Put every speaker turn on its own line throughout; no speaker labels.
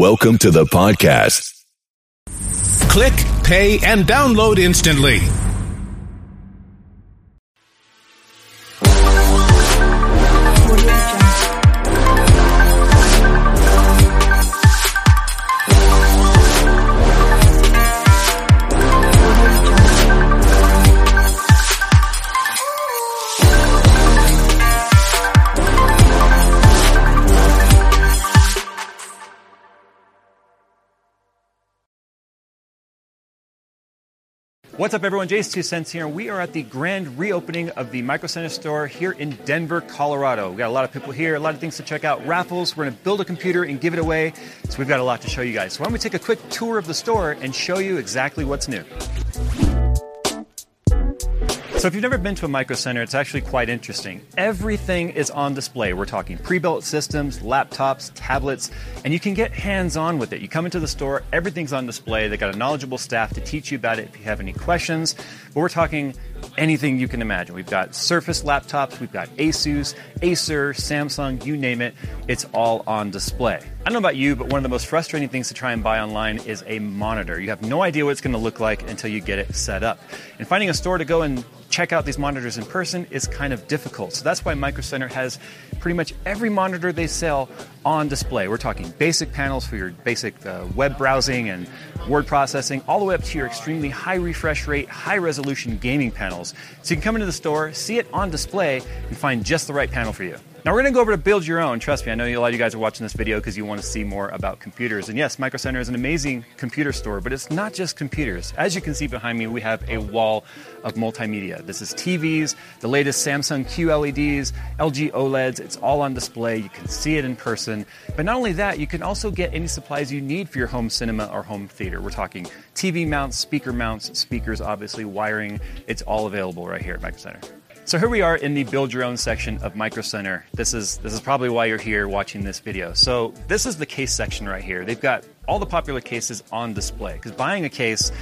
Welcome to the podcast.
Click, pay, and download instantly.
What's up, everyone? Jay's Two Cents here. We are at the grand reopening of the Micro Center store here in Denver, Colorado. We got a lot of people here, a lot of things to check out. Raffles. We're going to build a computer and give it away. So we've got a lot to show you guys. So why don't we take a quick tour of the store and show you exactly what's new. So if you've never been to a Micro Center, it's actually quite interesting. Everything is on display. We're talking pre-built systems, laptops, tablets, and you can get hands-on with it. You come into the store, everything's on display. They've got a knowledgeable staff to teach you about it if you have any questions. But we're talking anything you can imagine. We've got Surface laptops, we've got Asus, Acer, Samsung, you name it. It's all on display. I don't know about you, but one of the most frustrating things to try and buy online is a monitor. You have no idea what it's going to look like until you get it set up. And finding a store to go and check out these monitors in person is kind of difficult. So that's why Micro Center has pretty much every monitor they sell on display. We're talking basic panels for your basic uh, web browsing and word processing, all the way up to your extremely high refresh rate, high resolution gaming panels. So you can come into the store, see it on display, and find just the right panel for you. Now we're going to go over to build your own. Trust me, I know a lot of you guys are watching this video because you want to see more about computers. And yes, Micro Center is an amazing computer store, but it's not just computers. As you can see behind me, we have a wall of multimedia. This is TVs, the latest Samsung QLEDs, LG OLEDs. It's all on display. You can see it in person. But not only that, you can also get any supplies you need for your home cinema or home theater. We're talking TV mounts, speaker mounts, speakers, obviously, wiring. It's all available right here at Micro Center. So here we are in the build your own section of Micro Center. This is this is probably why you're here watching this video. So this is the case section right here. They've got all the popular cases on display because buying a case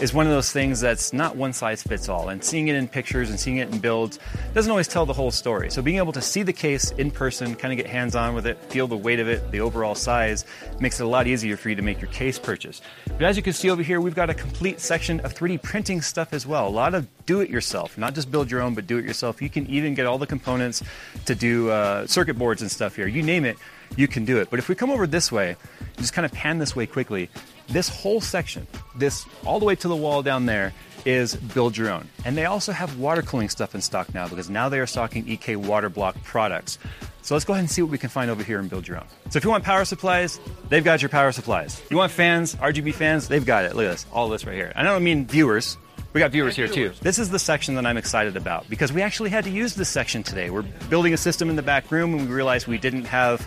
is one of those things that's not one size fits all. And seeing it in pictures and seeing it in builds doesn't always tell the whole story. So being able to see the case in person, kind of get hands on with it, feel the weight of it, the overall size, makes it a lot easier for you to make your case purchase. But as you can see over here, we've got a complete section of 3D printing stuff as well. A lot of do it yourself, not just build your own, but do it yourself. You can even get all the components to do uh, circuit boards and stuff here. You name it, you can do it. But if we come over this way, just kind of pan this way quickly, this whole section, this all the way to the wall down there, is build your own. And they also have water cooling stuff in stock now because now they are stocking EK water block products. So let's go ahead and see what we can find over here and build your own. So if you want power supplies, they've got your power supplies. You want fans, RGB fans, they've got it. Look at this, all this right here. I don't mean viewers. We got viewers here too. This is the section that I'm excited about because we actually had to use this section today. We're building a system in the back room and we realized we didn't have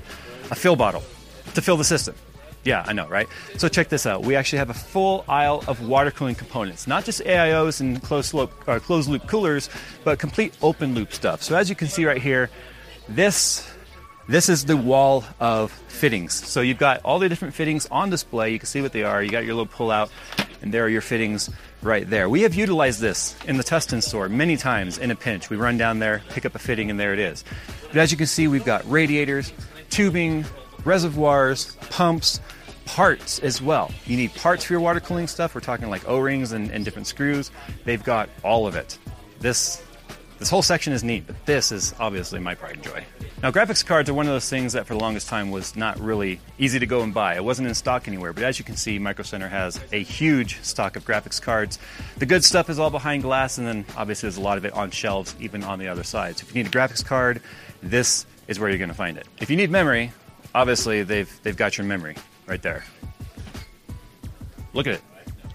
a fill bottle to fill the system. Yeah, I know, right? So check this out. We actually have a full aisle of water cooling components, not just AIOs and closed loop, or closed loop coolers, but complete open loop stuff. So as you can see right here, this this is the wall of fittings. So you've got all the different fittings on display. You can see what they are. You got your little pull out, and there are your fittings right there. We have utilized this in the Tustin store many times in a pinch. We run down there, pick up a fitting, and there it is. But as you can see, we've got radiators, tubing, reservoirs, pumps, parts as well. You need parts for your water cooling stuff. We're talking like O-rings and, and different screws. They've got all of it. This this whole section is neat, but this is obviously my pride and joy. Now, graphics cards are one of those things that for the longest time was not really easy to go and buy. It wasn't in stock anywhere, but as you can see, Micro Center has a huge stock of graphics cards. The good stuff is all behind glass, and then obviously there's a lot of it on shelves, even on the other side. So if you need a graphics card, this is where you're going to find it. If you need memory, obviously they've, they've got your memory right there. Look at it.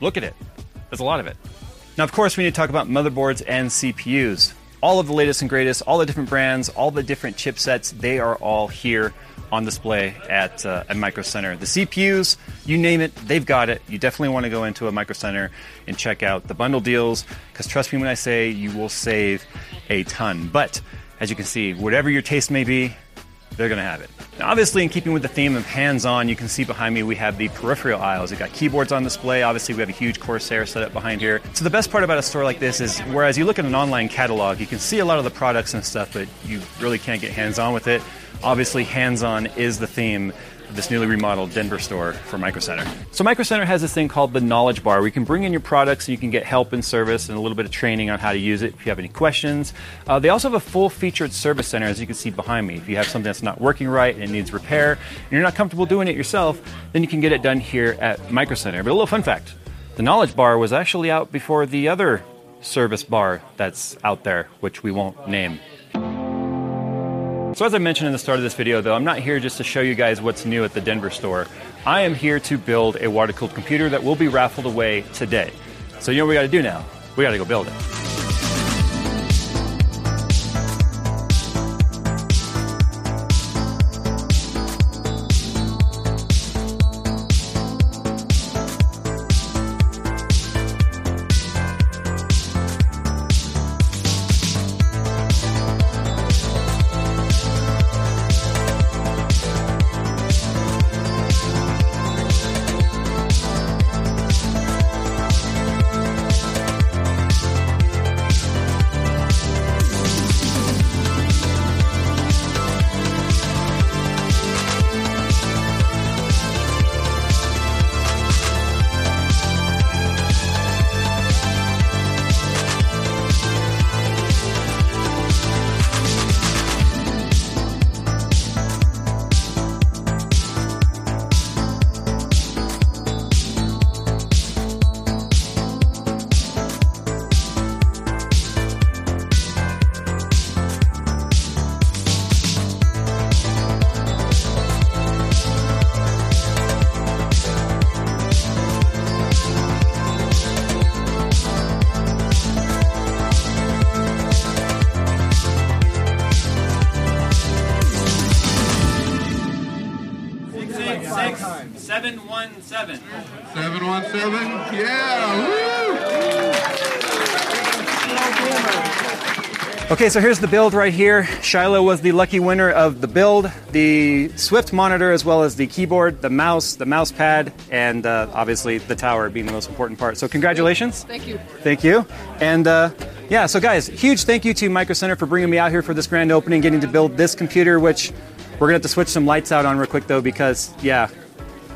Look at it. There's a lot of it. Now, of course, we need to talk about motherboards and CPUs all of the latest and greatest, all the different brands, all the different chipsets, they are all here on display at, uh, at Micro Center. The CPUs, you name it, they've got it. You definitely want to go into a Micro Center and check out the bundle deals because trust me when I say you will save a ton. But as you can see, whatever your taste may be, they're going to have it. Now, obviously, in keeping with the theme of hands-on, you can see behind me we have the peripheral aisles. We've got keyboards on display. Obviously, we have a huge Corsair setup behind here. So the best part about a store like this is, whereas you look at an online catalog, you can see a lot of the products and stuff, but you really can't get hands-on with it. Obviously, hands-on is the theme this newly remodeled Denver store for Micro Center. So Micro Center has this thing called the Knowledge Bar. you can bring in your products and you can get help and service and a little bit of training on how to use it if you have any questions. Uh, they also have a full featured service center, as you can see behind me. If you have something that's not working right and it needs repair, and you're not comfortable doing it yourself, then you can get it done here at Micro Center. But a little fun fact: the Knowledge Bar was actually out before the other service bar that's out there, which we won't name. So, as I mentioned in the start of this video, though, I'm not here just to show you guys what's new at the Denver store. I am here to build a water cooled computer that will be raffled away today. So, you know what we got to do now? We got to go build it. Okay, so here's the build right here. Shiloh was the lucky winner of the build, the Swift monitor, as well as the keyboard, the mouse, the mouse pad, and uh, obviously the tower being the most important part. So, congratulations.
Thank you.
Thank you. And uh, yeah, so guys, huge thank you to Micro Center for bringing me out here for this grand opening, getting to build this computer, which we're gonna have to switch some lights out on real quick though, because yeah,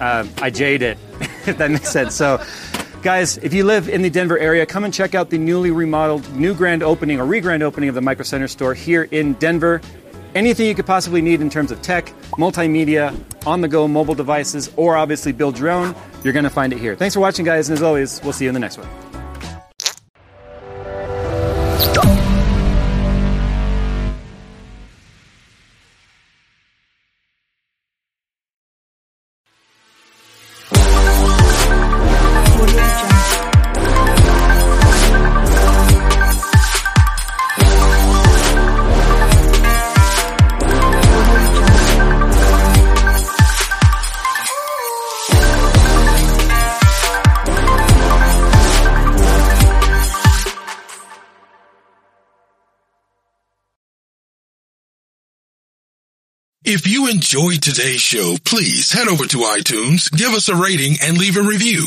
uh, I jade it, if that makes sense. So, guys, if you live in the Denver area, come and check out the newly remodeled, new grand opening or re grand opening of the Micro Center store here in Denver. Anything you could possibly need in terms of tech, multimedia, on the go mobile devices, or obviously build your own, you're going to find it here. Thanks for watching, guys, and as always, we'll see you in the next one.
If you enjoyed today's show, please head over to iTunes, give us a rating, and leave a review.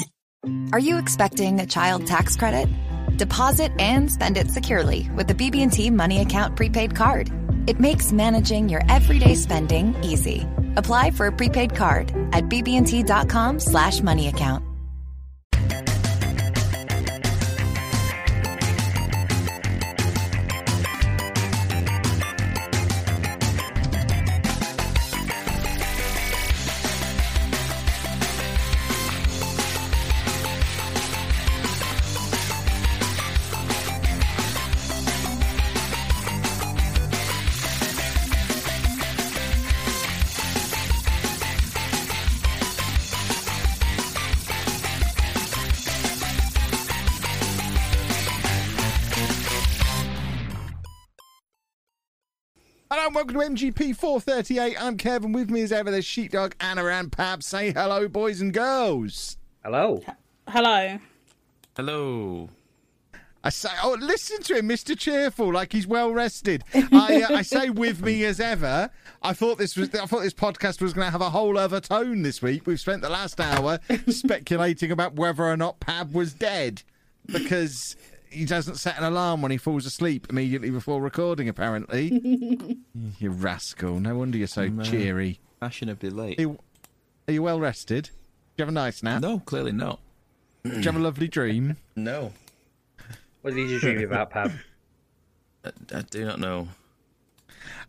Are you expecting a child tax credit? Deposit and spend it securely with the BB&T Money Account prepaid card. It makes managing your everyday spending easy. Apply for a prepaid card at bb&t.com slash money account.
And welcome to MGP 438. I'm Kevin. With me as ever, there's Sheepdog, Anna, and Pab. Say hello, boys and girls.
Hello.
Hello.
Hello.
I say, oh, listen to him, Mr. Cheerful, like he's well rested. I, uh, I say with me as ever. I thought this was, I thought this podcast was going to have a whole other tone this week. We've spent the last hour speculating about whether or not Pab was dead because he doesn't set an alarm when he falls asleep immediately before recording. Apparently, you rascal. No wonder you're so
I'm, uh,
cheery.
Fashionably late.
He, Are you well rested? Do you have a nice nap?
No, clearly not.
Do you have a lovely dream?
No,
What did you dream about, Pab?
I, I do not know.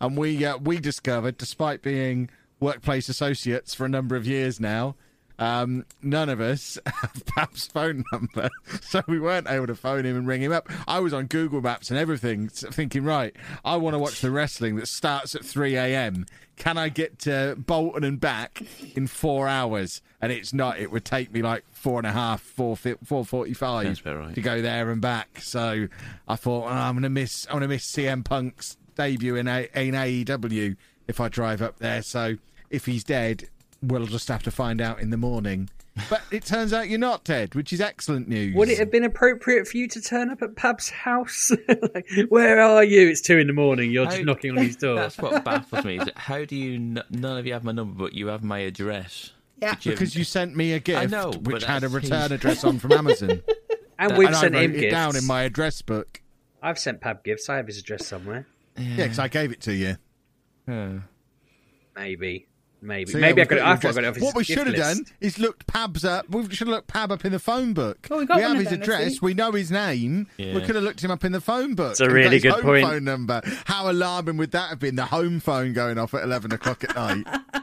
And we uh, we discovered, despite being workplace associates for a number of years now, um, none of us have Pab's phone number, so we weren't able to phone him and ring him up. I was on Google Maps and everything, thinking, right, I want to watch the wrestling that starts at three a.m. Can I get to Bolton and back in four hours? And it's not. It would take me like four and a half, four four forty-five
right.
to go there and back. So I thought oh, I'm gonna miss. I'm gonna miss CM Punk's debut in, a, in AEW if I drive up there. So if he's dead, we'll just have to find out in the morning. But it turns out you're not dead, which is excellent news.
Would it have been appropriate for you to turn up at Pab's house? like, where are you? It's two in the morning. You're just
How-
knocking on his door.
That's what baffles me. Is that how do you? N- none of you have my number, but you have my address.
Yeah.
Which you-
because you sent me a gift
know,
which had a
that's-
return address on from Amazon.
and we've
and I
sent
wrote
him
it
gifts.
down in my address book.
I've sent Pab gifts. I have his address somewhere.
Yeah, because I gave it to you.
Huh.
Maybe. Maybe.
So, yeah,
Maybe I
we've
got it. I
your
thought I got it off his
What we should have done is looked Pab's up. We should have looked Pab up in the phone book.
Well, we got
have
one of
his
them
address. We know his name. We could have looked him up in the phone book.
It's a really
his
good
home
point.
Phone number. How alarming would that have been? The home phone going off at eleven o'clock at night.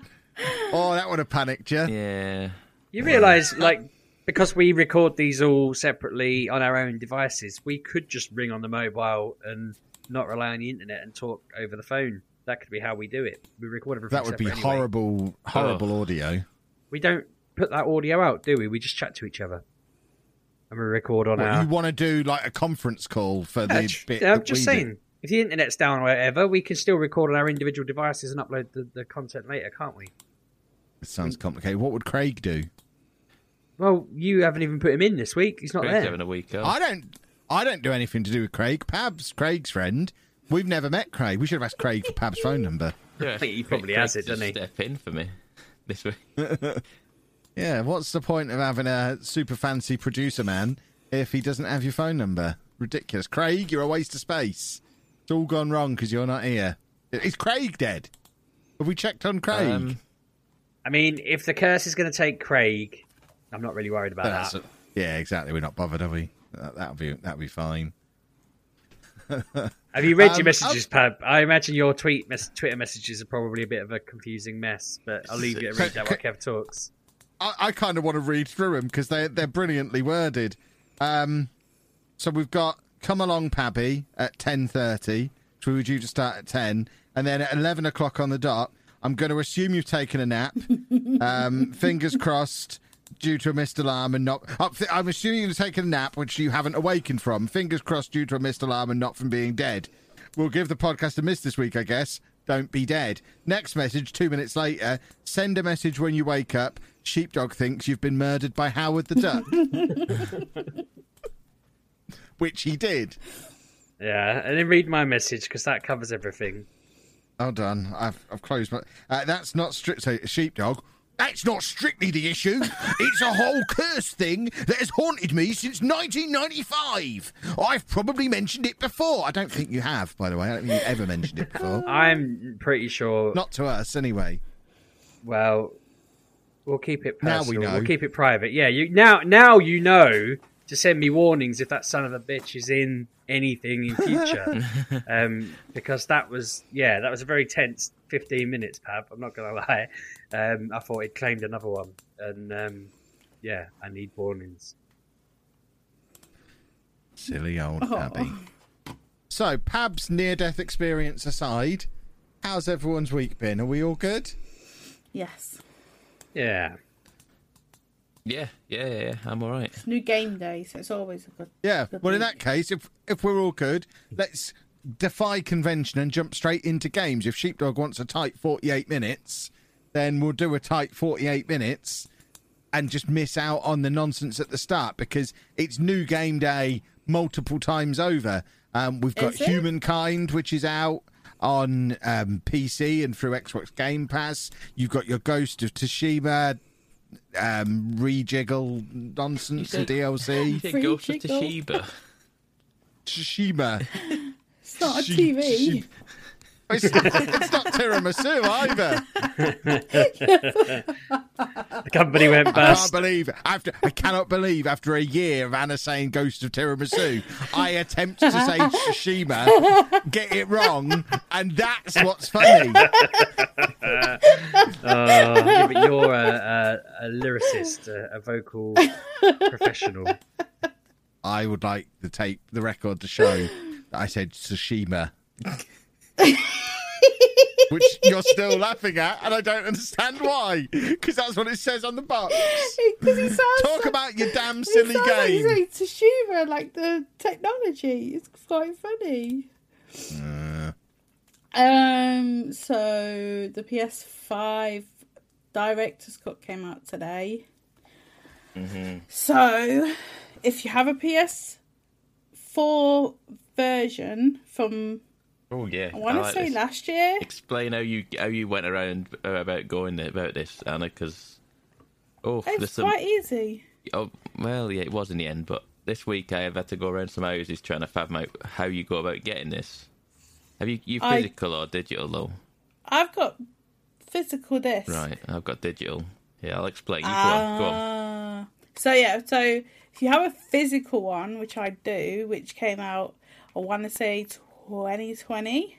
oh, that would have panicked you.
Yeah.
You realise, like, because we record these all separately on our own devices, we could just ring on the mobile and not rely on the internet and talk over the phone. That could be how we do it. We record everything.
That would be
anyway.
horrible, horrible audio.
We don't put that audio out, do we? We just chat to each other, and we record on
What,
our.
you want to do like a conference call for
Yeah,
the
tr-
bit?
I'm
that
just
we
saying.
do?
If the internet's down or whatever, we can still record on our individual devices and upload the, the content later, can't we?
It sounds complicated. What would Craig do?
Well, you haven't even put him in this week. He's not
Greg's
there.
having a week off.
I don't. I don't do anything to do with Craig. Pab's Craig's friend. We've never met Craig. We should have asked Craig for Pab's phone number.
Yeah,
I think he probably
Craig
has it, doesn't he?
Step in for me this week.
Yeah, what's the point of having a super fancy producer man if he doesn't have your phone number? Ridiculous. Craig, you're a waste of space. It's all gone wrong because you're not here. Is Craig dead? Have we checked on Craig?
Um,
I mean, if the curse is going to take Craig, I'm not really worried about
That's-
that.
yeah, exactly. We're not bothered, are we? That, that'll be that'll be fine.
Have you read
Um,
your messages, Pab? I imagine your tweet mes- Twitter messages are probably a bit of a confusing mess, but I'll leave you to read that while Kev talks.
I, I kind of want to read through them because they're they're brilliantly worded. Um, so we've got "Come Along, Pabby" at ten thirty, which we were due to start at ten, and then at eleven o'clock on the dot. I'm going to assume you've taken a nap. um, fingers crossed, due to a missed alarm and not. th- I'm assuming you've taken a nap, which you haven't awakened from. Fingers crossed, due to a missed alarm and not from being dead. We'll give the podcast a miss this week, I guess. Don't be dead. Next message, two minutes later. Send a message when you wake up. Sheepdog thinks you've been murdered by Howard the Duck. Which he did.
Yeah, and then read my message because that covers everything.
Hold done. I've I've closed my. Uh, that's not strict. So sheepdog. That's not strictly the issue. It's a whole curse thing that has haunted me since 1995. I've probably mentioned it before. I don't think you have, by the way. I don't think you ever mentioned it before.
I'm pretty sure.
Not to us, anyway.
Well, we'll keep it
Now
personal.
we know.
We'll keep it private. Yeah, you now now you know to send me warnings if that son of a bitch is in anything in future. um, because that was yeah, that was a very tense 15 minutes, Pab. I'm not gonna lie. Um, I thought he'd claimed another one, and um, yeah, I need warnings.
Silly old Abby. So, Pab's near death experience aside, how's everyone's week been? Are we all good?
Yes.
Yeah,
yeah, yeah, yeah, yeah, I'm all right.
It's new game day, so it's always a good.
Yeah.
good
Well, in that case, if if we're all good, let's defy convention and jump straight into games. If Sheepdog wants a tight 48 minutes, then we'll do a tight 48 minutes and just miss out on the nonsense at the start because it's new game day multiple times over. Um, we've got Humankind, which is out on um, PC and through Xbox Game Pass. You've got your Ghost of Tsushima um, rejiggle nonsense and
You
DLC.
think
Free
Ghost of
jiggle.
Toshiba?
It's not a TV.
It's, it's not tiramisu either.
the company went
I can't believe after I cannot believe after a year of Anna saying Ghost of Tiramisu, I attempt to say Tsushima, get it wrong, and that's what's funny.
Uh, oh, yeah, but you're a, a, a lyricist, a, a vocal professional.
I would like the tape, the record to show that I said Tsushima. Which you're still laughing at, and I don't understand why. Because that's what it says on the box.
Because he sounds
Talk
like,
about your damn
he
silly
sounds like he's
game.
like Tsushima, like the technology. It's quite funny.
Uh,
Um. So the PS5 director's cut came out today. So, if you have a PS4 version from
Oh yeah.
I want to
like
say
this.
last year,
Explain how you how you went around about going about this, Anna, because oh,
it's
some.
quite easy.
Oh, well, yeah, it was in the end, but this week I have had to go around some houses trying to fathom out how you go about getting this. Have you you
I-
physical or digital though?
I've got physical disc.
Right, I've got digital. Yeah, I'll explain. You go on, go on.
Ah. So yeah, so if you have a physical one, which I do, which came out, I want to say 2020,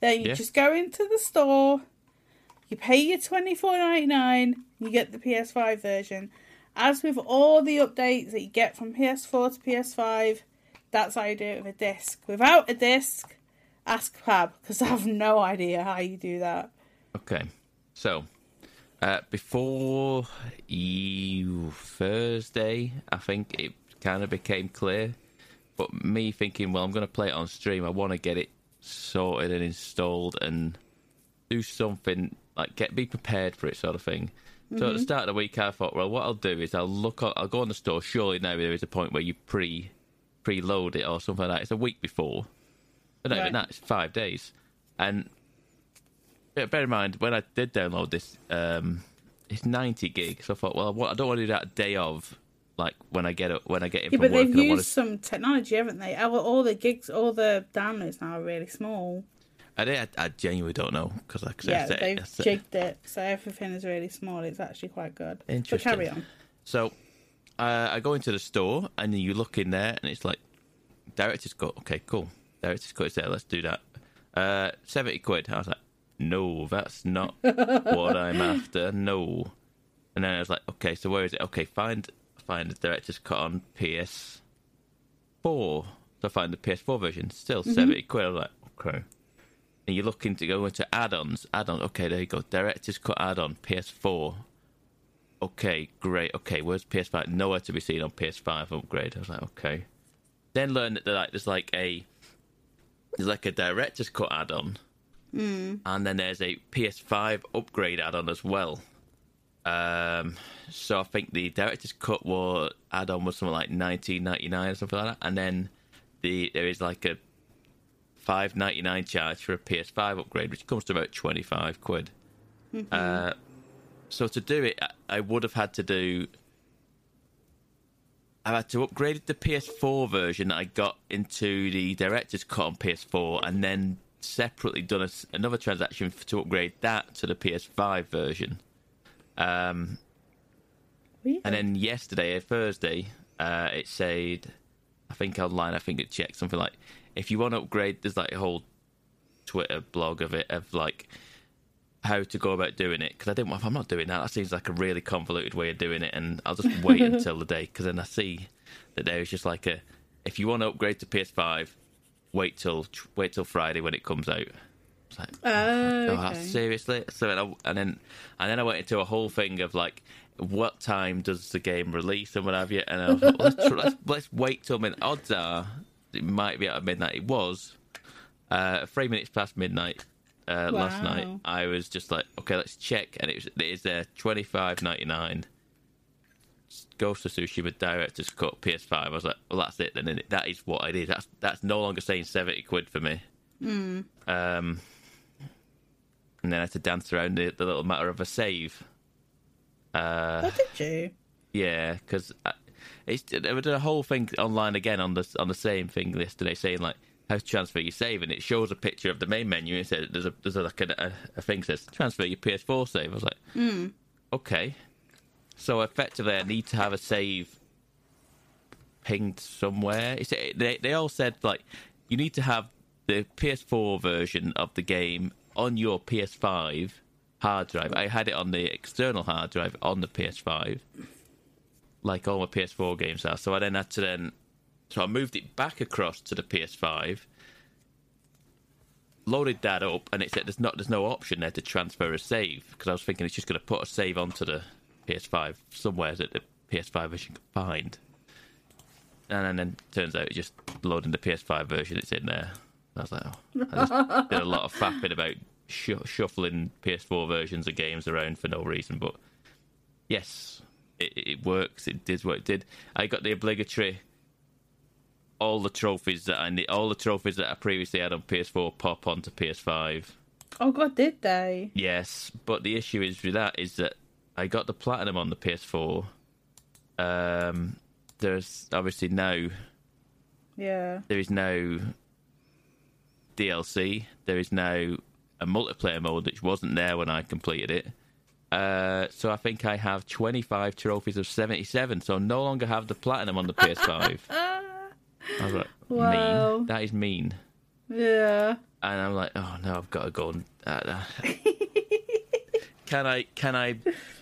then you
Yeah.
just go into the store, you pay your twenty four ninety nine, you get the PS5 version. As with all the updates that you get from PS4 to PS5, that's how you do it with a disc. Without a disc, ask Fab because I have no idea how you do that.
Okay, so uh, before you Thursday, I think it kind of became clear. But me thinking, well, I'm going to play it on stream. I want to get it sorted and installed and do something like get be prepared for it, sort of thing. So at the start of the week, I thought, well, what I'll do is I'll look, on, I'll go on the store. Surely now there is a point where you pre preload it or something like that. It's a week before, but even
Right.
that. It's five days, and bear in mind when I did download this, um, it's ninety gigs. So I thought, well, what, I don't want to do that day of, like when I get it when I get in
Yeah,
from
but
work.
they've
and I want
used some technology, haven't they? All, all the gigs, all the downloads now are really small.
I, I, I genuinely don't know because like I
Yeah,
I
they've
said-
jigged it, so everything is really small. It's actually quite good. But
Interesting.
carry on.
So uh, I go into the store and then you look in there and it's like director's cut. Okay, cool. Director's cut is there. Let's do that. Uh, Seventy quid. I was like, no, that's not what I'm after. No. And then I was like, okay, so where is it? Okay, find find the director's cut on PS4. So I find the PS4 version. Still mm-hmm. seventy quid. I was like, okay. And you're looking to go into add-ons. Add on. Okay, there you go. Director's cut add-on PS4 okay, great, okay, where's PS5? Nowhere to be seen on PS5 upgrade. I was like, okay. Then learn that like there's like a there's like a director's cut add-on, hmm. and then there's a PS5 upgrade add-on as well. Um, so I think the director's cut was add-on was something like 19.99 or something like that, and then the there is like a 5.99 charge for a PS5 upgrade, which comes to about 25 quid. Uh, so to do it, I- would have had to do. I had to upgrade the PS4 version that I got into the director's cut on PS4, and then separately done a another transaction to upgrade that to the PS5 version. Um, and then yesterday, uh, Thursday, uh, it said, I think online, I think it checked something like, if you want to upgrade, there's like a whole Twitter blog of it of like how to go about doing it because I didn't. want if I'm not doing that. That seems like a really convoluted way of doing it, and I'll just wait until the day because then I see that there is just like a if you want to upgrade to PS5, wait till wait till Friday when it comes out. It's like,
Oh,
Oh,
okay.
seriously? So then I, and then and then I went into a whole thing of like, what time does the game release and what have you? And I thought, let's, let's let's wait till midnight. Odds are it might be out of midnight. It was uh, three minutes past midnight uh, last night. I was just like, okay, let's check, and it was it is there twenty five ninety nine. Ghost of Tsushima Director's Cut PS5. I was like, well, that's it. Then that is what it is. That's that's no longer saying seventy quid for me. Um, and then I had to dance around the, the little matter of a save. Uh,
What did you?
yeah, because it's there was a whole thing online again on the on the same thing yesterday, saying like how to transfer your save, and it shows a picture of the main menu. And it says there's a there's a, like a, a, thing that says transfer your PS4 save. I was like, okay, So effectively, I need to have a save pinged somewhere. It's, they they all said like you need to have the PS4 version of the game on your PS5 hard drive. I had it on the external hard drive on the PS5, like all my PS4 games are. So I then had to then, so I moved it back across to the PS5, loaded that up, and it said there's not there's no option there to transfer a save because I was thinking it's just going to put a save onto the PS5 somewhere that the PS5 version can find. And then turns out it's just loading the PS5 version. It's in there. I was like, oh. I just did a lot of fapping about sh- shuffling PS4 versions of games around for no reason. But yes, it, it works. It did what it did. I got the obligatory all the trophies that I need, all the trophies that I previously had on PS4 pop onto PS5.
Oh god, did they?
Yes, but the issue is with that is that I got the platinum on the PS4. Um, there's obviously no
Yeah.
there is no DLC. There is now a multiplayer mode which wasn't there when I completed it. Uh, so I think I have 25 trophies of 77. So I no longer have the platinum on the PS5. I was like,
Wow.
mean. That is mean.
Yeah.
And I'm like, oh no, I've got to go and. Uh, can I can I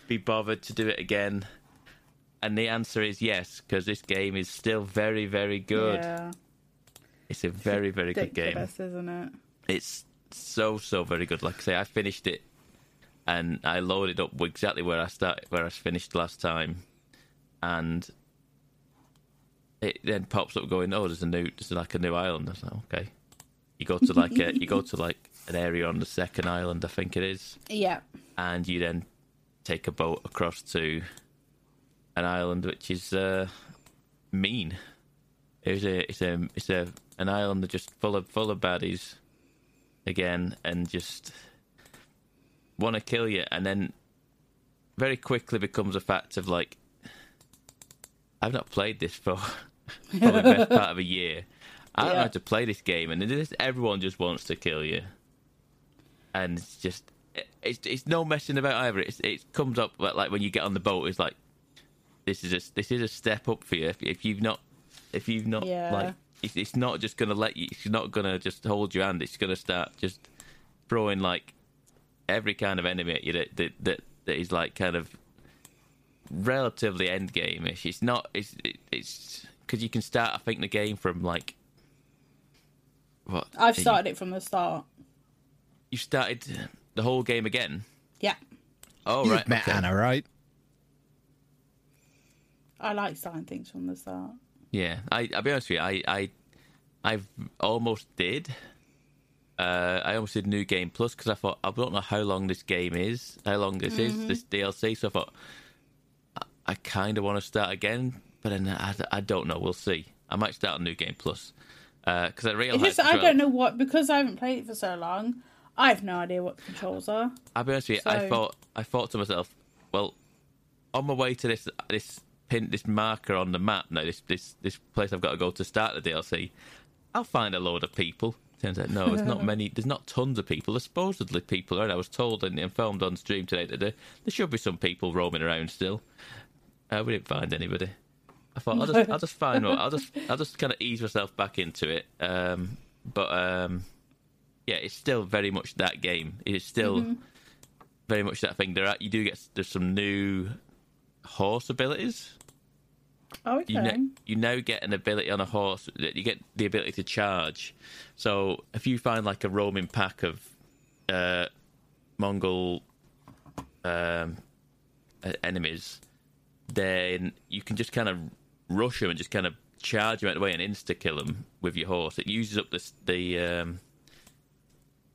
be bothered to do it again? And the answer is yes, because this game is still very very good.
Yeah.
It's a very very good game.
Isn't it?
It's so so very good. Like I say, I finished it, and I loaded up exactly where I started, where I finished last time, and it then pops up going, "Oh, there's a new, there's like a new island." I was like, "Okay." You go to like a, you go to like an area on the second island, I think it is,
Yeah.
and you then take a boat across to an island which is uh, mean. It's a it's a it's a an island that's just full of full of baddies again, and just want to kill you, and then very quickly becomes a fact of like I've not played this for probably the best part of a year. I don't know how to play this game, and it is, everyone just wants to kill you, and it's just it's it's no messing about either. It's, it comes up like, like when you get on the boat. It's like this is a this is a step up for you if, if you've not if you've not
Yeah.
like it's, it's not just gonna let you. It's not gonna just hold your hand. It's gonna start just throwing like every kind of enemy at you that that that, that is like kind of relatively end game-ish. It's not. It's it, it's because you can start. I think the game from like what
I've
you-
started it from the start.
You started the whole game again.
Yeah.
Oh
You've
right,
met
okay.
Anna, right?
I like starting things from the start.
Yeah, I, I'll be honest with you. I, I, I've almost did. Uh, I almost did New Game Plus because I thought I don't know how long this game is, how long this is, this DLC. So I thought I, I kind of want to start again, but then I, I don't know. We'll see. I might start on New Game Plus because I
It's
realized
I don't know what because I haven't played it for so long. I have no idea what the controls are.
I'll be honest with you. I thought I thought to myself, well, on my way to this this pin this marker on the map now, this this this place I've got to go to start the DLC, I'll find a load of people. Turns out no, there's not many. There's not tons of people. There's supposedly people around. I was told and filmed on stream today that there, there should be some people roaming around still. Uh, we didn't find anybody. I thought I'll just I'll just find one. I'll just I'll just kind of ease myself back into it. Um, but um, yeah, it's still very much that game. It's still very much that thing. There are, you do get there's some new horse abilities.
Oh, okay.
You now, you now get an ability on a horse. that You get the ability to charge. So if you find like a roaming pack of uh, Mongol um, enemies, then you can just kind of rush them and just kind of charge them out of the way and insta kill them with your horse. It uses up the the um,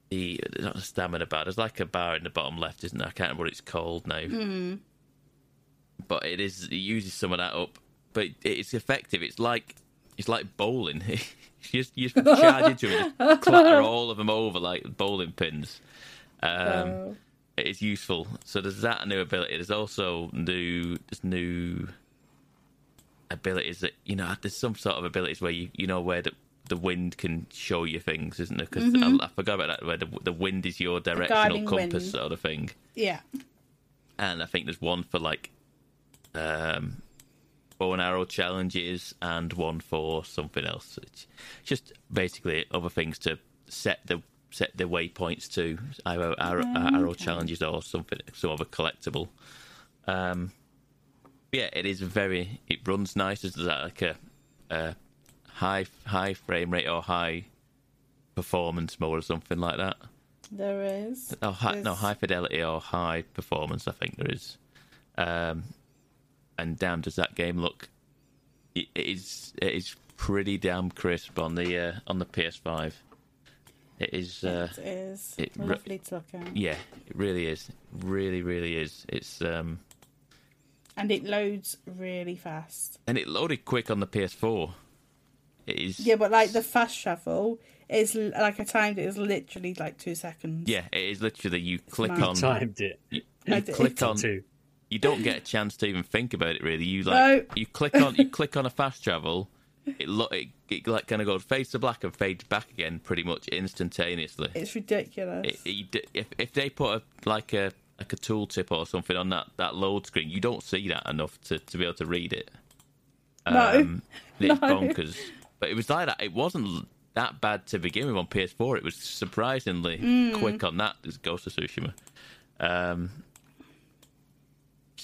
the not the stamina bar. There's like a bar in the bottom left, isn't there? I can't remember what it's called now. But it is it uses some of that up. But it's effective. It's like it's like bowling. you just you just charge into it just clatter all of them over like bowling pins. Um,
Oh.
it is useful. So there's that new ability. There's also new there's new abilities that you know. There's some sort of abilities where you you know where the the wind can show you things, isn't there? Because I, I forgot about that. Where the the wind is your directional compass
wind.
sort of thing.
Yeah.
And I think there's one for like um, bow and arrow challenges, and one for something else. It's just basically other things to set the set the waypoints to either arrow, arrow challenges or something, some other collectible. Um, yeah, it is very. It runs nice. Is that like a, a high high frame rate or high performance mode or something like that?
There is.
Oh, hi, no, high fidelity or high performance. I think there is. Um, and damn, does that game look? It it is. It is pretty damn crisp on the uh, on the PS5. It is. Uh,
It is
it re-
lovely to look at.
yeah, it really is. Really, really is. It's um,
And it loads really fast.
and it loaded quick on the PS4. It is.
Yeah, but like the fast travel is like I timed it is literally like two seconds.
Yeah, it is literally you click
mad.
on.
Timed it.
You,
I
you
did.
click on.
Two.
You don't get a chance to even think about it. Really, you like
No.
you click on you click on a fast travel. It look it, it like kind of goes fades to black and fades back again pretty much instantaneously.
It's ridiculous.
It, it, if if they put a, like a like a tooltip or something on that, that load screen, you don't see that enough to, to be able to read it.
No.
Um, it's
No.
bonkers. But it was like that. It wasn't that bad to begin with on PS4. It was surprisingly
Mm.
quick on that. As Ghost of Tsushima. Um,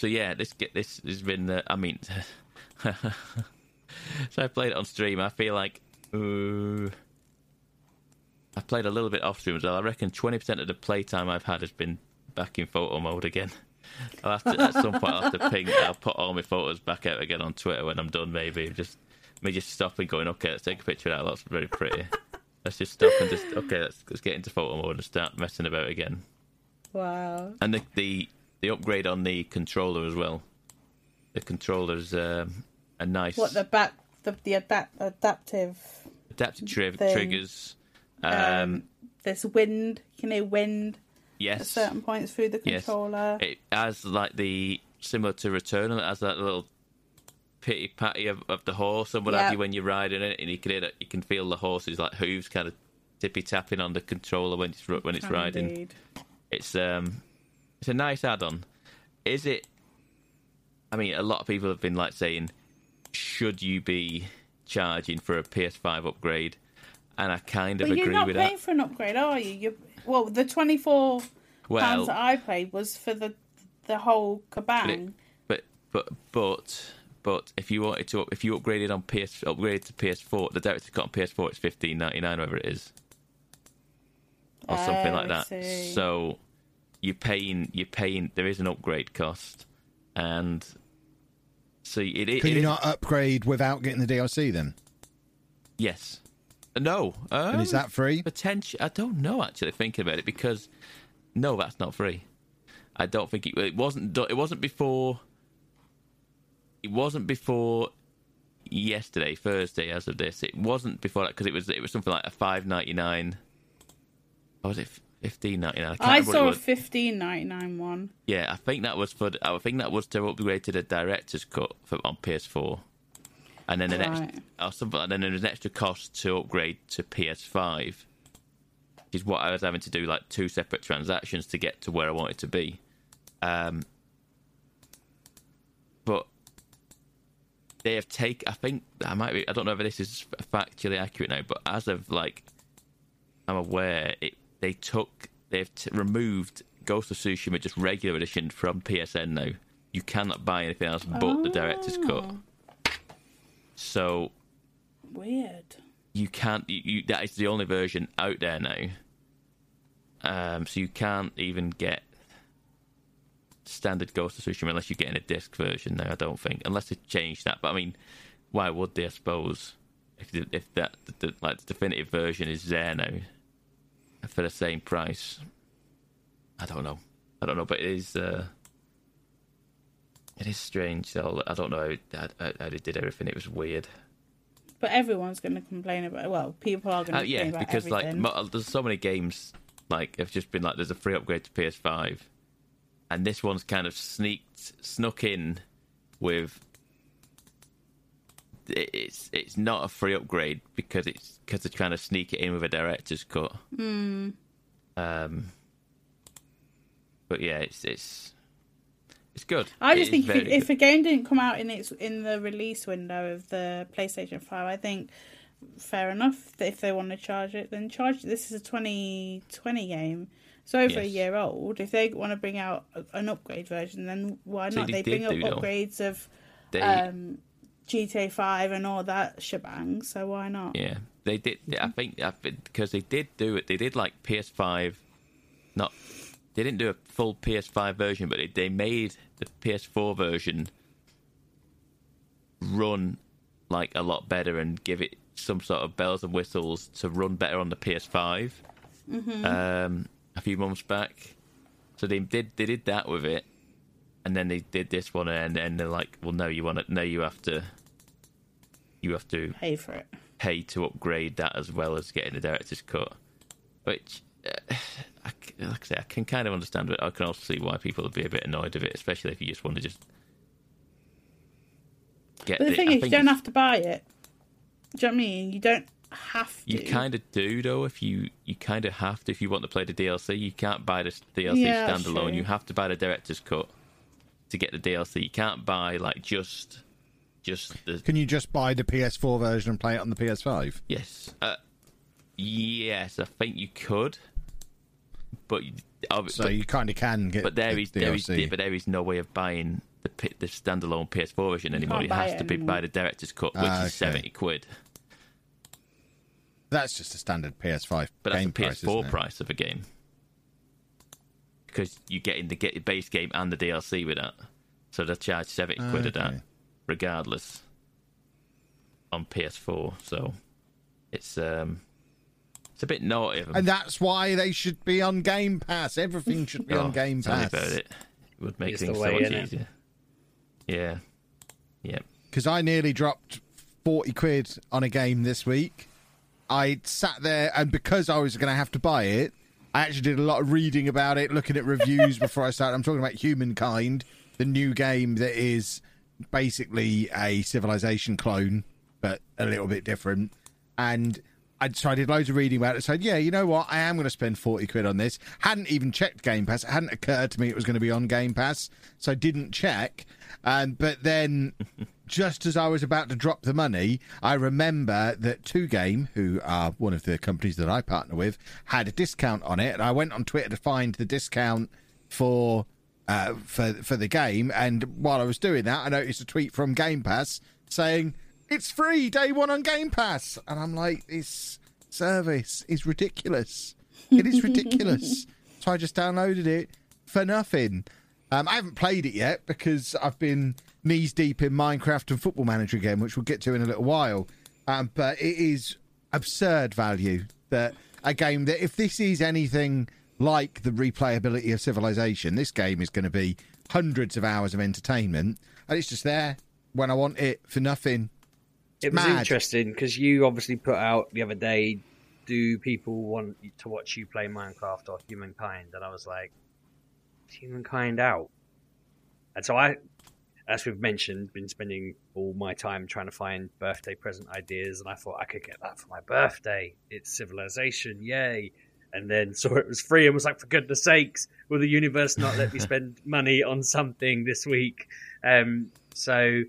so yeah, this get this has been. Uh, I mean, so I played it on stream. I feel like. Uh, I played a little bit off stream as well. I reckon twenty percent of the playtime I've had has been back in photo mode again. I'll have to at some point. I'll have to ping. I'll put all my photos back out again on Twitter when I'm done. Maybe just me just stopping, going, okay, let's take a picture of that. That's very pretty. let's just stop and just okay, let's let's get into photo mode and start messing about again.
wow.
And the the, the upgrade on the controller as well. The controller's um, a nice
What the back the the adapt, adaptive
adaptive tri- triggers. Um,
um, there's wind, you know, wind
Yes.
at certain points through the controller. Yes.
It has like the similar to Returnal. It has that little pity patty of, of the horse and what
Yeah.
have you when you're riding it, and you can hear that you can feel the horse's like hooves kind of tippy tapping on the controller when it's when it's
Can
riding. It's um, it's a nice add-on. Is it? I mean, a lot of people have been like saying, should you be charging for a PS5 upgrade? And I kind of
But you're
agree
not
with
paying
that.
for an upgrade, are you? You're, well, the twenty four
Well,
pounds that I paid was for the the whole
But, it, but but but but if you wanted to if you upgraded on PS upgraded to PS4, the director's cut on PS4 it's fifteen ninety nine, whatever it is, or something
Oh,
like that. So you're paying you're paying there is an upgrade cost, and so it, it,
Can
it
you
is-
not upgrade without getting the DLC then?
yes no um,
And is that free?
potential? I don't know actually thinking about it because no, that's not free. I don't think it, it wasn't. It wasn't before. It wasn't before yesterday, Thursday, as of this. It wasn't before that because it was. It was something like a five ninety nine. Was it fifteen ninety nine?
I saw a fifteen ninety nine one.
Yeah, I think that was for. I think that was to upgrade to the director's cut for, on PS4, and then an
Right.
or. And then there was an extra cost to upgrade to PS5, which is what I was having to do, like two separate transactions to get to where I wanted to be. Um, but they have take. I think I might be. I don't know if this is factually accurate now, but as of like, I'm aware it. They took. They've t- removed Ghost of Tsushima just regular edition from PSN now. You cannot buy anything else but the director's cut. So
Weird.
you can't. You, you, that is the only version out there now. Um, so you can't even get standard Ghost of Tsushima unless you're getting a disc version now. I don't think, unless they change that. But I mean, why would they? I suppose if if that the, like the definitive version is there now for the same price. I don't know. I don't know, but it is. Uh, it is strange. Though. I don't know how, how, how they did everything. It was weird.
But everyone's going to complain about. Well, people are going to
Uh, yeah,
complain about yeah,
because like
everything.
mo- there's so many games like have just been like there's a free upgrade to PS5, and this one's kind of sneaked snuck in with it- it's it's not a free upgrade because it's because they're trying to sneak it in with a director's cut. Um, but yeah, it's it's It's good.
I just
is
think if, it, if a game didn't come out in its in the release window of the PlayStation Five, I think fair enough. If they want to charge it, then charge it. This is a 2020 game. It's over a year old. If they want to bring out an upgrade version, then why
See,
not?
they
They, bring up upgrades of
they,
um, GTA Five and all that shebang. So why not?
yeah, they did. I think because they did do it. They did like PS5. Not they didn't do a full PS5 version, but they, they made the PS4 version run like a lot better and give it some sort of bells and whistles to run better on the PS5. Um, a few months back, so they did they did that with it, and then they did this one, and and they're like, well, no, you want to, no, you have to, you have to
Pay for it.
pay to upgrade that as well as getting the director's cut. Which, uh, I, like I say, I can kind of understand, but I can also see why people would be a bit annoyed of it, especially if you just want to just get.
But the
it.
thing
I
is, you don't have to buy it. Do you know what I mean? You don't have to.
You kind of do though. If you you kind of have to if you want to play the DLC, you can't buy the DLC
Yeah,
standalone. You have to buy the director's cut to get the DLC. You can't buy like just just the
Can you just buy the PS4 version and play it on the PS5?
Yes. Uh, yes, I think you could. But, you-
So
but,
you kind of can get.
but there
the
is there is but there is no way of buying the P- the standalone PS4 version anymore. It has
it
to be by the director's cut, which
Ah,
is seventy quid.
That's just a standard PS5
But that's
game
the
price,
PS4
isn't it?
price of a game because you're getting the get base game and the DLC with that. So they charge seventy quid of that, regardless, on PS4. So it's um it's a bit naughty of them.
And that's why they should be on Game Pass. Everything should be
Oh,
on Game
tell me
Pass.
about it. It would make
It's the
things so much
innit?
easier. Yeah. Yeah.
Because I nearly dropped 40 quid on a game this week. I sat there, and because I was going to have to buy it, I actually did a lot of reading about it, looking at reviews before I started. I'm talking about Humankind, the new game that is basically a civilization clone, but a little bit different. And I, so I did loads of reading about it. Said, yeah, you know what? I am going to spend 40 quid on this. Hadn't even checked Game Pass. It hadn't occurred to me it was going to be on Game Pass. So I didn't check. Um, but then just as I was about to drop the money, I remember that 2Game, who are one of the companies that I partner with, had a discount on it, and I went on Twitter to find the discount for uh, for for the game. And while I was doing that, I noticed a tweet from Game Pass saying it's free day one on Game Pass, and I'm like, this service is ridiculous. It is ridiculous. so I just downloaded it for nothing. Um, I haven't played it yet because I've been knees deep in Minecraft and Football Manager again, which we'll get to in a little while. Um, but it is absurd value that a game that if this is anything like the replayability of Civilization, this game is going to be hundreds of hours of entertainment, and it's just there when I want it for nothing.
It was
mad.
interesting because you obviously put out the other day. Do people want to watch you play Minecraft or Humankind? And I was like, Humankind out. And so I, as we've mentioned, been spending all my time trying to find birthday present ideas, and I thought I could get that for my birthday. It's Civilization, yay! And then saw it was free and was like, for goodness sakes, will the universe not let me spend money on something this week? Um, so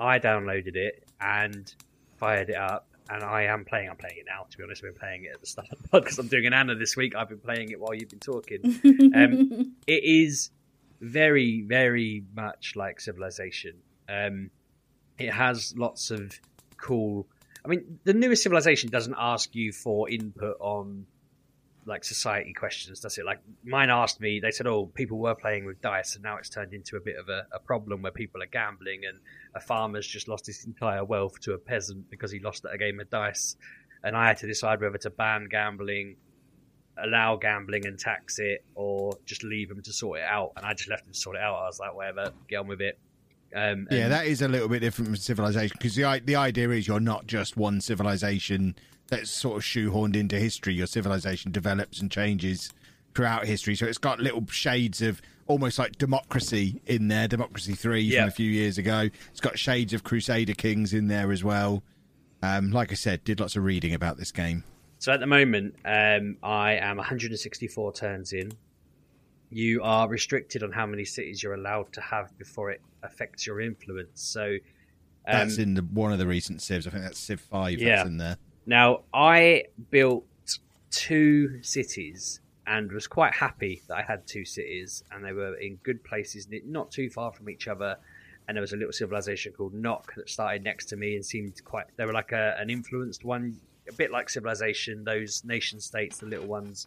I downloaded it and fired it up, and I am playing. I'm playing it now. To be honest, I've been playing it at the start of the pod because I'm doing an Anna this week. I've been playing it while you've been talking. um, it is very, very much like Civilization. Um, it has lots of cool. I mean, the newest Civilization doesn't ask you for input on like society questions, does it? Like mine asked me. They said, "Oh, people were playing with dice, and now it's turned into a bit of a, a problem where people are gambling, and a farmer's just lost his entire wealth to a peasant because he lost at a game of dice." And I had to decide whether to ban gambling, allow gambling and tax it, or just leave them to sort it out. And I just left them to sort it out. I was like, "Whatever, get on with it." Um,
Yeah, that is a little bit different from civilization because the the idea is you're not just one civilization that's sort of shoehorned into history. Your civilization develops and changes throughout history, so it's got little shades of almost like democracy in there. Democracy Three
Yeah.
from a few years ago. It's got shades of Crusader Kings in there as well. Um, like I said, did lots of reading about this game.
So at the moment, um, I am 164 turns in. you are restricted on how many cities you're allowed to have before it affects your influence. So um,
That's in the, one of the recent civs. I think that's Civ Five.
Yeah.
That's in there.
Now, I built two cities and was quite happy that I had two cities, and they were in good places, not too far from each other. And there was a little civilization called Nock that started next to me and seemed quite. They were like a, an influenced one, a bit like civilization. Those nation states, the little ones.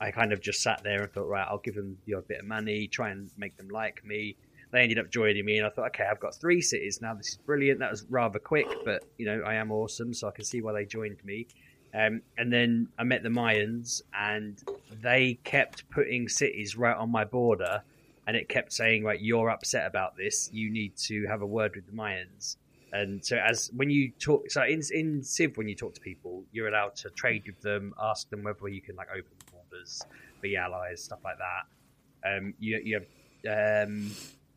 I kind of just sat there and thought, right, I'll give them the odd bit of money, try and make them like me. They ended up joining me, and I thought, okay, I've got three cities now. This is brilliant. That was rather quick, but you know, I am awesome, so I can see why they joined me. Um, and then I met the Mayans, and they kept putting cities right on my border, and it kept saying, "Right, you're upset about this. You need to have a word with the Mayans." And so, as when you talk, so in in Civ, when you talk to people, you're allowed to trade with them, ask them whether you can like open borders, be allies, stuff like that. Um, you you have, um,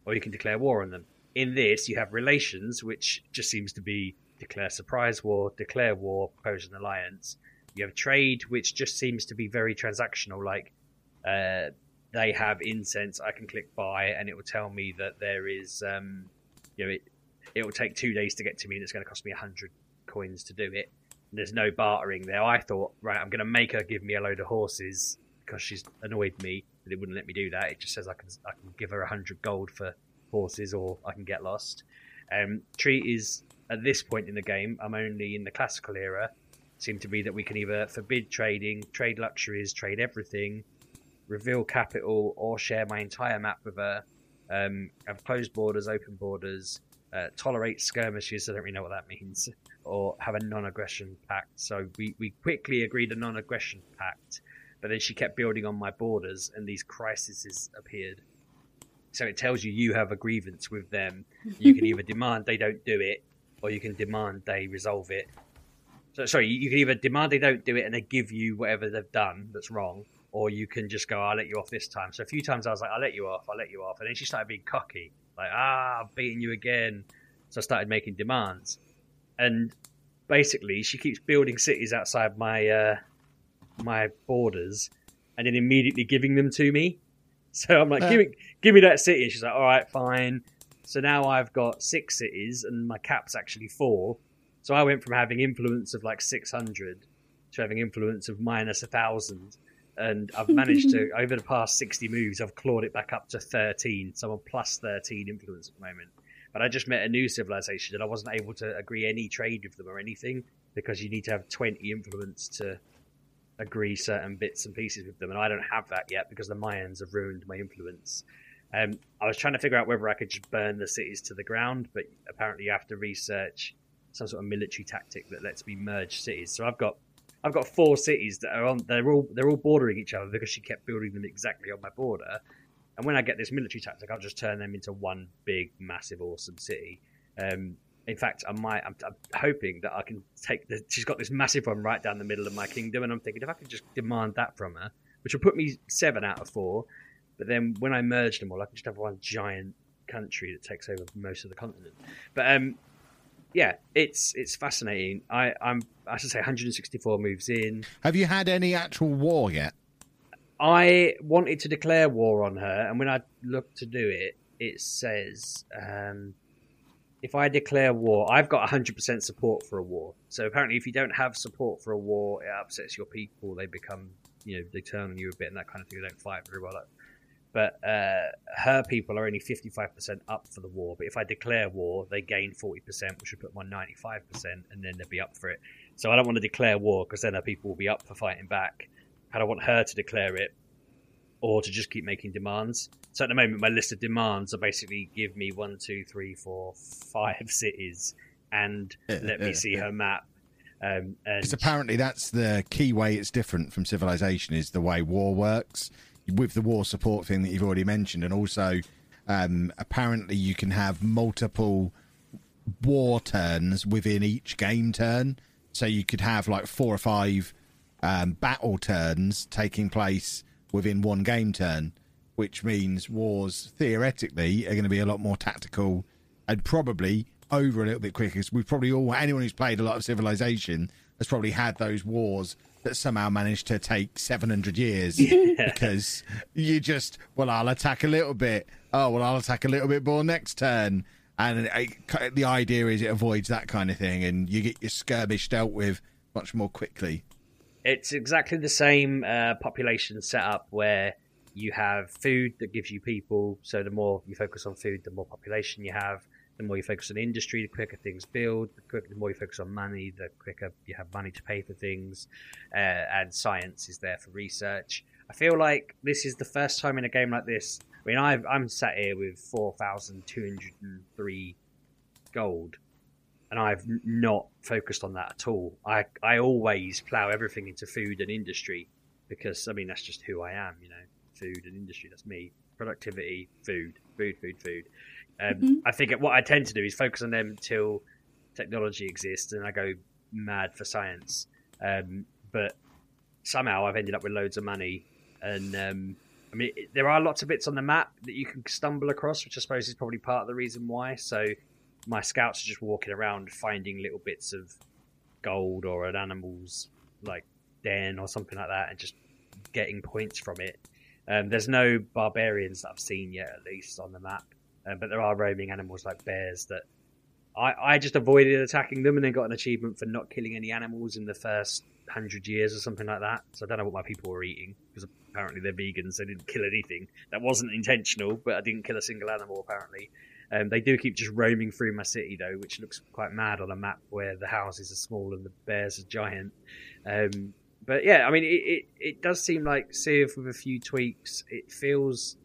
or you can declare war on them. In this, you have relations, which just seems to be declare surprise war, declare war, propose an alliance. You have trade, which just seems to be very transactional. Like uh, they have incense, I can click buy, and it will tell me that there is, um, you know, it it will take two days to get to me, and it's going to cost me a hundred coins to do it. There's no bartering there. I thought, right, I'm going to make her give me a load of horses because she's annoyed me that it wouldn't let me do that. It just says I can I can give her a hundred gold for horses, or I can get lost. Um, treat is at this point in the game, I'm only in the classical era. Seem to be that we can either forbid trading, trade luxuries, trade everything, reveal capital, or share my entire map with her. Um, have closed borders, open borders, uh, tolerate skirmishes. I don't really know what that means, or have a non-aggression pact. So we we quickly agreed a non-aggression pact, but then she kept building on my borders, and these crises appeared. So it tells you you have a grievance with them. You can either demand they don't do it, or you can demand they resolve it. So sorry, you, you can either demand they don't do it and they give you whatever they've done that's wrong, or you can just go, "I'll let you off this time." So a few times I was like, "I'll let you off, I'll let you off," and then she started being cocky, like, "Ah, beating you again." So I started making demands, and basically she keeps building cities outside my uh, my borders, and then immediately giving them to me. So I'm like. "Give me, give me that city," and she's like, "All right, fine." So now I've got six cities, and my cap's actually four. So I went from having influence of like 600 to having influence of minus a thousand, and I've managed to over the past 60 moves, I've clawed it back up to 13. So I'm plus 13 influence at the moment. But I just met a new civilization, and I wasn't able to agree any trade with them or anything because you need to have 20 influence to agree certain bits and pieces with them, and I don't have that yet because the Mayans have ruined my influence. Um, I was trying to figure out whether I could just burn the cities to the ground, but apparently you have to research some sort of military tactic that lets me merge cities. So I've got I've got four cities that are on they're all they're all bordering each other because she kept building them exactly on my border. And when I get this military tactic, I'll just turn them into one big, massive, awesome city. Um, in fact, I might. I'm, I'm hoping that I can take the. She's got this massive one right down the middle of my kingdom, and I'm thinking if I could just demand that from her, which will put me seven out of four. But then when I merge them all, I can just have one giant country that takes over most of the continent. But um, yeah, it's it's fascinating. I, I'm I should say 164 moves in.
Have you had any actual war yet?
I wanted to declare war on her, and when I looked to do it, it says um, if I declare war, I've got 100% support for a war. So apparently, if you don't have support for a war, it upsets your people. They become, you know, they turn on you a bit and that kind of thing. They don't fight very well. But uh, her people are only 55% up for the war. But if I declare war, they gain 40%, which would put them on 95%, and then they'd be up for it. So I don't want to declare war because then her people will be up for fighting back. And I want her to declare it or to just keep making demands. So at the moment, my list of demands are basically give me one, two, three, four, five cities and
Yeah,
let me see
yeah.
her map. Um, and
Because apparently that's the key way it's different from civilization is the way war works with the war support thing that you've already mentioned, and also um, apparently you can have multiple war turns within each game turn. So you could have like four or five um, battle turns taking place within one game turn, which means wars theoretically are going to be a lot more tactical and probably over a little bit quicker. 'cause we've probably all anyone who's played a lot of Civilization has probably had those wars that somehow managed to take 700 years because you just, well, I'll attack a little bit. Oh, well, I'll attack a little bit more next turn. And it, the idea is it avoids that kind of thing and you get your skirmish dealt with much more quickly.
It's exactly the same uh, population setup where you have food that gives you people. So the more you focus on food, the more population you have. The more you focus on industry, the quicker things build. The, quicker, the more you focus on money, the quicker you have money to pay for things. Uh, and science is there for research. I feel like this is the first time in a game like this. I mean, i am sat here with 4,203 gold, and I've not focused on that at all. I, I always plow everything into food and industry because, I mean, that's just who I am, you know food and industry. That's me. Productivity, food, food, food, food. Um, mm-hmm. I think what I tend to do is focus on them until technology exists, and I go mad for science. Um, but somehow I've ended up with loads of money, and um, I mean there are lots of bits on the map that you can stumble across, which I suppose is probably part of the reason why. So my scouts are just walking around finding little bits of gold or an animal's like den or something like that, and just getting points from it. Um, there's no barbarians that I've seen yet, at least on the map, um, but there are roaming animals like bears that I, I just avoided attacking them and then got an achievement for not killing any animals in the first hundred years or something like that. So I don't know what my people were eating because apparently they're vegans. They didn't kill anything. That wasn't intentional, but I didn't kill a single animal apparently. Um, they do keep just roaming through my city though, which looks quite mad on a map where the houses are small and the bears are giant. Um, but yeah, I mean, it, it, it does seem like Civ with a few tweaks. It feels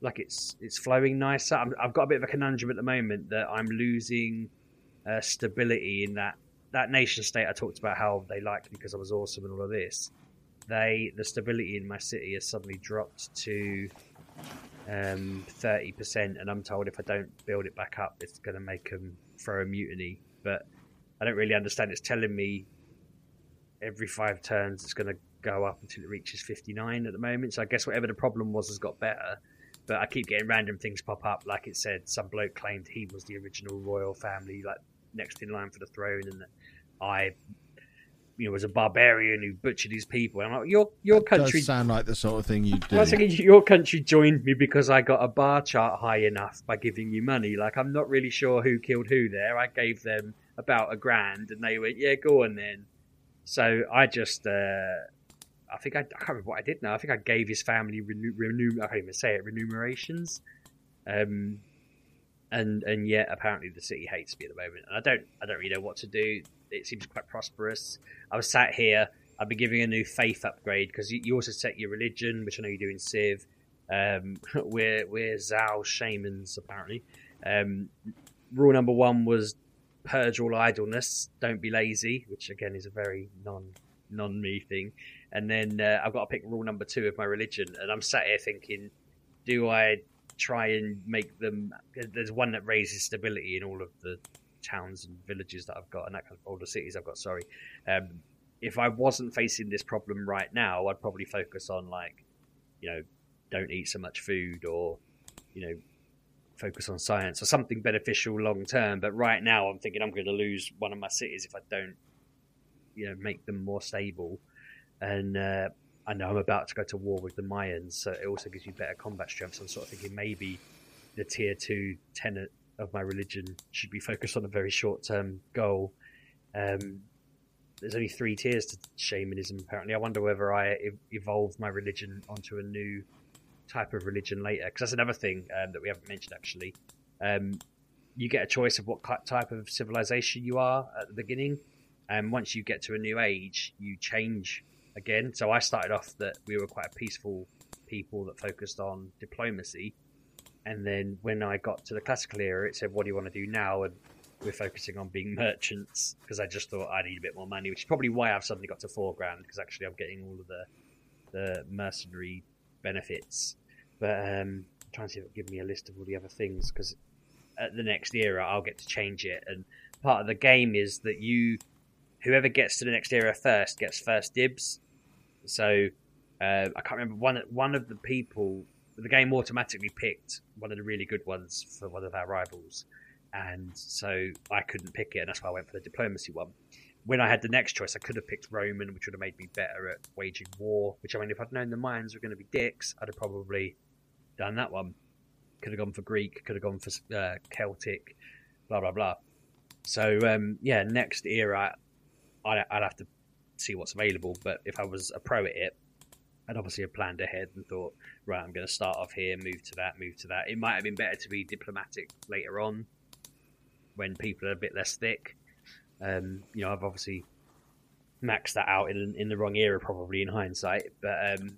like it's it's flowing nicer. i have got a bit of a conundrum at the moment that I'm losing uh, stability in that that nation state I talked about how they liked because I was awesome and all of this. They the stability in my city has suddenly dropped to um, thirty um, percent, and I'm told if I don't build it back up, it's going to make them throw a mutiny. But I don't really understand. It's telling me every five turns it's going to go up until it reaches 59 at the moment. So I guess whatever the problem was has got better. But I keep getting random things pop up. Like it said, some bloke claimed he was the original royal family, like next in line for the throne, and that I, you know, was a barbarian who butchered his people. And I'm like, your your country
does sound like the sort of thing you do.
I was thinking your country joined me because I got a bar chart high enough by giving you money. Like I'm not really sure who killed who there. I gave them about a grand, and they went, yeah, go on then. So I just, uh, I think I, I, can't remember what I did now. I think I gave his family renew, renew I can't even say it remunerations, um, and and yet apparently the city hates me at the moment, and I don't I don't really know what to do. It seems quite prosperous. I was sat here. I've been giving a new faith upgrade because you, you, also set your religion, which I know you do in Civ. Um, we're we're Zao shamans apparently. Um, rule number one was purge all idleness, don't be lazy, which again is a very non non me thing. And then uh, I've got to pick rule number two of my religion, and I'm sat here thinking, do I try and make them? There's one that raises stability in all of the towns and villages that I've got, and that kind of the cities I've got. Sorry. Um, if I wasn't facing this problem right now, I'd probably focus on like, you know, don't eat so much food, or you know, focus on science or something beneficial long term. But right now, I'm thinking I'm going to lose one of my cities if I don't, you know, make them more stable. And uh, I know I'm about to go to war with the Mayans, so it also gives you better combat strength. So I'm sort of thinking maybe the tier two tenet of my religion should be focused on a very short term goal. Um, there's only three tiers to shamanism, apparently. I wonder whether I evolve my religion onto a new type of religion later because that's another thing um, that we haven't mentioned actually. Um, you get a choice of what type of civilization you are at the beginning, and once you get to a new age, you change again. So I started off that we were quite a peaceful people that focused on diplomacy, and then when I got to the classical era, it said, "What do you want to do now?" and we're focusing on being merchants because I just thought I need a bit more money, which is probably why I've suddenly got to four grand because actually I'm getting all of the the mercenary benefits. But um, I'm trying to see if it'll give me a list of all the other things because at the next era I'll get to change it. And part of the game is that you, whoever gets to the next era first, gets first dibs. So uh, I can't remember one one of the people. The game automatically picked one of the really good ones for one of our rivals, and so I couldn't pick it, and that's why I went for the diplomacy one. when I had the next choice, I could have picked Roman, which would have made me better at waging war. Which I mean, if I'd known the Mayans were going to be dicks, I'd have probably done that one. Could have gone for Greek. Could have gone for uh, Celtic. Blah blah blah. So um, yeah, next era, I'd, I'd have to see what's available. But if I was a pro at it, I'd obviously have planned ahead and thought, right, I'm going to start off here, move to that, move to that. It might have been better to be diplomatic later on when people are a bit less thick. Um, you know, I've obviously maxed that out in in the wrong era, probably in hindsight. But um,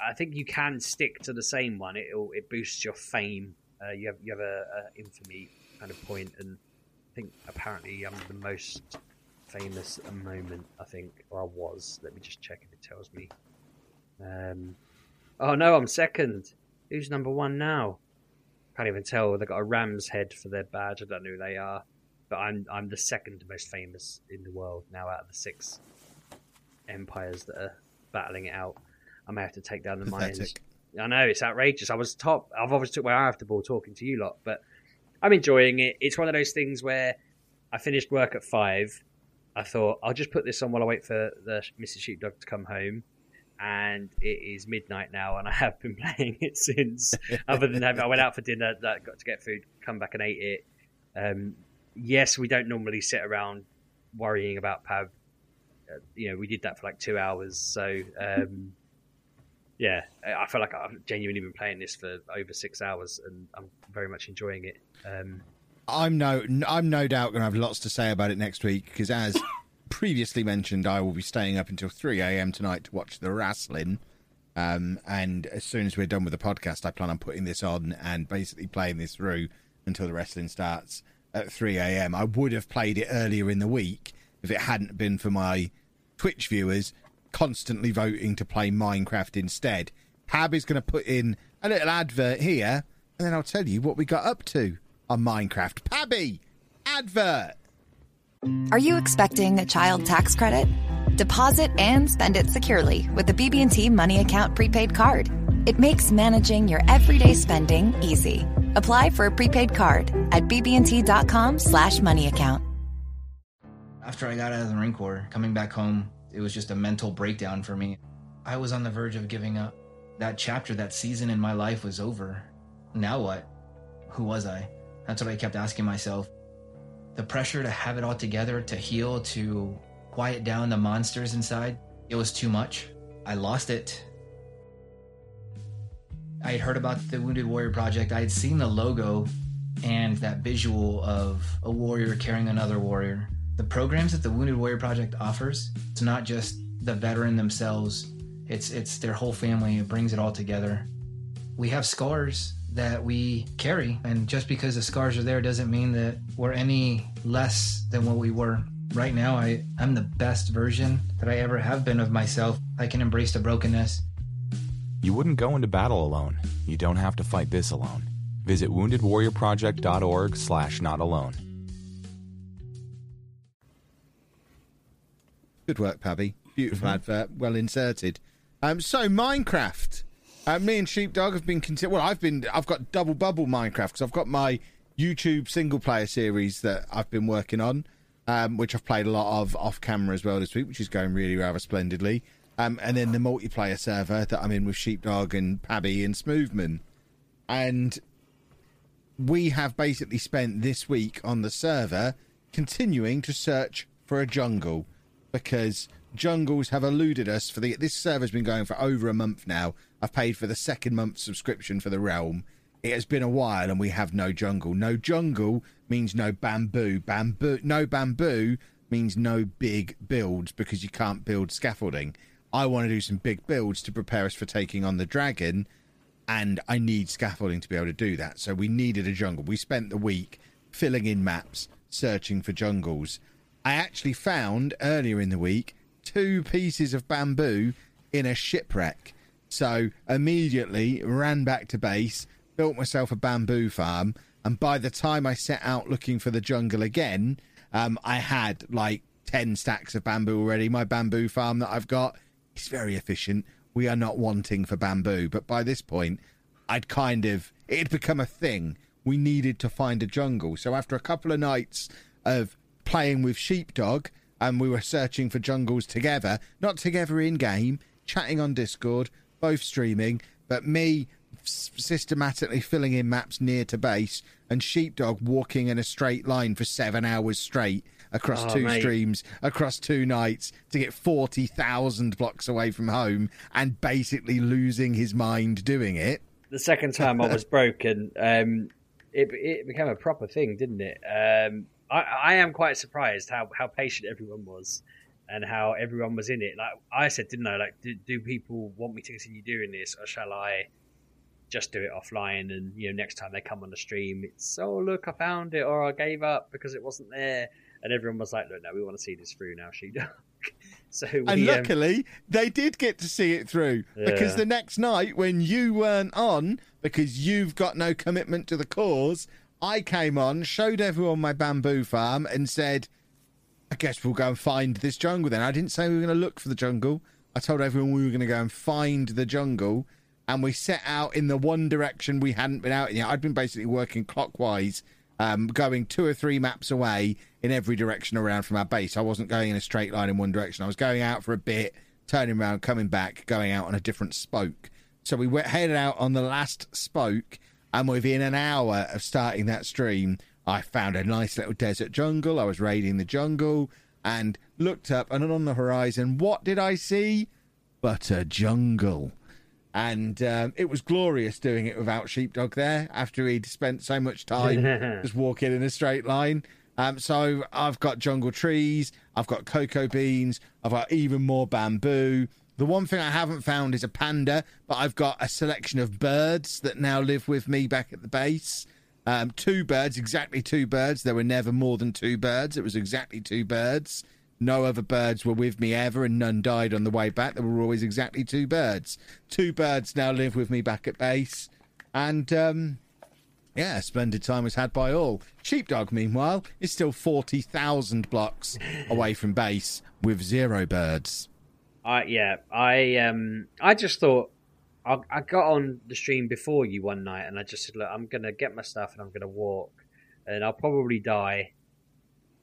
I think you can stick to the same one. It it boosts your fame. Uh, you have you have a, a infamy kind of point, and I think apparently I'm the most famous moment. I think, or I was. Let me just check if it tells me. Um, oh no, I'm second. Who's number one now? Can't even tell. They've got a ram's head for their badge. I don't know who they are, but I'm I'm the second most famous in the world now out of the six empires that are battling it out. I may have to take down the Mayans. I know it's outrageous. I was top. I've obviously took my eye off the ball talking to you lot, but I'm enjoying it. It's one of those things where I finished work at five. I thought I'll just put this on while I wait for the Mrs. Sheepdog to come home and it is midnight now, and I have been playing it since. other than having, I went out for dinner, that got to get food, come back and ate it. Um, yes, we don't normally sit around worrying about Pab. Uh, you know, we did that for like two hours. So, um, yeah, I feel like I've genuinely been playing this for over six hours, and I'm very much enjoying it. Um,
I'm no, I'm no doubt going to have lots to say about it next week because as previously mentioned, I will be staying up until 3 a.m. tonight to watch the wrestling. Um, and as soon as we're done with the podcast, I plan on putting this on and basically playing this through until the wrestling starts at 3 a.m. I would have played it earlier in the week if it hadn't been for my Twitch viewers constantly voting to play Minecraft instead. Pab is going to put in a little advert here, and then I'll tell you what we got up to on Minecraft. Pabby, advert.
Are you expecting a child tax credit? Deposit and spend it securely with the BB&T Money Account prepaid card. It makes managing your everyday spending easy. Apply for a prepaid card at bb&t.com slash money account.
After I got out of the Marine Corps, coming back home, it was just a mental breakdown for me. I was on the verge of giving up. That chapter, that season in my life was over. Now what? Who was I? That's what I kept asking myself the pressure to have it all together, to heal, to quiet down the monsters inside, it was too much. I lost it. I had heard about the Wounded Warrior Project. I had seen the logo and that visual of a warrior carrying another warrior. The programs that the Wounded Warrior Project offers, it's not just the veteran themselves, it's it's their whole family. It brings it all together. We have scars that we carry. And just because the scars are there doesn't mean that we're any less than what we were. Right now, I, I'm the best version that I ever have been of myself. I can embrace the brokenness.
You wouldn't go into battle alone. You don't have to fight this alone. Visit woundedwarriorproject.org slash not alone.
Good work, Pabby. Beautiful mm-hmm. advert, well inserted. Um, so Minecraft. Uh, me and Sheepdog have been conti- well. I've been I've got double bubble Minecraft because I've got my YouTube single player series that I've been working on, um, which I've played a lot of off camera as well this week, which is going really rather splendidly. Um, and then the multiplayer server that I'm in with Sheepdog and Pabby and Smoothman, and we have basically spent this week on the server continuing to search for a jungle because jungles have eluded us for the this server's been going for over a month now I've paid for the second month subscription for the realm. It has been a while and we have no jungle. No jungle means no bamboo. Bamboo no bamboo means no big builds because you can't build scaffolding. I want to do some big builds to prepare us for taking on the dragon and I need scaffolding to be able to do that. So we needed a jungle. We spent the week filling in maps, searching for jungles. I actually found earlier in the week two pieces of bamboo in a shipwreck. So immediately ran back to base, built myself a bamboo farm, and by the time I set out looking for the jungle again, um, I had like 10 stacks of bamboo already. My bamboo farm that I've got is very efficient. We are not wanting for bamboo, but by this point, I'd kind of, it had become a thing. We needed to find a jungle. So after a couple of nights of playing with Sheepdog, and we were searching for jungles together, not together in game, chatting on Discord, both streaming, but me systematically filling in maps near to base and Sheepdog walking in a straight line for seven hours straight across
Oh,
two
mate.
streams, across two nights to get 40,000 blocks away from home and basically losing his mind doing it.
the second time I was broken, um, it it became a proper thing, didn't it? Um, I, I am quite surprised how, how patient everyone was and how everyone was in it. Like I said, didn't I? Like, do, do people want me to continue doing this, or shall I just do it offline? And you know, next time they come on the stream, it's oh look, I found it, or I gave up because it wasn't there. And everyone was like, look, no, we want to see this through now, she So we,
And
um,
luckily, they did get to see it through because the next night, when you weren't on, because you've got no commitment to the cause, I came on, showed everyone my bamboo farm, and said, I guess we'll go and find this jungle then. I didn't say we were going to look for the jungle. I told everyone we were going to go and find the jungle. And we set out in the one direction we hadn't been out in yet. I'd been basically working clockwise, um, going two or three maps away in every direction around from our base. I wasn't going in a straight line in one direction. I was going out for a bit, turning around, coming back, going out on a different spoke. So we went headed out on the last spoke, and within an hour of starting that stream, I found a nice little desert jungle. I was raiding the jungle and looked up, and on the horizon, what did I see? But a jungle. And um, it was glorious doing it without Sheepdog there after he'd spent so much time just walking in a straight line. Um, so I've got jungle trees, I've got cocoa beans, I've got even more bamboo. The one thing I haven't found is a panda, but I've got a selection of birds that now live with me back at the base. Um, two birds, exactly two birds. There were never more than two birds. It was exactly two birds. No other birds were with me ever, and none died on the way back. There were always exactly two birds. Two birds now live with me back at base. And um, yeah, a splendid time was had by all. Sheepdog, meanwhile, is still 40,000 blocks away from base with zero birds.
I yeah, I um, I just thought I, I got on the stream before you one night, and I just said, look, I'm gonna get my stuff and I'm gonna walk, and I'll probably die,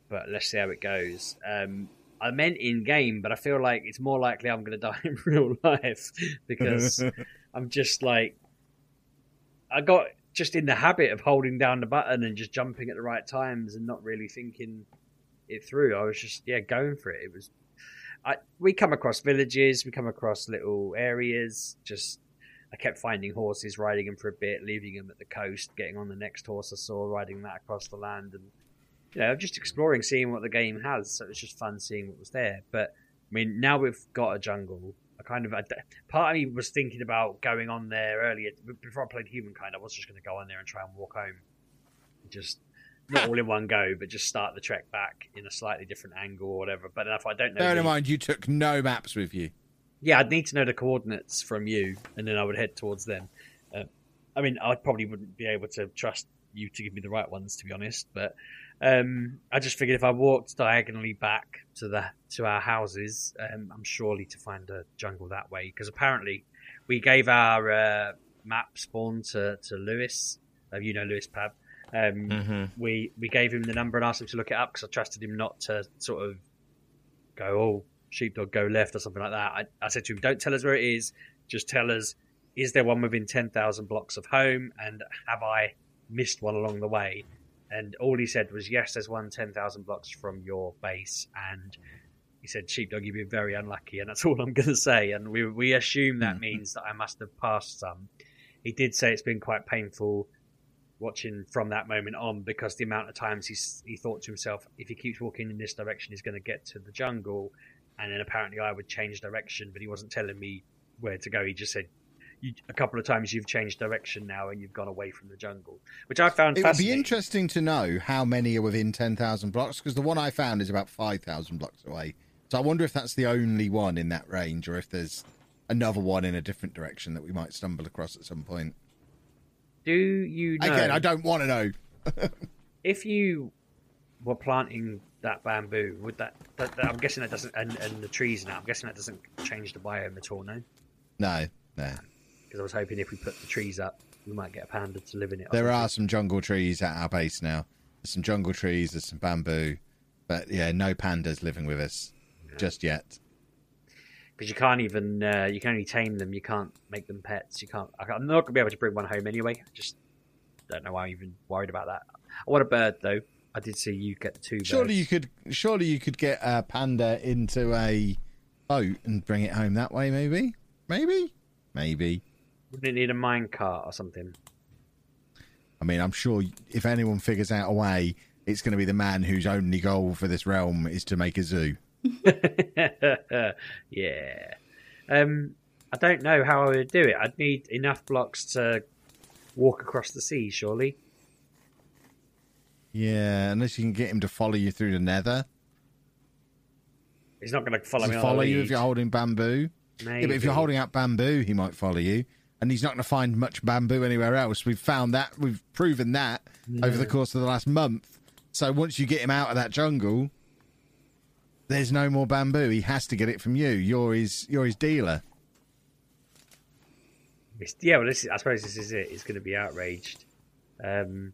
but let's see how it goes. Um, I meant in game, but I feel like it's more likely I'm gonna die in real life because I'm just like I got just in the habit of holding down the button and just jumping at the right times and not really thinking it through. I was just yeah going for it. It was I, we come across villages, we come across little areas. Just I kept finding horses, riding them for a bit, leaving them at the coast, getting on the next horse I saw, riding that across the land, and you know, just exploring, seeing what the game has. So it was just fun seeing what was there. But I mean, now we've got a jungle. I kind of I, part of me was thinking about going on there earlier before I played Humankind. I was just going to go on there and try and walk home, just not all in one go, but just start the trek back in a slightly different angle or whatever. But if I don't know,
Bear in mind, you took no maps with you.
Yeah, I'd need to know the coordinates from you, and then I would head towards them. Uh, I mean, I probably wouldn't be able to trust you to give me the right ones, to be honest. But um, I just figured if I walked diagonally back to the to our houses, um, I'm surely to find a jungle that way. Because apparently, we gave our uh, map spawn to to Lewis. Uh, you know Lewis Pab. Um,
Mhm.
We we gave him the number and asked him to look it up because I trusted him not to sort of go, oh, sheepdog, go left or something like that. I, I said to him, don't tell us where it is. Just tell us, is there one within 10,000 blocks of home? And have I missed one along the way? And all he said was, yes, there's one 10,000 blocks from your base. And he said, sheepdog, you've been very unlucky. And that's all I'm going to say. And we, we assume that mm. means that I must have passed some. He did say it's been quite painful watching from that moment on because the amount of times he's, he thought to himself, if he keeps walking in this direction, he's going to get to the jungle. And then apparently I would change direction, but he wasn't telling me where to go. He just said, you, a couple of times you've changed direction now and you've gone away from the jungle, which I found
It would be interesting to know how many are within 10,000 blocks because the one I found is about 5,000 blocks away. So I wonder if that's the only one in that range or if there's another one in a different direction that we might stumble across at some point.
Do you know?
Again, I don't want to know.
if you were planting that bamboo, would that, that, that- I'm guessing that doesn't, and, and the trees now, I'm guessing that doesn't change the biome at all, no?
No, no.
Because I was hoping if we put the trees up, we might get a panda to live in it.
There are some jungle trees at our base now. There's some jungle trees, there's some bamboo. But yeah, no pandas living with us just yet.
because you can't even uh, you can only tame them. You can't make them pets. You can't. I'm not gonna be able to bring one home anyway. I just don't know why I'm even worried about that. I want a bird though. I did see you get the two.
Surely
birds.
you could. Surely you could get a panda into a boat and bring it home that way. Maybe. Maybe. Maybe.
Wouldn't it need a mine cart or something?
I mean, I'm sure if anyone figures out a way, it's going to be the man whose only goal for this realm is to make a zoo.
yeah. Um, I don't know how I would do it. I'd need enough blocks to walk across the sea, surely.
Yeah, unless you can get him to follow you through the Nether.
He's not going to follow me
follow you
lead.
if you're holding bamboo? Yeah, but if you're holding out bamboo, he might follow you, and he's not going to find much bamboo anywhere else. We've found that. We've proven that over the course of the last month. So once you get him out of that jungle, there's no more bamboo. He has to get it from you. You're his. You're his dealer.
It's- Yeah, well, this is, I suppose this is it. He's going to be outraged. Um,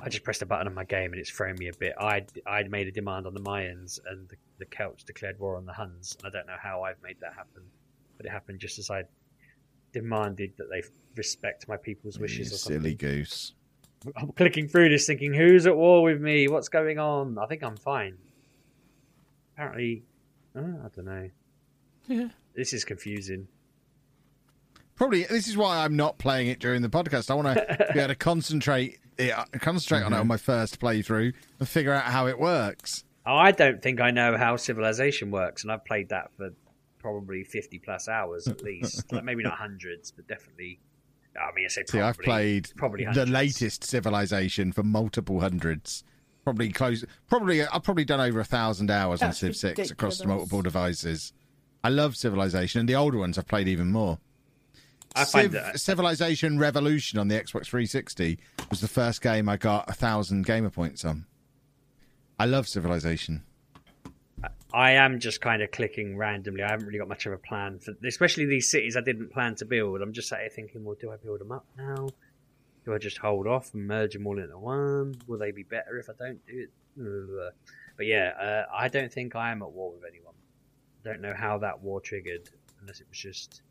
I just pressed a button on my game and it's thrown me a bit. I I made a demand on the Mayans and the, the Celts declared war on the Huns, I don't know how I've made that happen, but it happened just as I demanded that they respect my people's wishes
You
or something.
silly goose.
I'm clicking through this, thinking, "Who's at war with me? What's going on?" I think I'm fine. Apparently, uh, I don't know.
Yeah.
This is confusing.
Probably this is why I'm not playing it during the podcast. I want to be able to concentrate. Yeah, concentrate on it on my first playthrough and figure out how it works.
Oh, I don't think I know how Civilization works, and I've played that for probably fifty plus hours at least. like maybe not hundreds, but definitely. I mean, I say probably.
See, I've played
probably
the latest Civilization for multiple hundreds. Probably close. Probably I've probably done over a thousand hours
That's
on Civ Six across multiple devices. I love Civilization, and the older ones I've played even more.
I find
Civ-
that-
Civilization Revolution on the Xbox 360 was the first game I got a thousand gamer points on. I love Civilization.
I am just kind of clicking randomly. I haven't really got much of a plan for, especially these cities I didn't plan to build. I'm just sat here thinking, well, do I build them up now? Do I just hold off and merge them all into one? Will they be better if I don't do it? But yeah, uh, I don't think I am at war with anyone. Don't know how that war triggered, unless it was just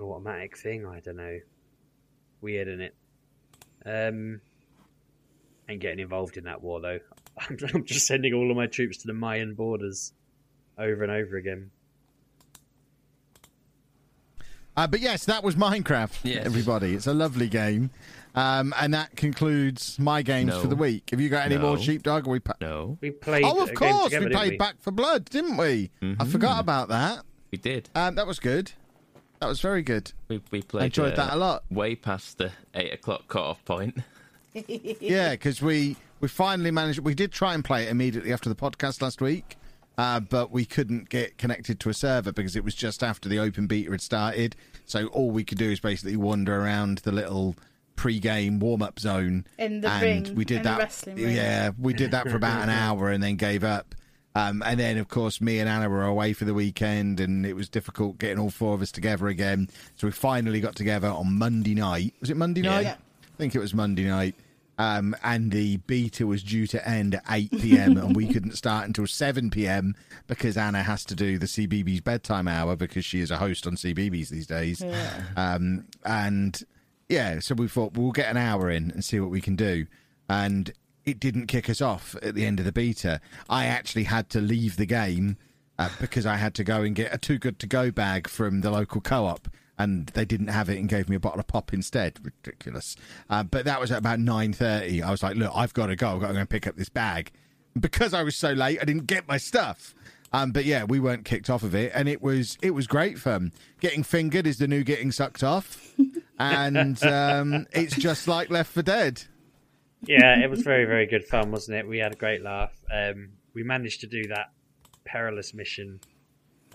automatic thing. I don't know. Weird, isn't it? Um, ain't getting involved in that war though. I'm, I'm just sending all of my troops to the Mayan borders over and over again.
Uh, but yes, that was Minecraft,
Yes.
everybody. It's a lovely game. Um, and that concludes my games
No.
for the week. Have you got any
No.
more Sheepdog? Or we pa-
No,
We played.
oh, of course.
together,
we
didn't
played
we?
Back 4 Blood, didn't we? I
Mhm.
forgot about that.
we did.
Um, that was good. That was very good.
We we played.
I enjoyed
uh,
that a lot.
Way past the eight o'clock cut-off point.
Yeah, because we we finally managed. We did try and play it immediately after the podcast last week, uh, but we couldn't get connected to a server because it was just after the open beta had started. So all we could do is basically wander around the little pre-game warm-up zone,
In the
and
ring,
we did
in the
that.
wrestling ring.
Yeah, we did that for about an hour and then gave up. Um, and then, of course, me and Anna were away for the weekend, and it was difficult getting all four of us together again. So we finally got together on Monday night. Was it Monday night?
Yeah.
I think it was Monday night. Um, and the beta was due to end at 8 p.m. and we couldn't start until 7 p.m. because Anna has to do the CBeebies bedtime hour because she is a host on CBeebies these days.
Yeah.
Um, and yeah, so we thought we'll get an hour in and see what we can do. And it didn't kick us off at the end of the beta. I actually had to leave the game uh, because I had to go and get a too good to go bag from the local co op. And they didn't have it and gave me a bottle of pop instead. Ridiculous. Uh, but that was at about nine thirty. I was like, "Look, I've got to go. I've got to go and pick up this bag." Because I was so late, I didn't get my stuff. Um, but yeah, we weren't kicked off of it, and it was it was great fun. Getting fingered is the new getting sucked off, and um, it's just like Left 4 Dead.
Yeah, it was very, very good fun, wasn't it? We had a great laugh. Um, we managed to do that perilous mission.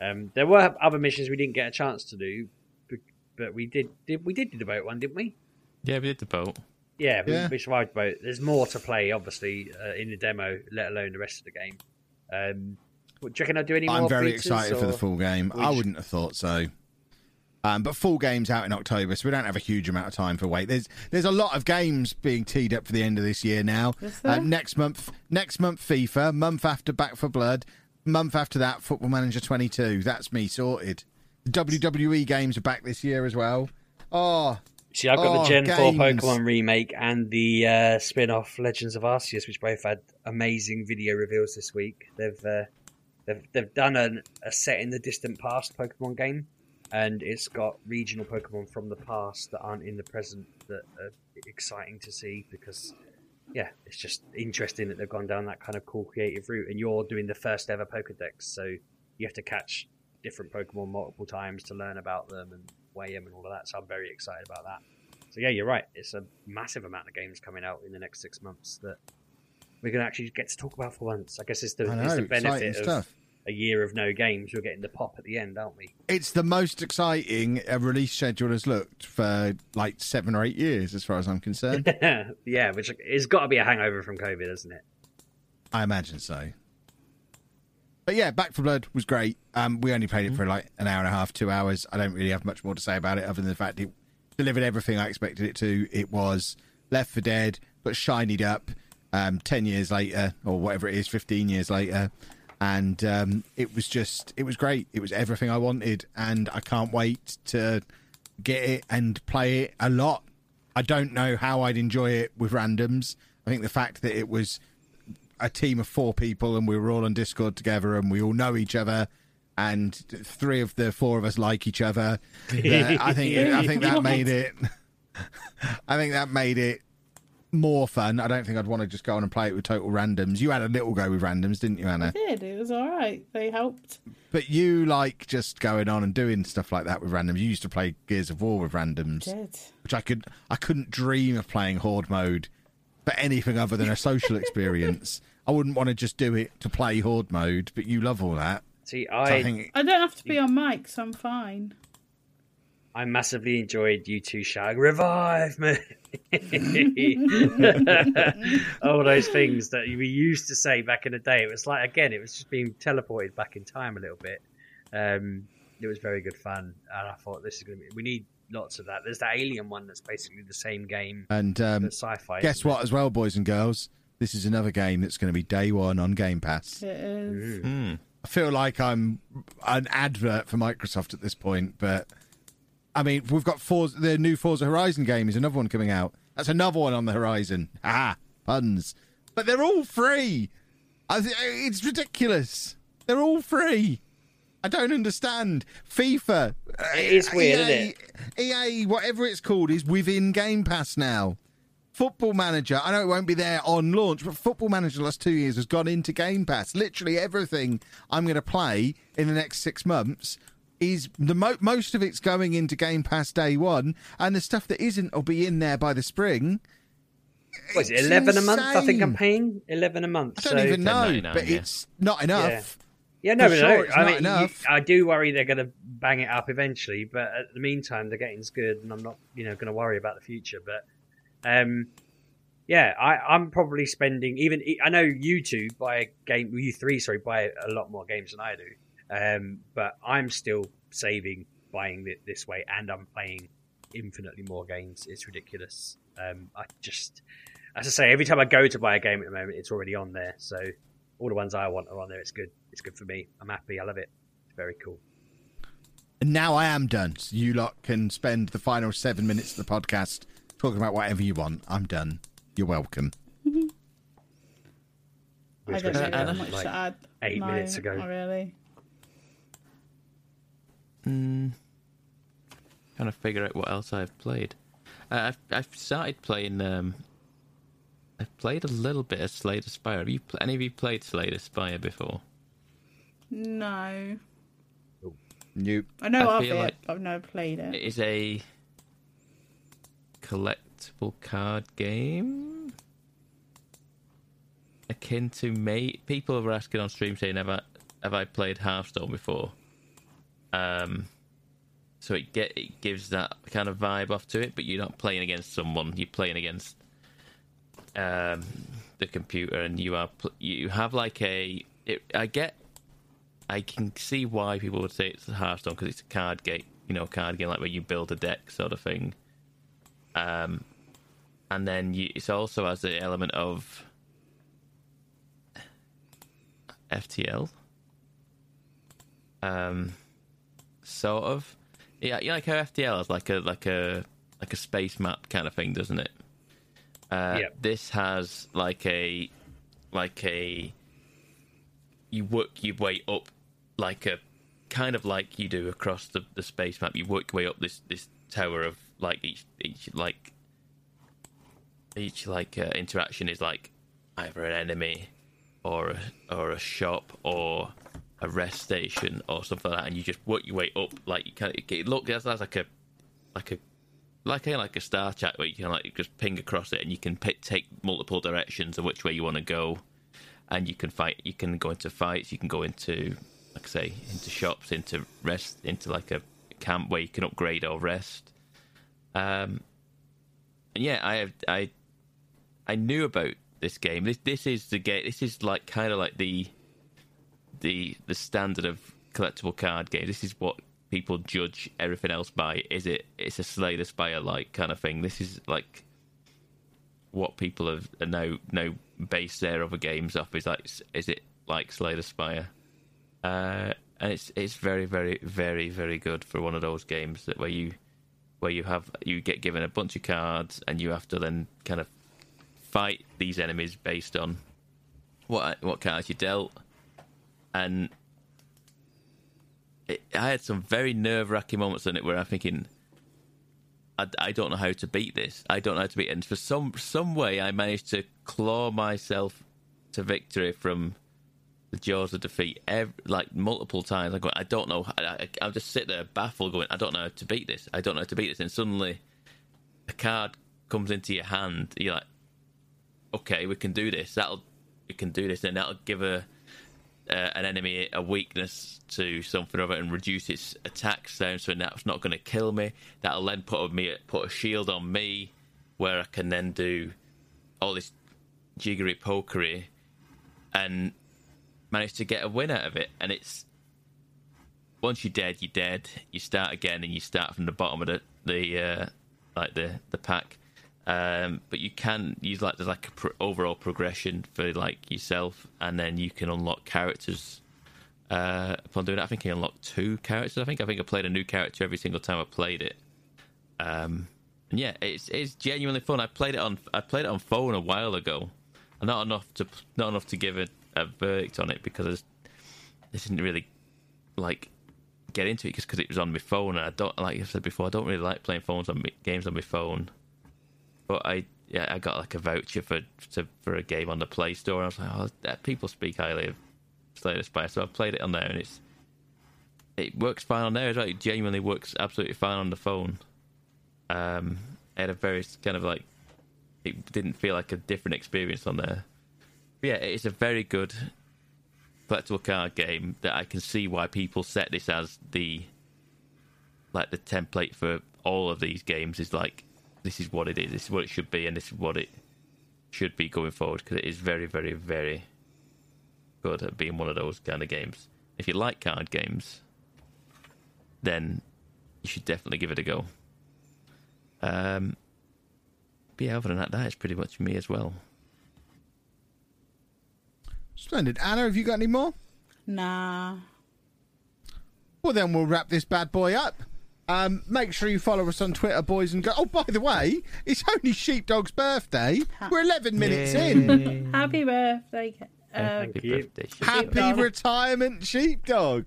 Um, there were other missions we didn't get a chance to do, b- but we did. did we did do the boat one, didn't we?
Yeah, we did the boat.
Yeah, we,
Yeah.
we survived the boat. There's more to play, obviously, uh, in the demo, let alone the rest of the game. Um, what, do you reckon I'll do any more?
I'm very
betas,
excited for the full game.
we
I wouldn't have thought so. Um, but full games out in October, so we don't have a huge amount of time for wait. There's there's a lot of games being teed up for the end of this year now.
Is
Uh, next month, next month FIFA, month after Back 4 Blood, month after that Football Manager 22. That's me sorted. The WWE games are back this year as well. Oh,
See, I've got
oh,
the Gen
games.
4 Pokemon remake and the uh, spin off Legends of Arceus, which both had amazing video reveals this week. They've uh, they've, they've done an, a set in the distant past Pokemon game, and it's got regional Pokemon from the past that aren't in the present that are exciting to see because, yeah, it's just interesting that they've gone down that kind of cool creative route. And you're doing the first ever Pokedex, so you have to catch different Pokemon multiple times to learn about them and weigh them and all of that. So I'm very excited about that. So yeah, you're right. It's a massive amount of games coming out in the next six months that we're going to actually get to talk about for once. I guess it's the,
I
it's the benefit of
stuff.
A year of no games. We're getting the pop at the end, aren't we?
it's the most exciting a release schedule has looked for like seven or eight years, as far as I'm concerned.
yeah, which it's got to be a hangover from COVID, hasn't it?
I imagine so. But yeah, Back 4 Blood was great. Um, we only played it for like an hour and a half, two hours. I don't really have much more to say about it other than the fact it delivered everything I expected it to. It was Left 4 Dead, but shinied up um, 10 years later, or whatever it is, 15 years later. And um, it was just, it was great. It was everything I wanted. And I can't wait to get it and play it a lot. I don't know how I'd enjoy it with randoms. I think the fact that it was a team of four people and we were all on Discord together and we all know each other and three of the four of us like each other. I think I think that made it. I think that made it more fun. I don't think I'd want to just go on and play it with total randoms. You had a little go with randoms, didn't you, Anna?
did. It was all right. They helped.
But you like just going on and doing stuff like that with randoms. You used to play Gears of War with randoms,
Did.
which I could I couldn't dream of playing Horde mode for anything other than a social experience. I wouldn't want to just do it to play Horde mode, but you love all that.
See,
So
I
I think
I don't have to be on mic, so I'm fine.
I massively enjoyed you two shouting "Revive me!" All those things that we used to say back in the day. It was like again, it was just being teleported back in time a little bit. Um, it was very good fun, and I thought this is going to be. We need lots of that. There's that Alien one that's basically the same game,
and um,
sci-fi.
guess what, as well, boys and girls, this is another game that's going to be day one on Game Pass.
It is.
I feel like I'm an advert for Microsoft at this point, but I mean, we've got Forza, the new Forza Horizon game is another one coming out. That's another one on the horizon. Ah, puns. But they're all free. I th- it's ridiculous. They're all free. I don't understand. FIFA.
It is weird,
EA,
isn't it?
EA, whatever it's called, is within Game Pass now. Football Manager, I know it won't be there on launch, but Football Manager the last two years has gone into Game Pass. Literally everything I'm going to play in the next six months is the mo- most of it's going into Game Pass day one, and the stuff that isn't will be in there by the spring.
What is it?
It's
Eleven a month? I think I'm paying eleven a month.
I don't
so-
even know,
$10.99,
but
yeah.
it's not enough.
Yeah, no,
For sure
no,
it's
I
not
mean, you-
enough.
I do worry they're going to bang it up eventually, but at the meantime, the getting's good, and I'm not, you know, going to worry about the future. But, um, yeah, I, I'm probably spending even. I know you two buy a game, you three, sorry, buy a lot more games than I do, um, but I'm still saving buying it this way, and I'm playing infinitely more games. It's ridiculous. Um, I just, as I say, every time I go to buy a game at the moment, it's already on there. So all the ones I want are on there. It's good. It's good for me. I'm happy. I love it. It's very cool.
And now I am done. So you lot can spend the final seven minutes of the podcast talking about whatever you want. I'm done. You're welcome.
I don't really have much
Like
to add.
eight
no,
minutes ago.
Not really.
Mm, trying to figure out what else I've played. Uh, I've I've started playing. Um, I've played a little bit of Slay the Spire. Have you pl- any of you played Slay the Spire before?
No.
You.
I know
I
of
feel
it,
like
but I've never played it.
It is a collectible card game akin to me. People were asking on stream saying, "Have I have I played Hearthstone before?" Um, so it get it gives that kind of vibe off to it, but you're not playing against someone. You're playing against um, the computer, and you are pl- you have like a. It, I get. I can see why people would say it's a Hearthstone because it's a card game you know card game, like where you build a deck sort of thing. Um, and then you, it also has the element of FTL. Um, sort of. Yeah, you know, like how FTL is like a like a like a space map kind of thing, doesn't it? Uh,
Yep.
This has like a like a you work your way up like a kind of like you do across the, the space map. You work your way up this this tower of like each each like each like uh, interaction is like either an enemy or a, or a shop or a rest station or something like that, and you just work your way up. Like you of it look that's, that's like a like a like a like a star chat where you can like just ping across it and you can pick, take multiple directions of which way you want to go, and you can fight. You can go into fights. You can go into like I say into shops, into rest, into like a camp where you can upgrade or rest. Um, and yeah, I have I I knew about this game. This this is the game. This is like kind of like the the the standard of collectible card game. This is what people judge everything else by. Is it? It's a Slay the Spire like kind of thing. This is like what people have are now now based their other games off. Is like is it like Slay the Spire? Uh, and it's it's very very very very good for one of those games that where you where you have you get given a bunch of cards and you have to then kind of fight these enemies based on what what cards you dealt and it, I had some very nerve wracking moments in it where I'm thinking, I, I don't know how to beat this. I don't know how to beat it. And for some some way, I managed to claw myself to victory from the jaws of defeat, ev like multiple times. I go, I don't know. I, I, I'll just sit there baffled, going, I don't know how to beat this. I don't know how to beat this. And suddenly, a card comes into your hand. You're like, okay, we can do this. That'll we can do this, and that'll give a uh, an enemy a weakness to something of it and reduce its attacks down, so that's not going to kill me. That'll then put a, me put a shield on me, where I can then do all this jiggery pokery and manage to get a win out of it. And it's once you're dead, you're dead. You start again, and you start from the bottom of the the uh, like the the pack. Um, but you can use like there's like a overall progression for like yourself, and then you can unlock characters uh, upon doing it. I think I unlocked two characters. I think I think I played a new character every single time I played it. Um, and yeah, it's it's genuinely fun. I played it on I played it on phone a while ago, and not enough to not enough to give a, a verdict on it because I just, I didn't really like get into it just because it was on my phone. And I don't like I said before, I don't really like playing phones on games on my phone. But I yeah I got like a voucher for to, for a game on the Play Store. And I was like, oh, people speak highly of Slay the Spire, so I played it on there, and it's it works fine on there as well. It genuinely works absolutely fine on the phone. Um, it had a very kind of like it didn't feel like a different experience on there. But yeah, it's a very good collectible card game that I can see why people set this as the like the template for all of these games is like this is what it is, this is what it should be, and this is what it should be going forward because it is very, very, very good at being one of those kind of games. If you like card games, then you should definitely give it a go. Um, but yeah, other than that, that is pretty much me as well.
Splendid. Anna, have you got any more?
Nah.
Well, then we'll wrap this bad boy up. Um, make sure you follow us on Twitter, boys and girls. Oh, by the way, it's only Sheepdog's birthday. We're 11 minutes in.
Happy birthday. Ke- Uh,
Thank you.
Happy retirement, Sheepdog.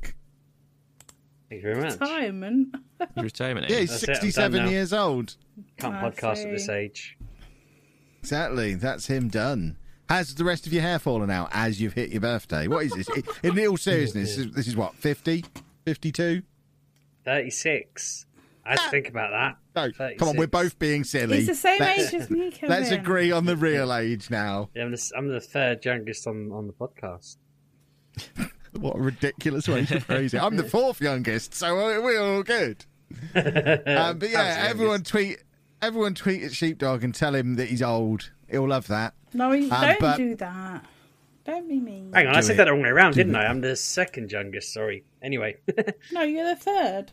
Thank you very much.
retirement.
retirement.
Yeah, he's
That's it, I'm done
67
now.
years old.
Can't
I
podcast at this age.
Exactly. That's him done. Has the rest of your hair fallen out as you've hit your birthday? What is this? In all seriousness, this is, this is what, 50? 52?
36. I had to think about that.
No,
36.
come on, we're both being silly.
He's the same
Let's-
age as me, Kevin.
Let's agree on the real age now.
Yeah, I'm the, I'm the third youngest on, on the podcast.
What a ridiculous way to phrase it. I'm the fourth youngest, so we're we're all good. Um, but yeah,
Absolutely.
everyone tweet, everyone tweet at Sheepdog and tell him that he's old. He'll love that.
No, he,
Um,
don't
but-
do that. Don't be mean.
Hang on, I said
it.
that the wrong way around,
Do
didn't
it.
I? I'm the second youngest, sorry. Anyway.
No, you're the third.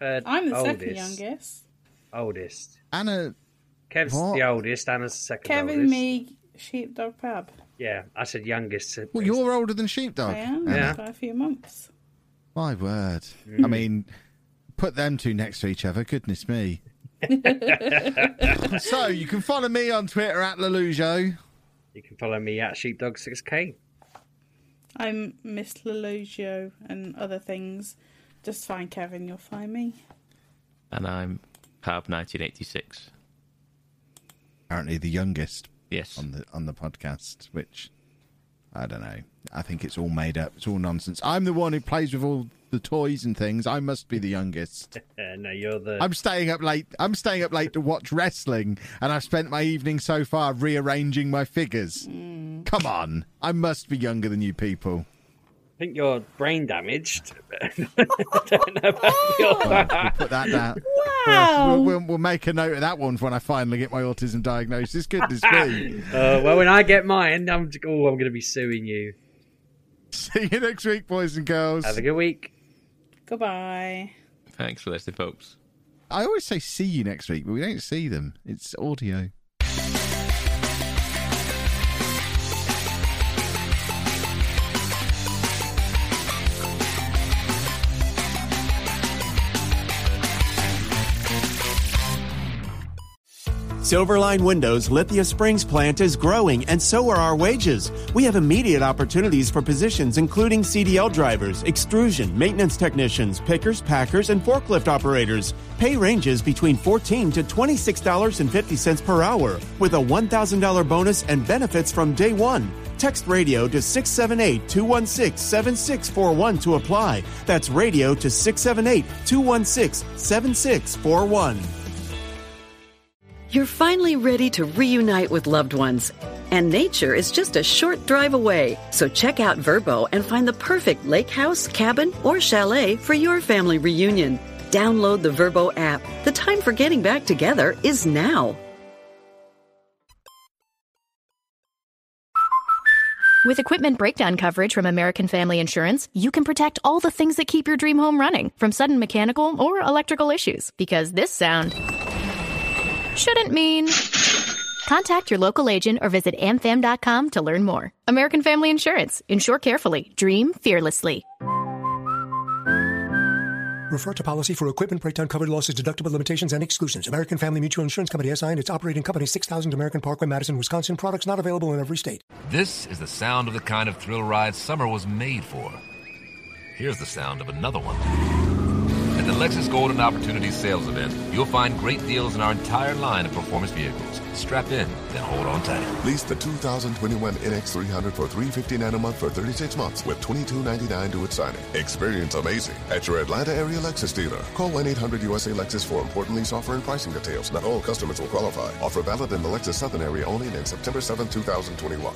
Third
I'm the
oldest.
second youngest.
Oldest.
Anna.
Kev's
What?
the oldest. Anna's the second
Kevin,
oldest.
me, sheepdog, pub.
Yeah, I said youngest.
Well, you're older than Sheepdog.
I am
Anna.
by a few months.
My word.
Mm.
I mean, put them two next to each other. Goodness me. so you can follow me on Twitter at Lelujo.
You can follow me at Sheepdog6K.
I'm Miss Lelugio and other things. Just find Kevin, you'll find me.
And I'm Pab 1986.
Apparently the youngest.
Yes.
On the on the podcast, which I don't know. I think it's all made up. It's all nonsense. I'm the one who plays with all the toys and things. I must be the youngest.
No, you're the.
I'm staying up late. I'm staying up late to watch wrestling, and I've spent my evening so far rearranging my figures. Hmm. Come on, I must be younger than you people.
I think you're brain damaged. I don't know about your.
Well, we'll put that down.
Wow.
We'll, we'll, we'll make a note of that one for when I finally get my autism diagnosis. Goodness me.
Uh, well, when I get mine, I'm oh, I'm going to be suing you.
See you next week, boys and girls.
Have a good week.
Goodbye.
Thanks for listening, folks.
I always say see you next week, but we don't see them. It's audio.
Silverline Windows Lithia Springs plant is growing, and so are our wages. We have immediate opportunities for positions including CDL drivers, extrusion, maintenance technicians, pickers, packers, and forklift operators. Pay ranges between 14 to $26.50 per hour, with a $1,000 bonus and benefits from day one. Text radio to 678 216 7641 to apply. That's radio to 678 216 7641.
You're finally ready to reunite with loved ones. And nature is just a short drive away. So check out Vrbo and find the perfect lake house, cabin, or chalet for your family reunion. Download the Vrbo app. The time for getting back together is now.
With equipment breakdown coverage from American Family Insurance, you can protect all the things that keep your dream home running from sudden mechanical or electrical issues. Because this sound shouldn't mean. Contact your local agent or visit amfam.com to learn more. American Family Insurance. Insure carefully. Dream fearlessly.
Refer to policy for equipment breakdown covered losses, deductible limitations, and exclusions. American Family Mutual Insurance Company SI and its operating company 6000 American Parkway, Madison, Wisconsin. Products not available in every state.
This is the sound of the kind of thrill ride summer was made for. Here's the sound of another one. At the Lexus Golden Opportunity Sales Event, you'll find great deals in our entire line of performance vehicles. Strap in, then hold on tight.
Lease the 2021 NX300 for 359 a month for 36 months with $22.99 to its signing. Experience amazing at your Atlanta area Lexus dealer. Call 1-800-USA Lexus for important lease offer and pricing details. Not all customers will qualify. Offer valid in the Lexus Southern area only and September 7, 2021.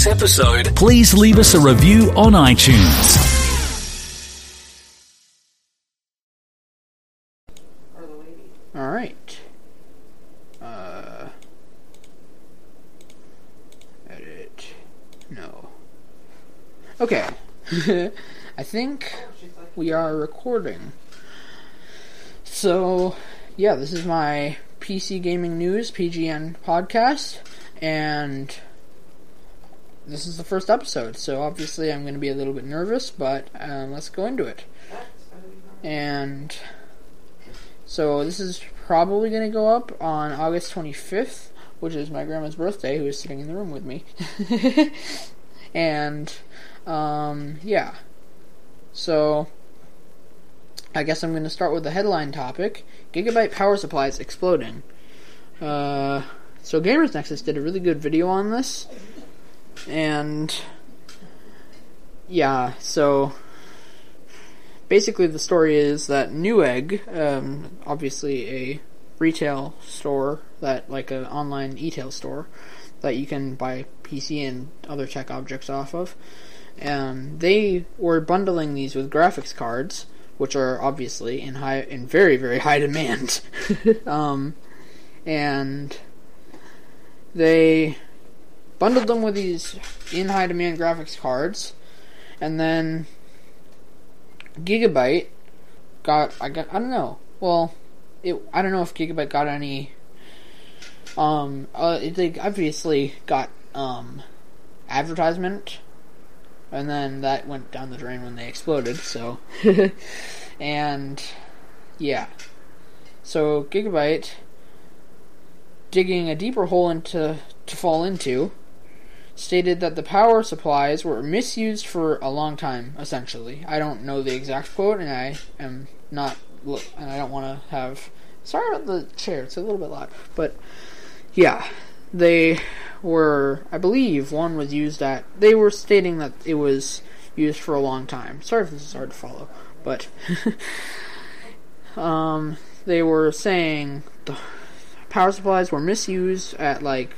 This episode, please leave us a review on iTunes.
All right. Uh, edit. No. Okay. I think we are recording. So, yeah, this is my PC Gaming News PGN podcast, and this is the first episode. So obviously, I'm going to be a little bit nervous, but uh, let's go into it. And so this is probably going to go up on August 25th, which is my grandma's birthday, who is sitting in the room with me. and um, yeah, so I guess I'm going to start with the headline topic: Gigabyte power supplies exploding. Uh, so Gamers Nexus did a really good video on this, and yeah, so basically the story is that Newegg, um, obviously a retail store that like an online e-tail store that you can buy PC and other tech objects off of. Um, they were bundling these with graphics cards, which are obviously in high, in very very high demand. um, and they bundled them with these in high demand graphics cards, and then Gigabyte got I got I don't know. Well, it I don't know if Gigabyte got any. Um, uh, they obviously got um advertisement, and then that went down the drain when they exploded. So, and yeah, so Gigabyte digging a deeper hole into to fall into stated that the power supplies were misused for a long time essentially. I don't know the exact quote and i am not and i don't want to have sorry about the chair it's a little bit loud but yeah. They were i believe one was used at they were stating that it was used for a long time. Sorry if this is hard to follow but um they were saying the power supplies were misused at like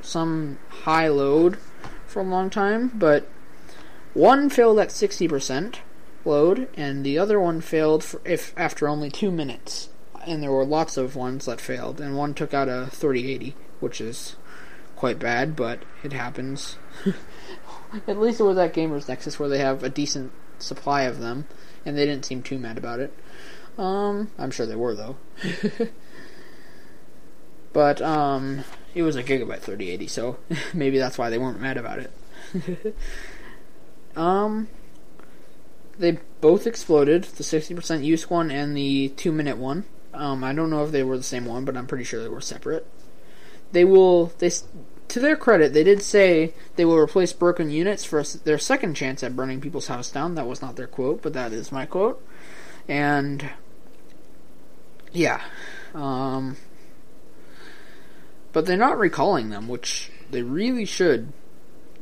some high load for a long time, but one failed at 60% load, and the other one failed if after only two minutes. And there were lots of ones that failed, and one took out a 3080, which is quite bad, but it happens. at least it was at Gamers Nexus where they have a decent supply of them, and they didn't seem too mad about it. Um, I'm sure they were though. but um, it was a gigabyte 3080, so maybe that's why they weren't mad about it. um, they both exploded, the 60% use one and the 2 minute one. Um, I don't know if they were the same one, but I'm pretty sure they were separate. They will, they, to their credit, they did say they will replace broken units for their second chance at burning people's house down. That was not their quote, but that is my quote. And, yeah. Um, but they're not recalling them, which they really should.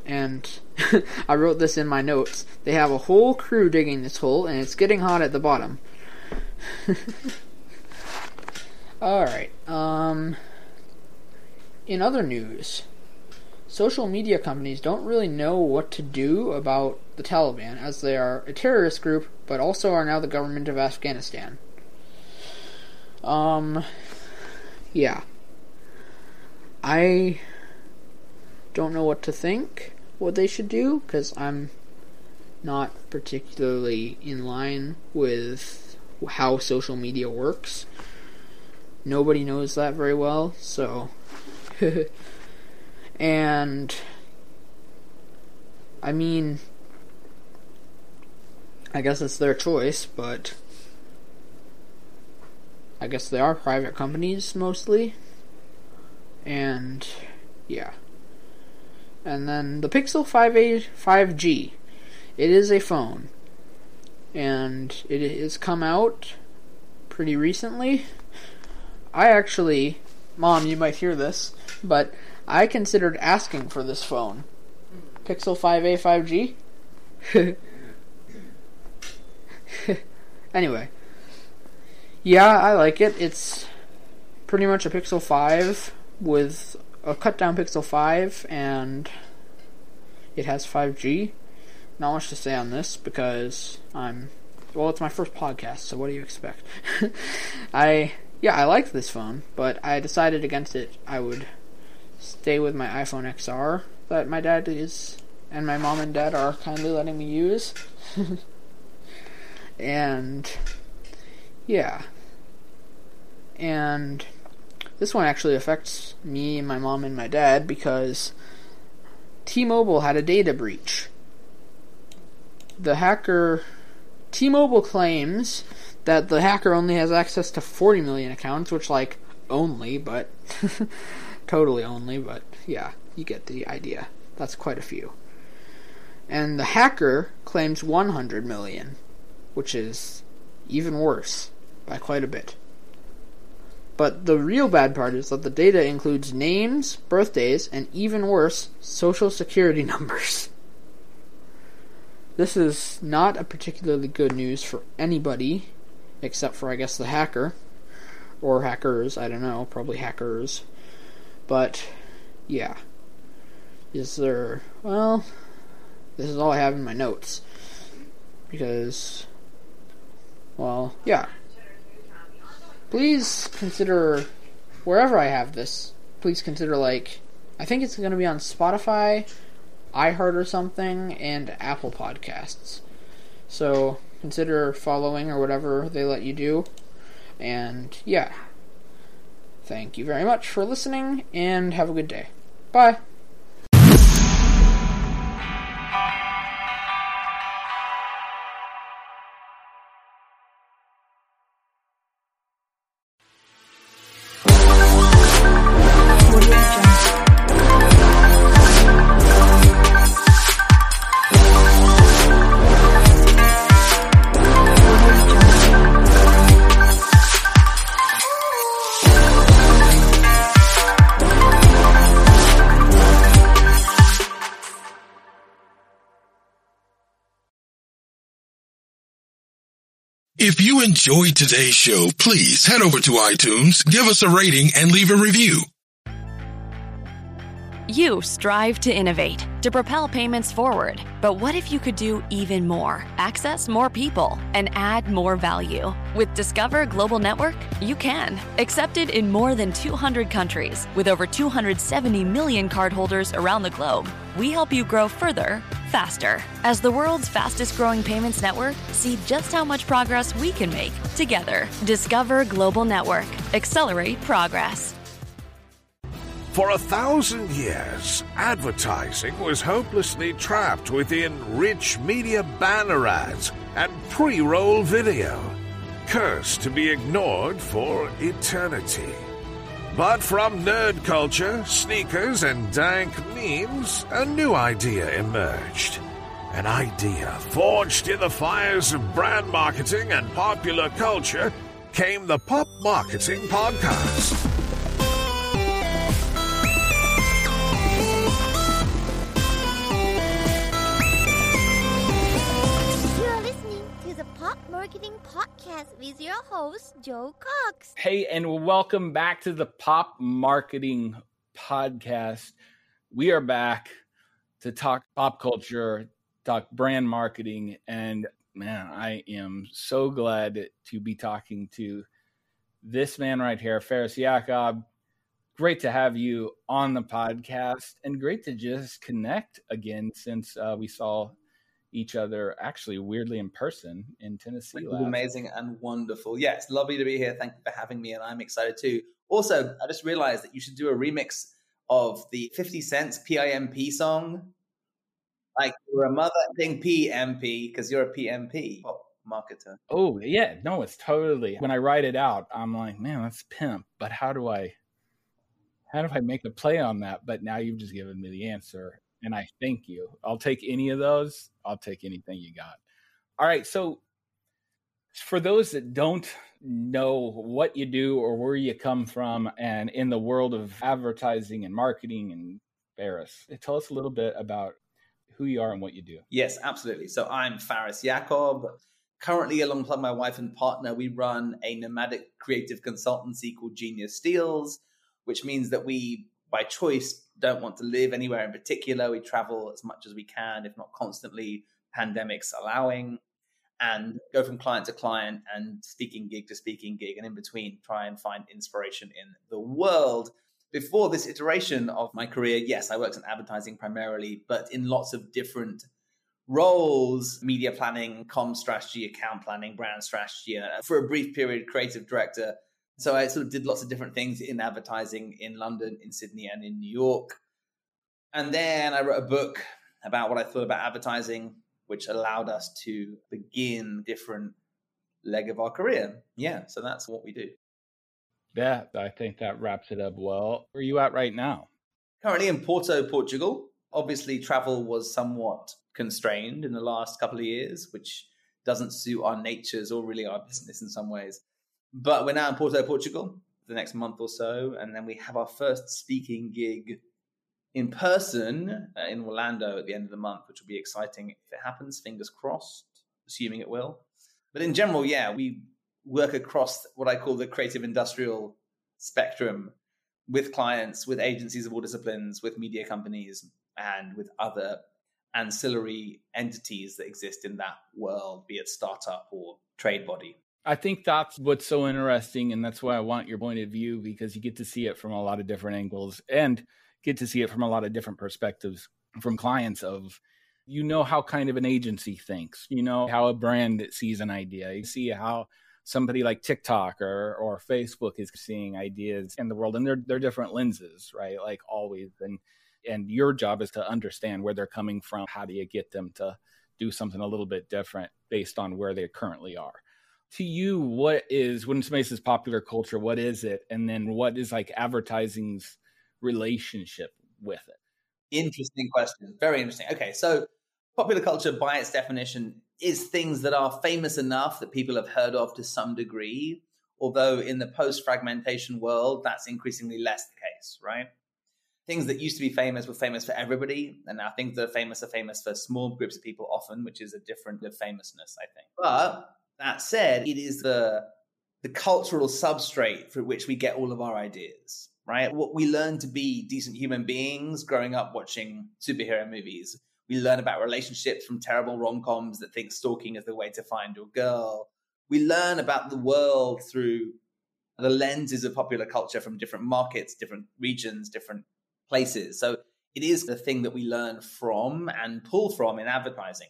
And I wrote this in my notes. They have a whole crew digging this hole, and it's getting hot at the bottom. Alright, um. In other news, social media companies don't really know what to do about the Taliban, as they are a terrorist group, but also are now the government of Afghanistan. Um, yeah. I don't know what to think what they should do because I'm not particularly in line with how social media works. Nobody knows that very well, so. and. I mean. I guess it's their choice, but. I guess they are private companies mostly and yeah. And then the Pixel 5a 5G. It is a phone. And it has come out pretty recently. I actually, Mom, you might hear this, but I considered asking for this phone. Pixel 5a 5G. anyway. Yeah, I like it. It's pretty much a Pixel 5 with a cut down Pixel 5 and it has 5G. Not much to say on this because I'm well, it's my first podcast, so what do you expect? I yeah, I like this phone, but I decided against it. I would stay with my iPhone XR that my dad is and my mom and dad are kindly letting me use. and yeah. And this one actually affects me, my mom, and my dad because T-Mobile had a data breach. The hacker T-Mobile claims that the hacker only has access to 40 million accounts, which like only, but totally only, but yeah, you get the idea. That's quite a few. And the hacker claims 100 million, which is even worse by quite a bit. But the real bad part is that the data includes names, birthdays, and even worse, social security numbers. This is not a particularly good news for anybody, except for, I guess, the hacker. Or hackers, I don't know, probably hackers. But, yeah. Is there. Well, this is all I have in my notes. Because. Well, yeah. Please consider. Wherever I have this, please consider, like. I think it's going to be on Spotify, iHeart or something, and Apple Podcasts. So consider following or whatever they let you do. And yeah. Thank you very much for listening and have a good day. Bye.
If you enjoyed today's show, please head over to iTunes, give us a rating, and leave a review.
You strive to innovate, to propel payments forward. But what if you could do even more? Access more people and add more value. With Discover Global Network, you can. Accepted in more than 200 countries, with over 270 million cardholders around the globe, we help you grow further, faster. As the world's fastest growing payments network, see just how much progress we can make together. Discover Global Network. Accelerate progress.
For a thousand years, advertising was hopelessly trapped within rich media banner ads and pre roll video, cursed to be ignored for eternity. But from nerd culture, sneakers, and dank memes, a new idea emerged. An idea forged in the fires of brand marketing and popular culture came the Pop Marketing Podcast.
Marketing Podcast with your host, Joe Cox.
Hey, and welcome back to the Pop Marketing Podcast. We are back to talk pop culture, talk brand marketing, and man, I am so glad to be talking to this man right here, Faris Yakob. Great to have you on the podcast, and great to just connect again since uh, we saw each other actually weirdly in person in Tennessee.
Amazing and wonderful. Yeah, it's lovely to be here. Thank you for having me, and I'm excited too. Also, I just realized that you should do a remix of the 50 Cent PIMP song. Like you're a mother thing PMP because you're a PMP marketer.
Oh yeah, no, it's totally. When I write it out, I'm like, man, that's pimp. But how do I, how do I make a play on that? But now you've just given me the answer, and I thank you. I'll take any of those. I'll take anything you got. All right, so for those that don't know what you do or where you come from, and in the world of advertising and marketing and Faris, tell us a little bit about who you are and what you do.
Yes, absolutely. So I'm Faris Yakob. Currently, alongside my wife and partner, we run a nomadic creative consultancy called Genius Steals, which means that we, by choice, don't want to live anywhere in particular. We travel as much as we can, if not constantly, pandemics allowing, and go from client to client and speaking gig to speaking gig, and in between, try and find inspiration in the world. Before this iteration of my career, yes, I worked in advertising primarily, but in lots of different roles media planning, com strategy, account planning, brand strategy, uh, for a brief period, creative director. So I sort of did lots of different things in advertising in London, in Sydney, and in New York. And then I wrote a book about what I thought about advertising, which allowed us to begin different leg of our career. Yeah, so that's what we do.
Yeah, I think that wraps it up well. Where are you at right now?
Currently in Porto, Portugal. Obviously, travel was somewhat constrained in the last couple of years, which doesn't suit our natures or really our business in some ways. But we're now in Porto, Portugal, for the next month or so, and then we have our first speaking gig in person uh, in Orlando at the end of the month, which will be exciting if it happens. Fingers crossed, assuming it will. But in general, yeah, we work across what I call the creative industrial spectrum with clients, with agencies of all disciplines, with media companies, and with other ancillary entities that exist in that world, be it startup or trade body.
I think that's what's so interesting, and that's why I want your point of view because you get to see it from a lot of different angles and get to see it from a lot of different perspectives from clients of you know how kind of an agency thinks, you know how a brand sees an idea, you see how somebody like TikTok or or Facebook is seeing ideas in the world, and they're they're different lenses, right? Like always, and and your job is to understand where they're coming from. How do you get them to do something a little bit different based on where they currently are? To you, what is when somebody says popular culture? What is it? And then what is like advertising's relationship with it?
Interesting question. Very interesting. Okay, so popular culture, by its definition, is things that are famous enough that people have heard of to some degree. Although in the post fragmentation world, that's increasingly less the case, right? Things that used to be famous were famous for everybody, and now things that are famous are famous for small groups of people often, which is a different of famousness, I think. But that said, it is the the cultural substrate through which we get all of our ideas, right? What we learn to be decent human beings growing up watching superhero movies. We learn about relationships from terrible rom coms that think stalking is the way to find your girl. We learn about the world through the lenses of popular culture from different markets, different regions, different places. So it is the thing that we learn from and pull from in advertising.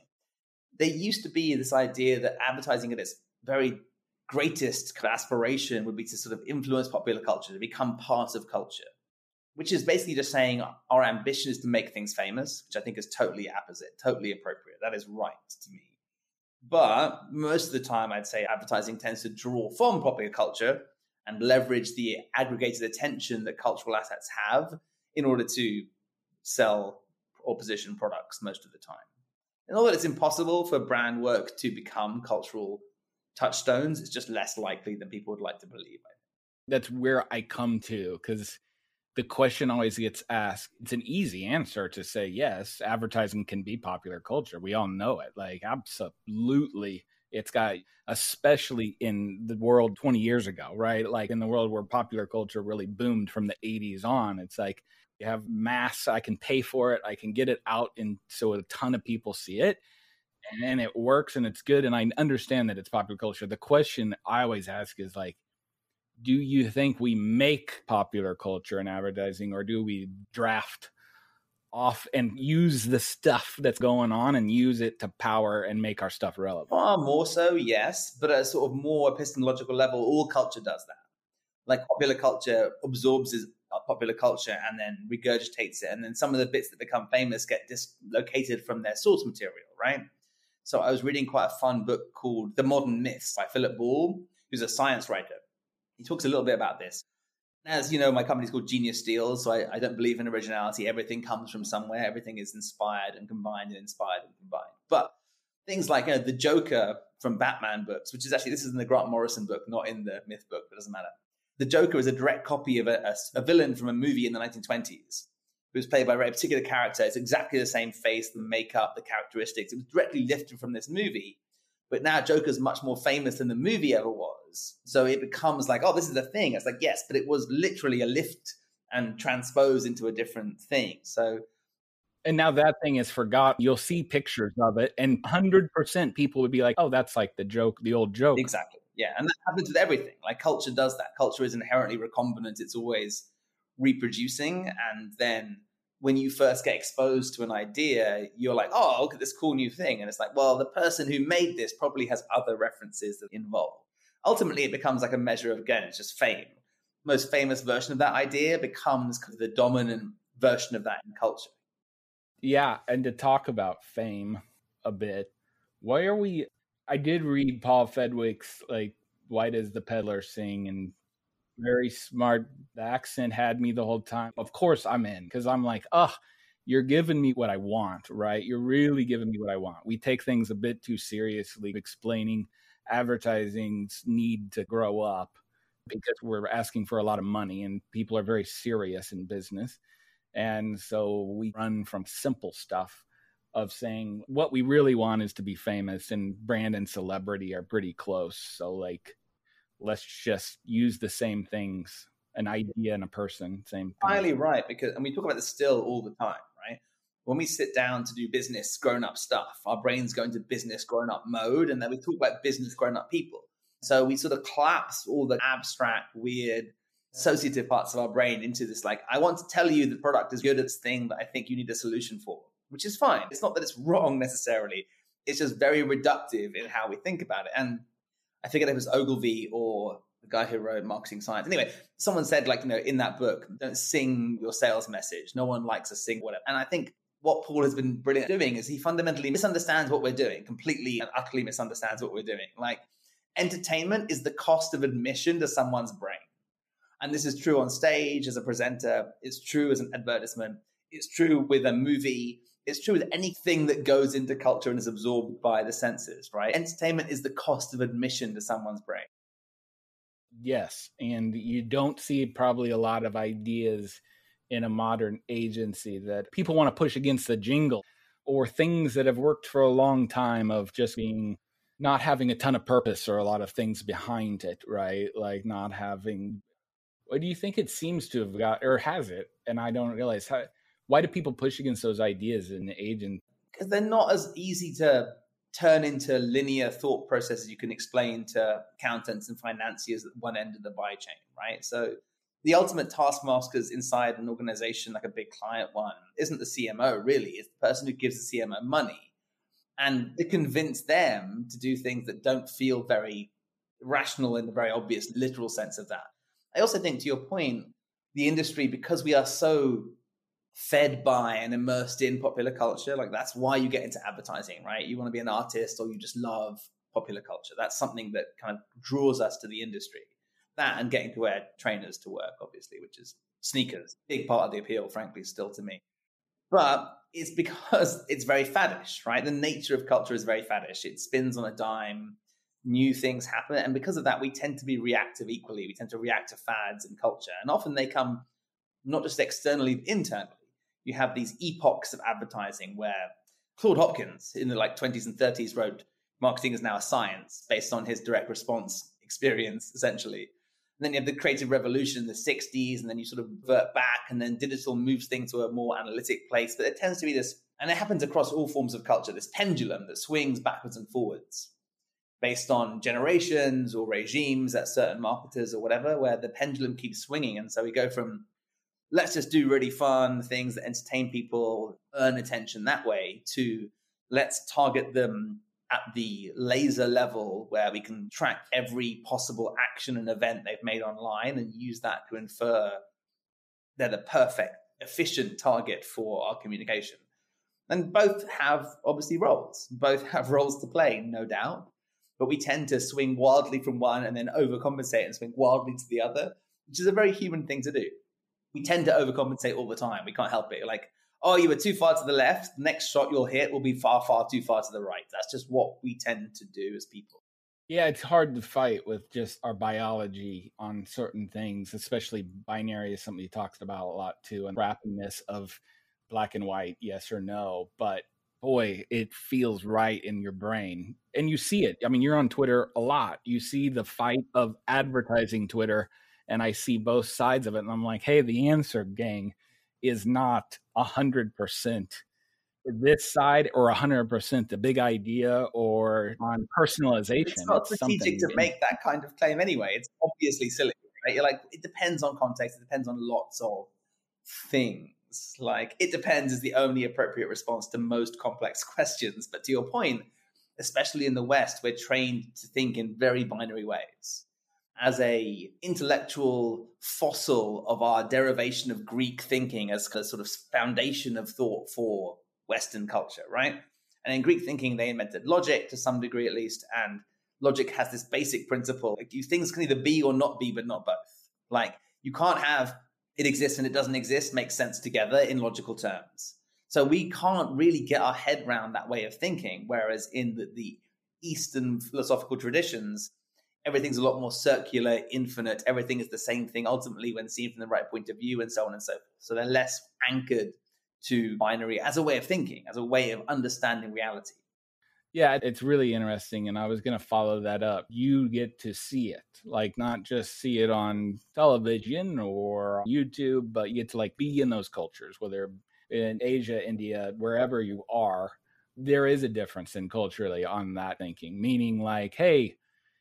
There used to be this idea that advertising at its very greatest aspiration would be to sort of influence popular culture, to become part of culture, which is basically just saying our ambition is to make things famous, which I think is totally apposite, totally appropriate. That is right to me. But most of the time, I'd say advertising tends to draw from popular culture and leverage the aggregated attention that cultural assets have in order to sell or position products most of the time. And although it's impossible for brand work to become cultural touchstones, it's just less likely than people would like to believe.
That's where I come to because the question always gets asked. It's an easy answer to say yes, advertising can be popular culture. We all know it. Like, absolutely. It's got, especially in the world 20 years ago, right? Like in the world where popular culture really boomed from the 80s on. It's like have mass, I can pay for it, I can get it out, and so a ton of people see it and it works and it's good and i understand that it's popular culture. The question i always ask is like do you think we make popular culture in advertising or do we draft off and use the stuff that's going on and use it to power and make our stuff relevant?
Far more so yes but at a sort of more epistemological level all culture does that. Like popular culture absorbs popular culture and then regurgitates it and then some of the bits that become famous get dislocated from their source material right so I was reading quite a fun book called The Modern Myths by Philip Ball, who's a science writer. He talks a little bit about this. As you know, my company's called Genius Steals, so I, I don't believe in originality. Everything comes from somewhere. Everything is inspired and combined and inspired and combined. But things like you know, the Joker from Batman books, which is actually this is in the Grant Morrison book, not in the Myth book, but it doesn't matter. The Joker is a direct copy of a, a, a villain from a movie in the 1920s who's played by a very particular character. It's exactly the same face, the makeup, the characteristics. It was directly lifted from this movie. But now Joker's much more famous than the movie ever was. So it becomes like, oh, this is a thing. It's like, yes, but it was literally a lift and transposed into a different thing. So
and now that thing is forgotten. You'll see pictures of it, and hundred percent people would be like, "Oh, that's like the joke, the old joke."
Exactly. Yeah, and that happens with everything. Like culture does that. Culture is inherently recombinant. It's always reproducing and then when you first get exposed to an idea you're like oh look at this cool new thing and it's like well the person who made this probably has other references that involve ultimately it becomes like a measure of again it's just fame most famous version of that idea becomes kind of the dominant version of that in culture
yeah and to talk about fame a bit why are we i did read paul Feldwick's like why does the peddler sing and very smart. The accent had me the whole time. Of course, I'm in because I'm like, oh, you're giving me what I want, right? You're really giving me what I want. We take things a bit too seriously, explaining advertising's need to grow up because we're asking for a lot of money and people are very serious in business. And so we run from simple stuff of saying what we really want is to be famous and brand and celebrity are pretty close. So like let's just use the same things, an idea and a person, same
entirely right because and we talk about this still all the time right? When we sit down to do business grown up stuff our brains go into business grown up mode and then we talk about business grown up people. So we sort of collapse all the abstract weird associative parts of our brain into this like i want to tell you the product is good at this thing that i think you need a solution for which is fine it's not that it's wrong necessarily it's just very reductive in how we think about it and I forget if it was Ogilvy or the guy who wrote Marketing Science. Anyway, someone said, like, you know, in that book, don't sing your sales message. No one likes to sing whatever. And I think what Paul has been brilliant doing is he fundamentally misunderstands what we're doing, completely and utterly misunderstands what we're doing. Like, entertainment is the cost of admission to someone's brain. And this is true on stage as a presenter, it's true as an advertisement, it's true with a movie, it's true with anything that goes into culture and is absorbed by the senses, right? Entertainment is the cost of admission to someone's brain.
Yes, and you don't see probably a lot of ideas in a modern agency that people want to push against the jingle or things that have worked for a long time of just being not having a ton of purpose or a lot of things behind it, right? Like not having what do you think it seems to have got or has it? And I don't realize how why do people push against those ideas in the agent?
Because they're not as easy to turn into linear thought processes you can explain to accountants and financiers at one end of the buy chain, right? So the ultimate taskmasters inside an organization like a big client one isn't the CMO really, it's the person who gives the CMO money. And to convince them to do things that don't feel very rational in the very obvious literal sense of that. I also think to your point, the industry, because we are so fed by and immersed in popular culture. Like that's why you get into advertising, right? You want to be an artist or you just love popular culture. That's something that kind of draws us to the industry. That and getting to wear trainers to work, obviously, which is sneakers. Big part of the appeal, frankly, still to me. But it's because it's very faddish, right? The nature of culture is very faddish. It spins on a dime. New things happen. And because of that, we tend to be reactive equally. We tend to react to fads and culture. And often they come not just externally, internally you have these epochs of advertising where Claude Hopkins in the like 20s and 30s wrote marketing is now a science based on his direct response experience essentially. And then you have the creative revolution in the 60s and then you sort of revert back and then digital moves things to a more analytic place. But it tends to be this and it happens across all forms of culture this pendulum that swings backwards and forwards based on generations or regimes at certain marketers or whatever where the pendulum keeps swinging. And so we go from let's just do really fun things that entertain people, earn attention that way, to let's target them at the laser level where we can track every possible action and event they've made online and use that to infer they're the perfect, efficient target for our communication. And both have obviously roles. Both have roles to play, no doubt. But we tend to swing wildly from one and then overcompensate and swing wildly to the other, which is a very human thing to do we tend to overcompensate all the time. We can't help it. Like, oh, you were too far to the left. The Next shot you'll hit will be far, far too far to the right. That's just what we tend to do as people.
Yeah, it's hard to fight with just our biology on certain things, especially binary is something he talks about a lot too, and wrappingness of black and white, yes or no. But boy, it feels right in your brain. And you see it. I mean, you're on Twitter a lot. You see the fight of advertising Twitter and I see both sides of it, and I'm like, hey, the answer, gang, is not a hundred percent this side or a hundred percent the big idea or on personalization.
It's not strategic to make that kind of claim anyway. It's obviously silly, right? You're like, it depends on context. It depends on lots of things. Like it depends is the only appropriate response to most complex questions. But to your point, especially in the West, we're trained to think in very binary ways as a intellectual fossil of our derivation of Greek thinking as a sort of foundation of thought for Western culture, right? And in Greek thinking, they invented logic to some degree at least, and logic has this basic principle: like things can either be or not be, but not both. Like you can't have it exists and it doesn't exist make sense together in logical terms. So we can't really get our head around that way of thinking. Whereas in the, the Eastern philosophical traditions, everything's a lot more circular, infinite. Everything is the same thing ultimately when seen from the right point of view, and so on and so forth. So they're less anchored to binary as a way of thinking, as a way of understanding reality.
Yeah, it's really interesting. And I was going to follow that up. You get to see it, like not just see it on television or YouTube, but you get to like be in those cultures, whether in Asia, India, wherever you are. There is a difference in culturally on that thinking, meaning like, hey,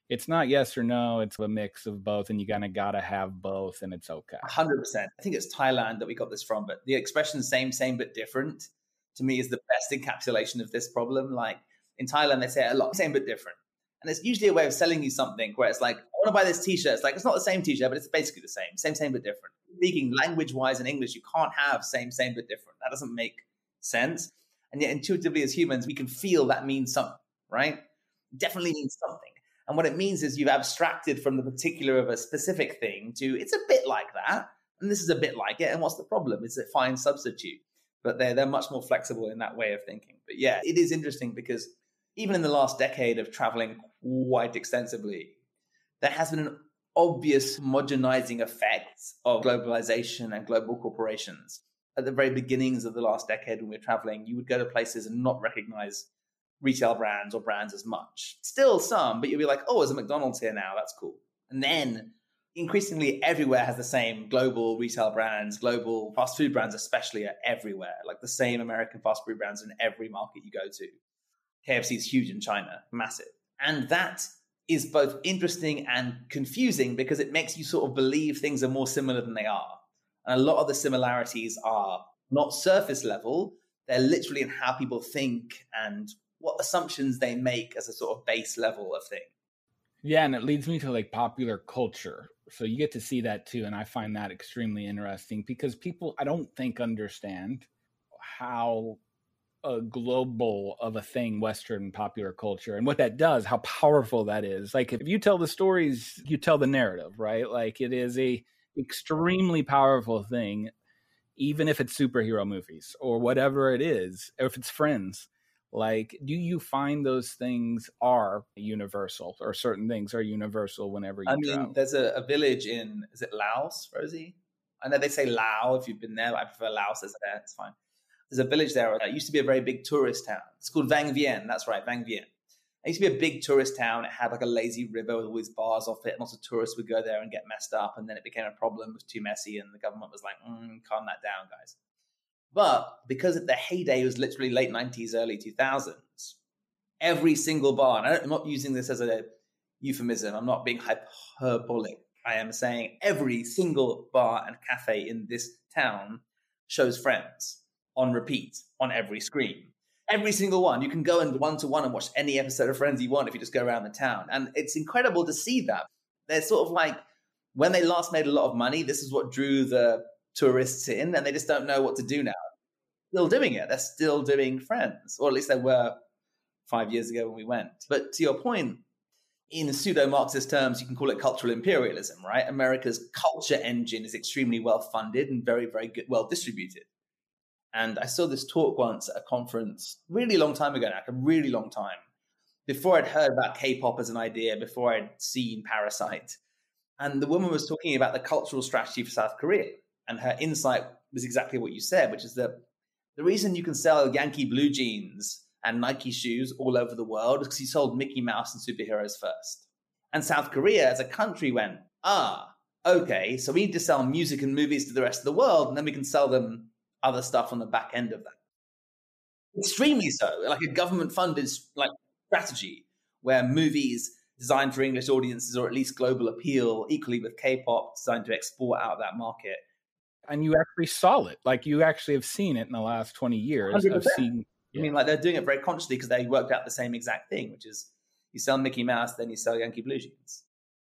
it's not yes or no, it's a mix of both, and you kind of got to have both, and it's okay.
100%. I think it's Thailand that we got this from, but the expression same, same, but different to me is the best encapsulation of this problem. Like in Thailand, they say a lot, same, but different. And it's usually a way of selling you something where it's like, I want to buy this t shirt. It's like, it's not the same t shirt, but it's basically the same. Same, same, but different. Speaking language wise in English, you can't have same, same, but different. That doesn't make sense. And yet, intuitively, as humans, we can feel that means something, right? Definitely means something. And what it means is you've abstracted from the particular of a specific thing to it's a bit like that, and this is a bit like it. And what's the problem? It's a fine substitute. But they're they're much more flexible in that way of thinking. But yeah, it is interesting because even in the last decade of traveling quite extensively, there has been an obvious homogenizing effect of globalization and global corporations. At the very beginnings of the last decade, when we were traveling, you would go to places and not recognize retail brands or brands as much. Still some, but you'll be like, oh, there's a McDonald's here now. That's cool. And then increasingly everywhere has the same global retail brands, global fast food brands, especially are everywhere. Like the same American fast food brands in every market you go to. KFC is huge in China, massive. And that is both interesting and confusing because it makes you sort of believe things are more similar than they are. And a lot of the similarities are not surface level, they're literally in how people think and what assumptions they make as a sort of base level of thing.
Yeah, and it leads me to like popular culture. So you get to see that too. And I find that extremely interesting because people, I don't think, understand how a global of a thing western popular culture and what that does how powerful that is like if you tell the stories you tell the narrative right like it is a extremely powerful thing even if it's superhero movies or whatever it is or if it's friends like do you find those things are universal or certain things are universal whenever you
i mean
travel?
there's a, a, village in is it laos rosie? I know they say lao if you've been there i prefer laos as there it's fine. There's a village there that used to be a very big tourist town. It's called vang vieng that's right vang vieng it used to be a big tourist town it had like a lazy river with all these bars off it and lots of tourists would go there and get messed up and then it became a problem it was too messy and the government was like mm, calm that down guys but because the heyday was literally late 90s, early 2000s, every single bar, and I'm not using this as a euphemism, I'm not being hyperbolic. I am saying every single bar and cafe in this town shows friends on repeat on every screen. Every single one. You can go and one to one and watch any episode of Friends you want if you just go around the town. And it's incredible to see that. They're sort of like when they last made a lot of money, this is what drew the tourists in, and they just don't know what to do now. Still doing it. They're still doing Friends, or at least they were five years ago when we went. But to your point, in pseudo Marxist terms, you can call it cultural imperialism, right? America's culture engine is extremely well funded and very, very good, well distributed. And I saw this talk once at a conference, really long time ago, like a really long time, before I'd heard about K-pop as an idea, before I'd seen Parasite. And the woman was talking about the cultural strategy for South Korea. And her insight was exactly what you said, which is that the reason you can sell Yankee blue jeans and Nike shoes all over the world is because you sold Mickey Mouse and superheroes first. And South Korea as a country went, ah, okay, so we need to sell music and movies to the rest of the world, and then we can sell them other stuff on the back end of that. Extremely so, like a government funded like strategy where movies designed for English audiences or at least global appeal, equally with K-pop designed to export out that market.
And you actually saw it, like you actually have seen it in the last twenty years.
100%.
I've seen.
I mean, like they're doing it very consciously because they worked out the same exact thing, which is you sell Mickey Mouse, then you sell Yankee Blue Jeans.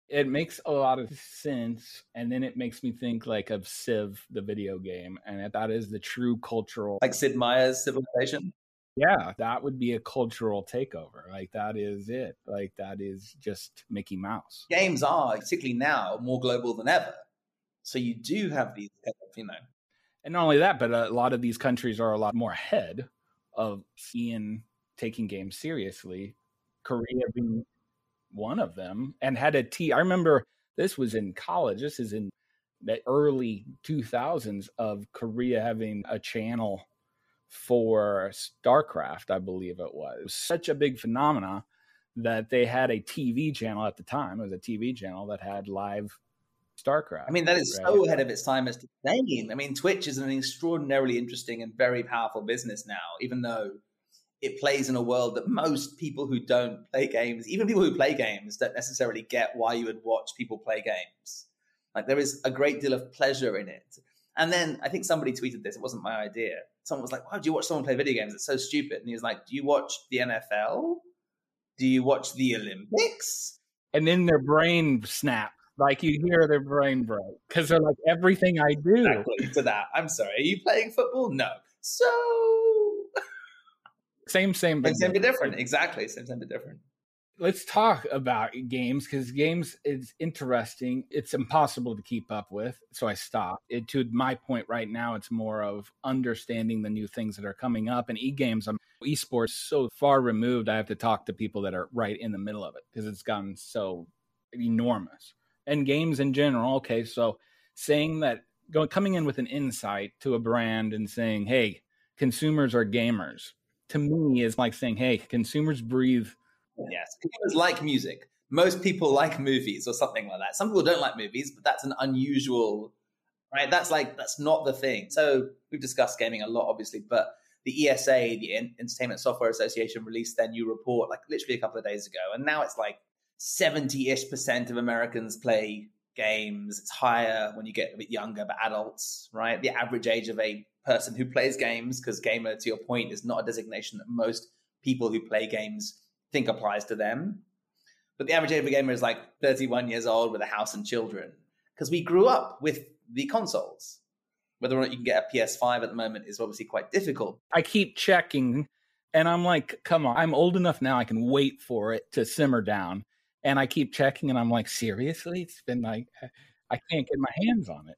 It makes a lot of sense, and then it makes me think like of Civ, the video game, and that is the true cultural,
like Sid Meier's Civilization.
Yeah, that would be a cultural takeover. Like that is it. Like that is just Mickey Mouse.
Games are, particularly now, more global than ever. So you do have these, you know.
And not only that, but a lot of these countries are a lot more ahead of seeing taking games seriously. Korea being one of them and had a T. I remember this was in college. This is in the early 2000s of Korea having a channel for StarCraft, I believe it was. It was such a big phenomena that they had a TV channel at the time. It was a TV channel that had live StarCraft.
I mean, that is
right?
so ahead of its time as insane. I mean, Twitch is an extraordinarily interesting and very powerful business now, even though it plays in a world that most people who don't play games, even people who play games, don't necessarily get why you would watch people play games. Like there is a great deal of pleasure in it. And then I think somebody tweeted this, it wasn't my idea. Someone was like, Why do you watch someone play video games? It's so stupid. And he was like, Do you watch the NFL? Do you watch the Olympics?
and then their brain snap. Like you hear their brain break because they're like everything I do.
Exactly to that. I'm sorry. Are you playing football? No. So
Same, same,
same, same but different. Exactly. Same, same but different.
Let's talk about games because games is interesting. It's impossible to keep up with, so I stopped. It, to my point right now, it's more of understanding the new things that are coming up. And e-games, I'm esports so far removed. I have to talk to people that are right in the middle of it because it's gotten so enormous. And games in general. Okay, so saying that going coming in with an insight to a brand and saying, "Hey, consumers are gamers," to me is like saying, "Hey, consumers breathe."
Yes. Consumers like music. Most people like movies or something like that. Some people don't like movies, but that's an unusual, right? That's like, that's not the thing. So we've discussed gaming a lot, obviously, but the ESA, the Entertainment Software Association, released their new report like literally a couple of days ago. And now it's like 70 ish percent of Americans play games. It's higher when you get a bit younger, but adults, right? The average age of a person who plays games, because gamer, to your point, is not a designation that most people who play games think applies to them. But the average age of a gamer is like 31 years old with a house and children, because we grew up with the consoles. Whether or not you can get a PS5 at the moment is obviously quite difficult.
I keep checking and I'm like, come on, I'm old enough now. I can wait for it to simmer down. And I keep checking and I'm like, seriously? It's been like, uh, I can't get my hands on it.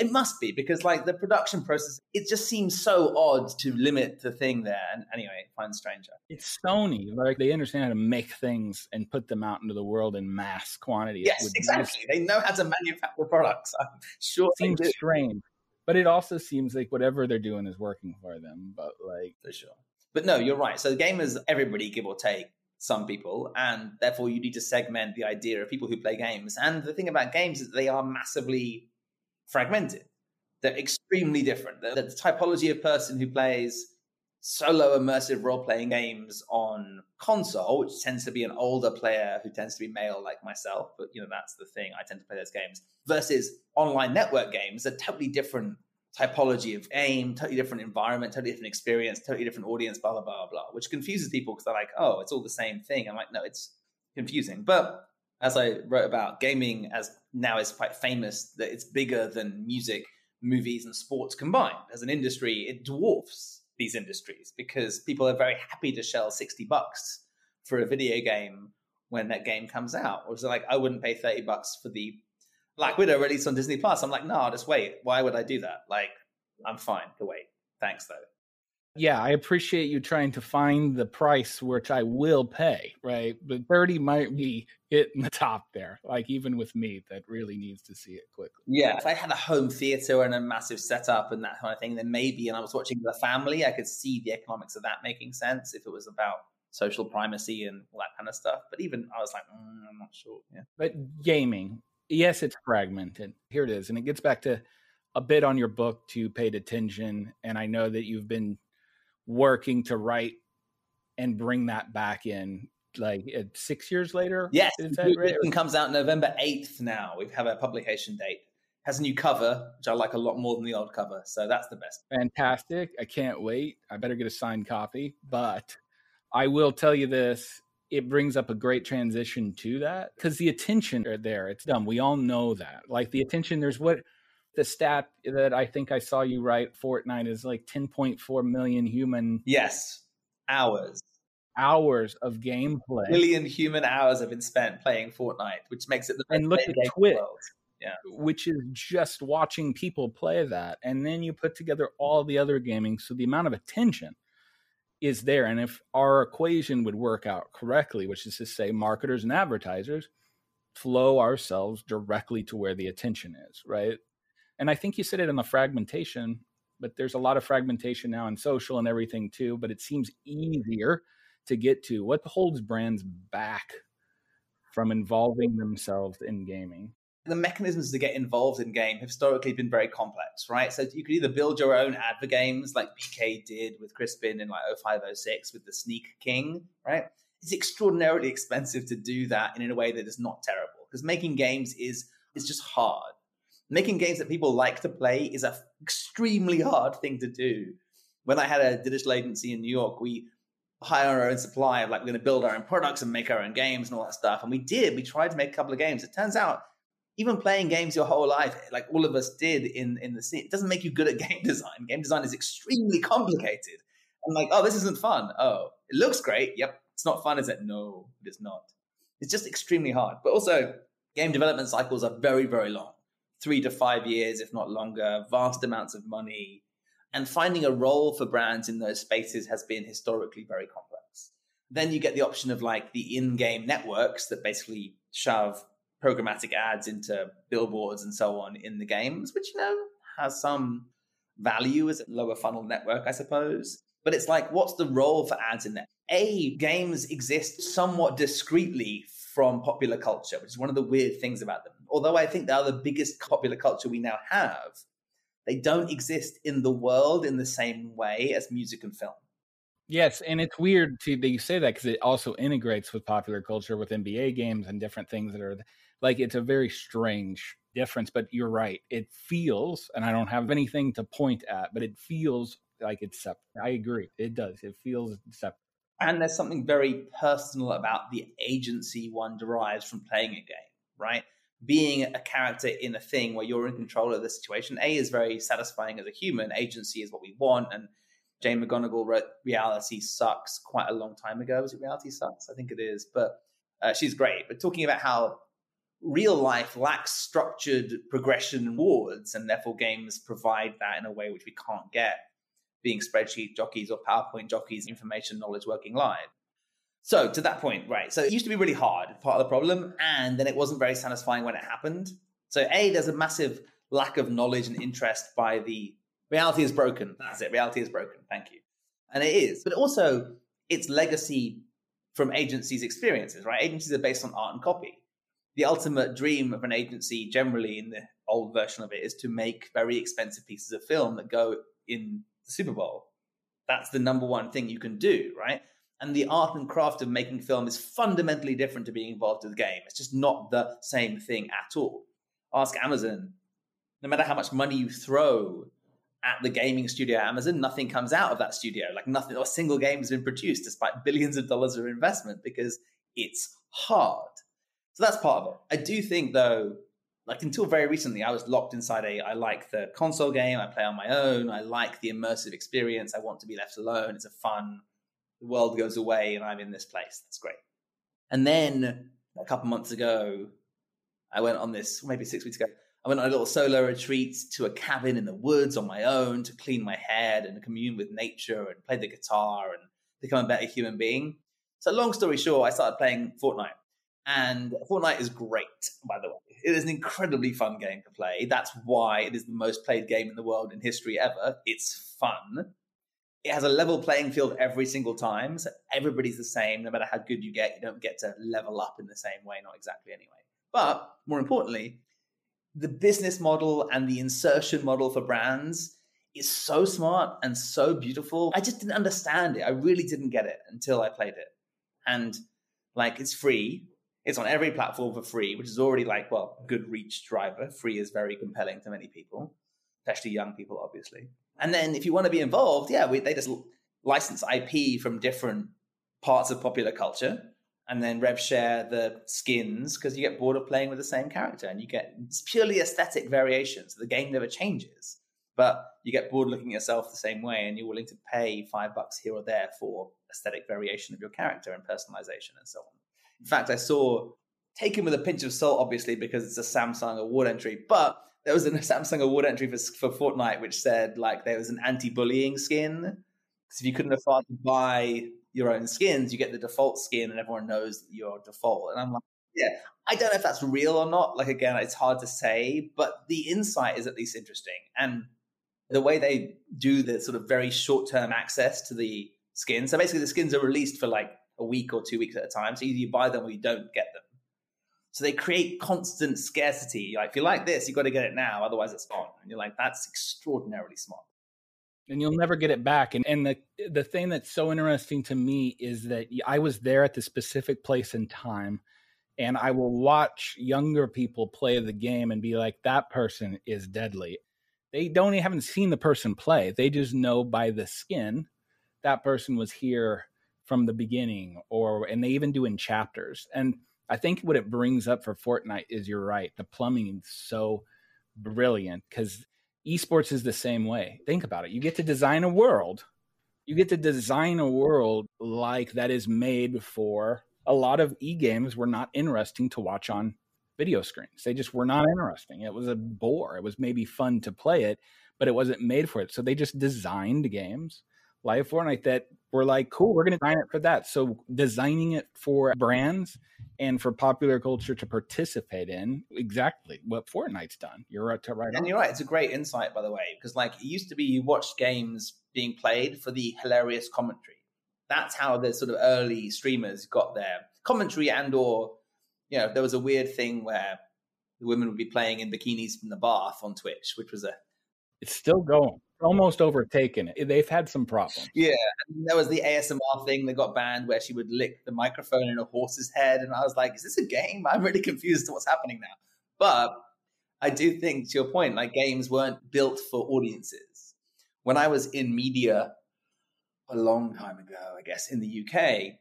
It must be because, like, the production process, it just seems so odd to limit the thing there. And anyway, find stranger.
It's Sony. Like, they understand how to make things and put them out into the world in mass quantity.
Yes, exactly. They know how to manufacture products. I'm sure
it seems strange. But it also seems like whatever they're doing is working for them. But, like,
for sure. But no, you're right. So gamers, everybody, give or take, some people, and therefore you need to segment the idea of people who play games. And the thing about games is they are massively fragmented. They're extremely different. The, the typology of person who plays solo immersive role playing games on console, which tends to be an older player who tends to be male like myself, but you know, that's the thing. I tend to play those games versus online network games, are totally different typology of aim, totally different environment, totally different experience, totally different audience, blah, blah, blah, blah, which confuses people because they're like, oh, it's all the same thing. I'm like, no, it's confusing. But as I wrote about, gaming as now is quite famous that it's bigger than music, movies, and sports combined. As an industry, it dwarfs these industries because people are very happy to shell 60 bucks for a video game when that game comes out. Or so like, I wouldn't pay 30 bucks for the Black Widow released on Disney Plus. I'm like, no, I'll just wait. Why would I do that? Like, I'm fine to wait. Thanks, though.
Yeah, I appreciate you trying to find the price which I will pay, right? But 30 might be hitting the top there. Like even with me, that really needs to see it quickly.
Yeah, if I had a home theater and a massive setup and that kind of thing, then maybe, and I was watching the family, I could see the economics of that making sense if it was about social primacy and all that kind of stuff. But even I was like, mm, I'm not sure. Yeah.
But gaming, yes, it's fragmented. Here it is. And it gets back to a bit on your book to paid attention. And I know that you've been working to write and bring that back in like eh, six years later.
Yes, that right? it comes out November eighth. Now we have a publication date. Has a new cover, which I like a lot more than the old cover. So that's the best.
Fantastic! I can't wait. I better get a signed copy. But I will tell you this: it brings up a great transition to that because the attention are there. It's dumb. We all know that. Like the attention, there's what the stat that I think I saw you write Fortnite is like 10.4 million human
yes hours
hours of gameplay.
Million human hours have been spent playing Fortnite, which makes it the
and look at Twitch,
yeah,
which is just watching people play that, and then you put together all the other gaming. So the amount of attention is there. And if our equation would work out correctly, which is to say, marketers and advertisers flow ourselves directly to where the attention is, right? And I think you said it in the fragmentation, but there's a lot of fragmentation now in social and everything too. But it seems easier to get to. What holds brands back from involving themselves in gaming?
The mechanisms to get involved in game have historically been very complex, right? So you could either build your own ad for games like BK did with Crispin in like 0506 with the Sneak King, right? It's extraordinarily expensive to do that in a way that is not terrible because making games is is just hard. Making games that people like to play is an extremely hard thing to do. When I had a digital agency in New York, we hire our own supply of like we're going to build our own products and make our own games and all that stuff. And we did. We tried to make a couple of games. It turns out even playing games your whole life, like all of us did in in the scene, it doesn't make you good at game design. Game design is extremely complicated. I'm like, oh, this isn't fun. Oh, it looks great. Yep, it's not fun, is it? No, it is not. It's just extremely hard. But also, game development cycles are very, very long three to five years, if not longer, vast amounts of money. And finding a role for brands in those spaces has been historically very complex. Then you get the option of like the in game networks that basically shove programmatic ads into billboards and so on in the games, which, you know, has some value as a lower funnel network, I suppose. But it's like, what's the role for ads in there? A, games exist somewhat discreetly from popular culture, which is one of the weird things about them. Although I think they are the biggest popular culture we now have, they don't exist in the world in the same way as music and film.
Yes, and it's weird to that you say that because it also integrates with popular culture with NBA games and different things that are like it's a very strange difference. But you're right; it feels, and I don't have anything to point at, but it feels like it's separate. I agree; it does. It feels separate.
And there's something very personal about the agency one derives from playing a game, right? Being a character in a thing where you're in control of the situation, A is very satisfying as a human. Agency is what we want. And Jane McGonigal wrote Reality Sucks quite a long time ago. Was it Reality Sucks? I think it is. But uh, she's great. But talking about how real life lacks structured progression rewards, and therefore games provide that in a way which we can't get being spreadsheet jockeys or PowerPoint jockeys, information knowledge working live. So to that point, right. So it used to be really hard, part of the problem, and then it wasn't very satisfying when it happened. So A, there's a massive lack of knowledge and interest by the reality is broken. That's it. Reality is broken. Thank you. And it is. But also it's legacy from agencies' experiences, right? Agencies are based on art and copy. The ultimate dream of an agency, generally in the old version of it, is to make very expensive pieces of film that go in the Super Bowl. That's the number one thing you can do, right? And the art and craft of making film is fundamentally different to being involved with the game. It's just not the same thing at all. Ask Amazon. No matter how much money you throw at the gaming studio at Amazon, nothing comes out of that studio. Like nothing, not a single game has been produced despite billions of dollars of investment because it's hard. So that's part of it. I do think, though, like until very recently, I was locked inside a. I like the console game. I play on my own. I like the immersive experience. I want to be left alone. It's a fun. The world goes away, and I'm in this place. That's great. And then a couple months ago, I went on this. Maybe six weeks ago, I went on a little solo retreat to a cabin in the woods on my own to clean my head and commune with nature and play the guitar and become a better human being. So, long story short, I started playing Fortnite. And Fortnite is great, by the way. It is an incredibly fun game to play. That's why it is the most played game in the world in history ever. It's fun. It has a level playing field every single time. So everybody's the same. No matter how good you get, you don't get to level up in the same way, not exactly anyway. But more importantly, the business model and the insertion model for brands is so smart and so beautiful. I just didn't understand it. I really didn't get it until I played it. And like it's free, it's on every platform for free, which is already like, well, good reach driver. Free is very compelling to many people, especially young people, obviously. And then if you want to be involved, yeah, we, they just license IP from different parts of popular culture and then rev share the skins because you get bored of playing with the same character and you get it's purely aesthetic variations. The game never changes, but you get bored looking at yourself the same way and you're willing to pay five bucks here or there for aesthetic variation of your character and personalization and so on. In fact, I saw taken with a pinch of salt, obviously, because it's a Samsung award entry, but there was a Samsung award entry for, for Fortnite which said like there was an anti-bullying skin Because if you couldn't afford to buy your own skins, you get the default skin, and everyone knows you're default. And I'm like, yeah, I don't know if that's real or not. Like again, it's hard to say, but the insight is at least interesting. And the way they do the sort of very short term access to the skins. So basically, the skins are released for like a week or two weeks at a time. So either you buy them or you don't get them. So they create constant scarcity. Like if you like this, you've got to get it now, otherwise it's gone. And you're like, that's extraordinarily smart.
and you'll never get it back. And and the the thing that's so interesting to me is that I was there at the specific place and time, and I will watch younger people play the game and be like, that person is deadly. They don't even haven't seen the person play. They just know by the skin that person was here from the beginning, or and they even do in chapters. And I think what it brings up for Fortnite is you're right. The plumbing is so brilliant because esports is the same way. Think about it. You get to design a world. You get to design a world like that is made for a lot of e games were not interesting to watch on video screens. They just were not interesting. It was a bore. It was maybe fun to play it, but it wasn't made for it. So they just designed games like Fortnite that we're like, cool, we're going to design it for that. So designing it for brands and for popular culture to participate in exactly what Fortnite's done. You're right to right
And
on.
you're right. It's a great insight, by the way, because like it used to be, you watched games being played for the hilarious commentary. That's how the sort of early streamers got their commentary, and or you know, there was a weird thing where the women would be playing in bikinis from the bath on Twitch, which was a
It's still going. Almost overtaken it. They've had some problems.
yeah. And there was the ASMR thing that got banned where she would lick the microphone in a horse's head, and I was like, is this a game? I'm really confused to what's happening now. But I do think, to your point, like games weren't built for audiences. When I was in media a long time ago, I guess in the UK,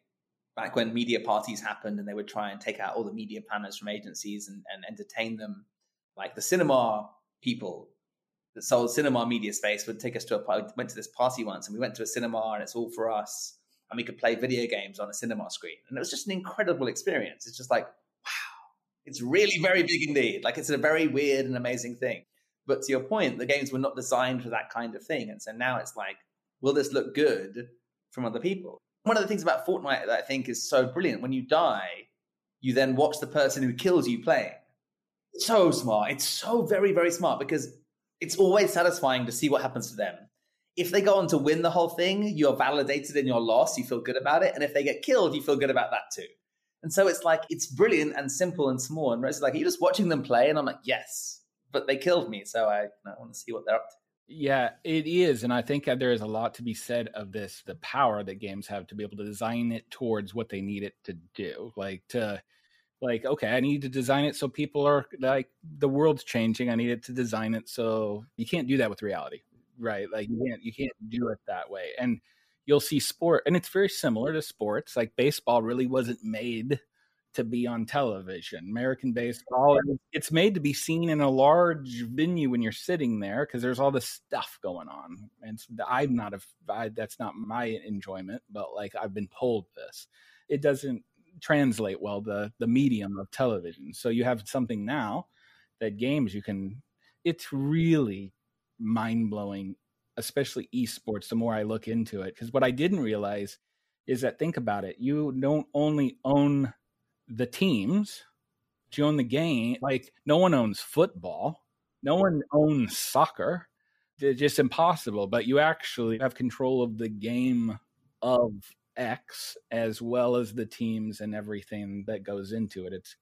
back when media parties happened and they would try and take out all the media planners from agencies and, and entertain them, like the cinema people that sold cinema media space would take us to a party. Went to this party once, and we went to a cinema, and it's all for us, and we could play video games on a cinema screen, and it was just an incredible experience. It's just like, wow, it's really very big indeed. Like it's a very weird and amazing thing. But to your point, the games were not designed for that kind of thing, and so now it's like, will this look good from other people? One of the things about Fortnite that I think is so brilliant: when you die, you then watch the person who kills you playing. So smart. It's so very, very smart because it's always satisfying to see what happens to them. If they go on to win the whole thing, you're validated in your loss, you feel good about it. And if they get killed, you feel good about that too. And so it's like, it's brilliant and simple and small. And it's like, Are you're just watching them play, and I'm like, yes, but they killed me. So I, I want to see what they're up to.
Yeah, it is. And I think there is a lot to be said of this the power that games have to be able to design it towards what they need it to do. Like, to, like, okay, I need to design it so people are like, the world's changing. I need it to design it so you can't do that with reality, right? Like, you can't, you can't do it that way. And you'll see sport, and it's very similar to sports. Like, baseball really wasn't made to be on television. American baseball, it's made to be seen in a large venue when you're sitting there because there's all this stuff going on. And I'm not a, I, that's not my enjoyment, but like I've been told this. It doesn't translate well the the medium of television. So you have something now that games you can. It's really mind blowing, especially esports. The more I look into it, because what I didn't realize is that think about it, you don't only own the teams, you own the game. Like no one owns football, no one owns soccer. It's just impossible. But you actually have control of the game of X as well as the teams and everything that goes into it. It's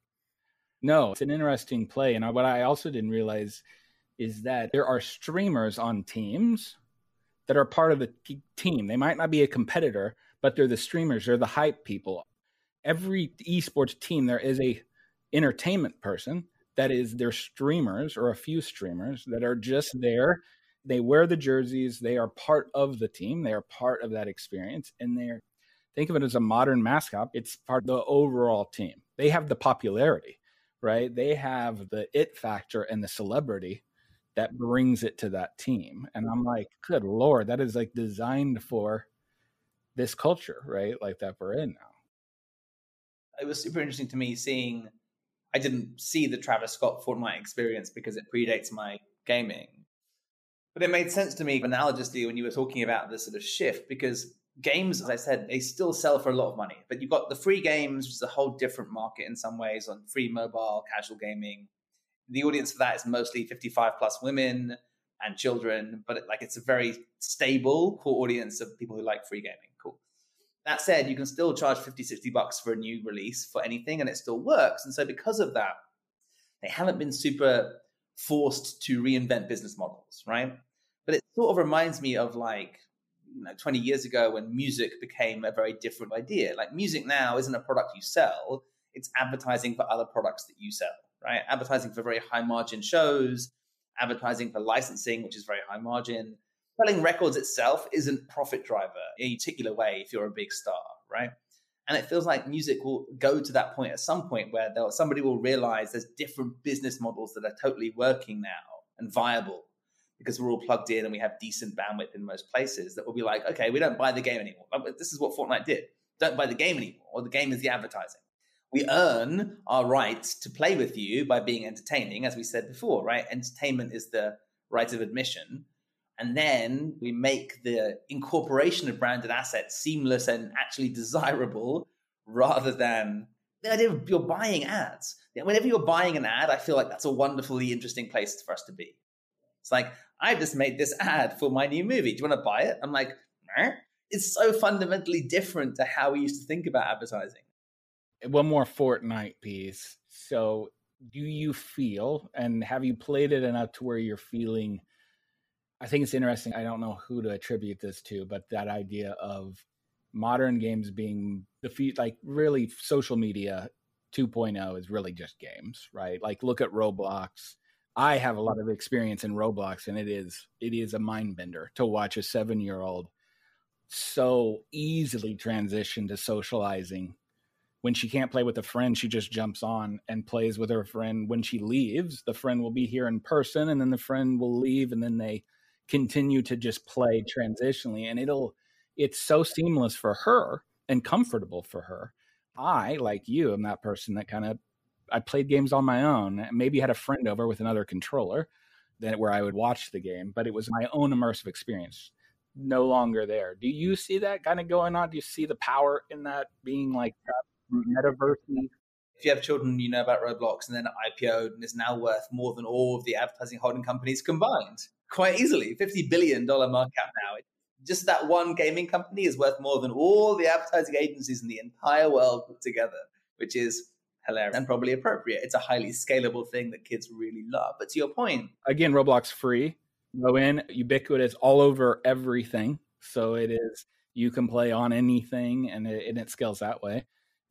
no, it's an interesting play. And what I also didn't realize is that there are streamers on teams that are part of the team. They might not be a competitor, but they're the streamers, they're the hype people. Every esports team, there is a entertainment person that is their streamers or a few streamers that are just there. They wear the jerseys, they are part of the team, they are part of that experience, and they're think of it as a modern mascot. It's part of the overall team. They have the popularity, right? They have the it factor and the celebrity that brings it to that team. And I'm like, good lord, that is like designed for this culture, right? Like that we're in now.
it was super interesting to me seeing I didn't see the Travis Scott Fortnite experience because it predates my gaming. But it made sense to me analogously when you were talking about this sort of shift because games, as I said, they still sell for a lot of money. But you've got the free games, which is a whole different market in some ways on free mobile, casual gaming. The audience for that is mostly 55 plus women and children, but it, like it's a very stable core audience of people who like free gaming. Cool. That said, you can still charge 50, 60 bucks for a new release for anything and it still works. And so because of that, they haven't been super forced to reinvent business models, right? But it sort of reminds me of like, you know, 20 years ago when music became a very different idea. Like music now isn't a product you sell, it's advertising for other products that you sell, right? Advertising for very high margin shows, advertising for licensing, which is very high margin. Selling records itself isn't profit driver in a particular way if you're a big star, right? And it feels like music will go to that point at some point where somebody will realize there's different business models that are totally working now and viable because we're all plugged in and we have decent bandwidth in most places that will be like, okay, we don't buy the game anymore. This is what Fortnite did. Don't buy the game anymore, or the game is the advertising. We earn our right to play with you by being entertaining, as we said before, right? Entertainment is the right of admission. And then we make the incorporation of branded assets seamless and actually desirable rather than the idea of you're buying ads. Whenever you're buying an ad, I feel like that's a wonderfully interesting place for us to be. It's like, I've just made this ad for my new movie. Do you want to buy it? I'm like, it's so fundamentally different to how we used to think about advertising.
One more Fortnite piece. So, do you feel, and have you played it enough to where you're feeling? I think it's interesting. I don't know who to attribute this to, but that idea of modern games being the feet, like really social media 2.0 is really just games, right? Like look at Roblox. I have a lot of experience in Roblox, and it is it is a mind bender to watch a seven year old so easily transition to socializing. When she can't play with a friend, she just jumps on and plays with her friend. When she leaves, the friend will be here in person, and then the friend will leave, and then they continue to just play transitionally and it'll it's so seamless for her and comfortable for her i like you am that person that kind of i played games on my own maybe had a mm-hmm. friend over with another controller that where i would watch the game but it was my own immersive experience no longer there. Do you see that kind of going on? Do you see the power in that being like uh, metaverse
if you have children, you know about Roblox, and then IPO'd and is now worth more than all of the advertising holding companies combined. Quite easily. $50 billion market cap now. Just that one gaming company is worth more than all the advertising agencies in the entire world put together, which is hilarious and probably appropriate. It's a highly scalable thing that kids really love. But to your point,
again, Roblox free. Go in, ubiquitous all over everything. So it is you can play on anything and it, and it scales that way.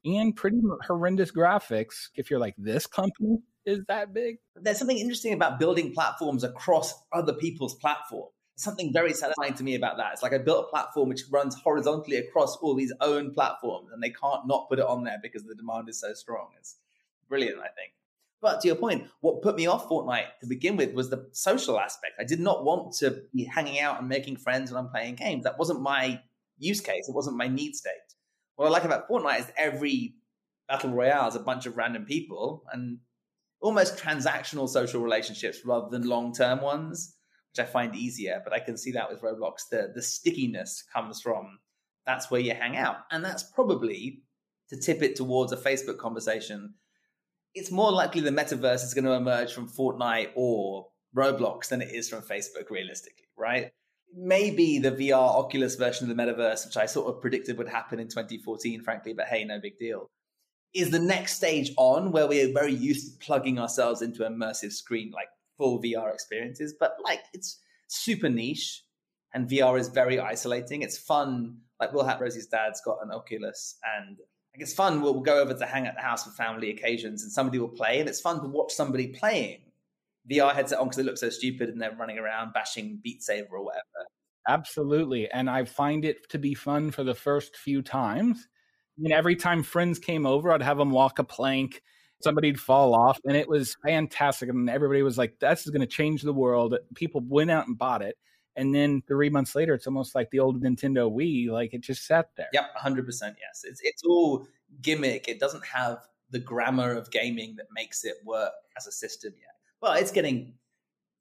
And pretty horrendous graphics. If you're like this company, is that big.
There's something interesting about building platforms across other people's platform. Something very satisfying to me about that. It's like I built a platform which runs horizontally across all these own platforms, and they can't not put it on there because the demand is so strong. It's brilliant, I think. But to your point, what put me off Fortnite to begin with was the social aspect. I did not want to be hanging out and making friends when I'm playing games. That wasn't my use case. It wasn't my need state. What I like about Fortnite is every battle royale is a bunch of random people, and almost transactional social relationships rather than long term ones, which I find easier. But I can see that with Roblox, the, the stickiness comes from that's where you hang out. And that's probably to tip it towards a Facebook conversation. It's more likely the metaverse is going to emerge from Fortnite or Roblox than it is from Facebook, realistically, right? Maybe the VR Oculus version of the metaverse, which I sort of predicted would happen in 2014, frankly, but hey, no big deal is the next stage on where we are very used to plugging ourselves into immersive screen, like full VR experiences, but like it's super niche and VR is very isolating. It's fun. Like we'll have Rosie's dad's got an Oculus and like it's fun. We'll, we'll go over to hang at the house for family occasions and somebody will play and it's fun to watch somebody playing VR headset on because they look so stupid and they're running around bashing Beat Saber or whatever.
Absolutely. And I find it to be fun for the first few times mean, every time friends came over, I'd have them walk a plank. Somebody'd fall off, and it was fantastic. And everybody was like, "This is going to change the world." People went out and bought it, and then three months later, it's almost like the old Nintendo Wii. Like it just sat there.
Yep, hundred percent. Yes, it's it's all gimmick. It doesn't have the grammar of gaming that makes it work as a system yet. But it's getting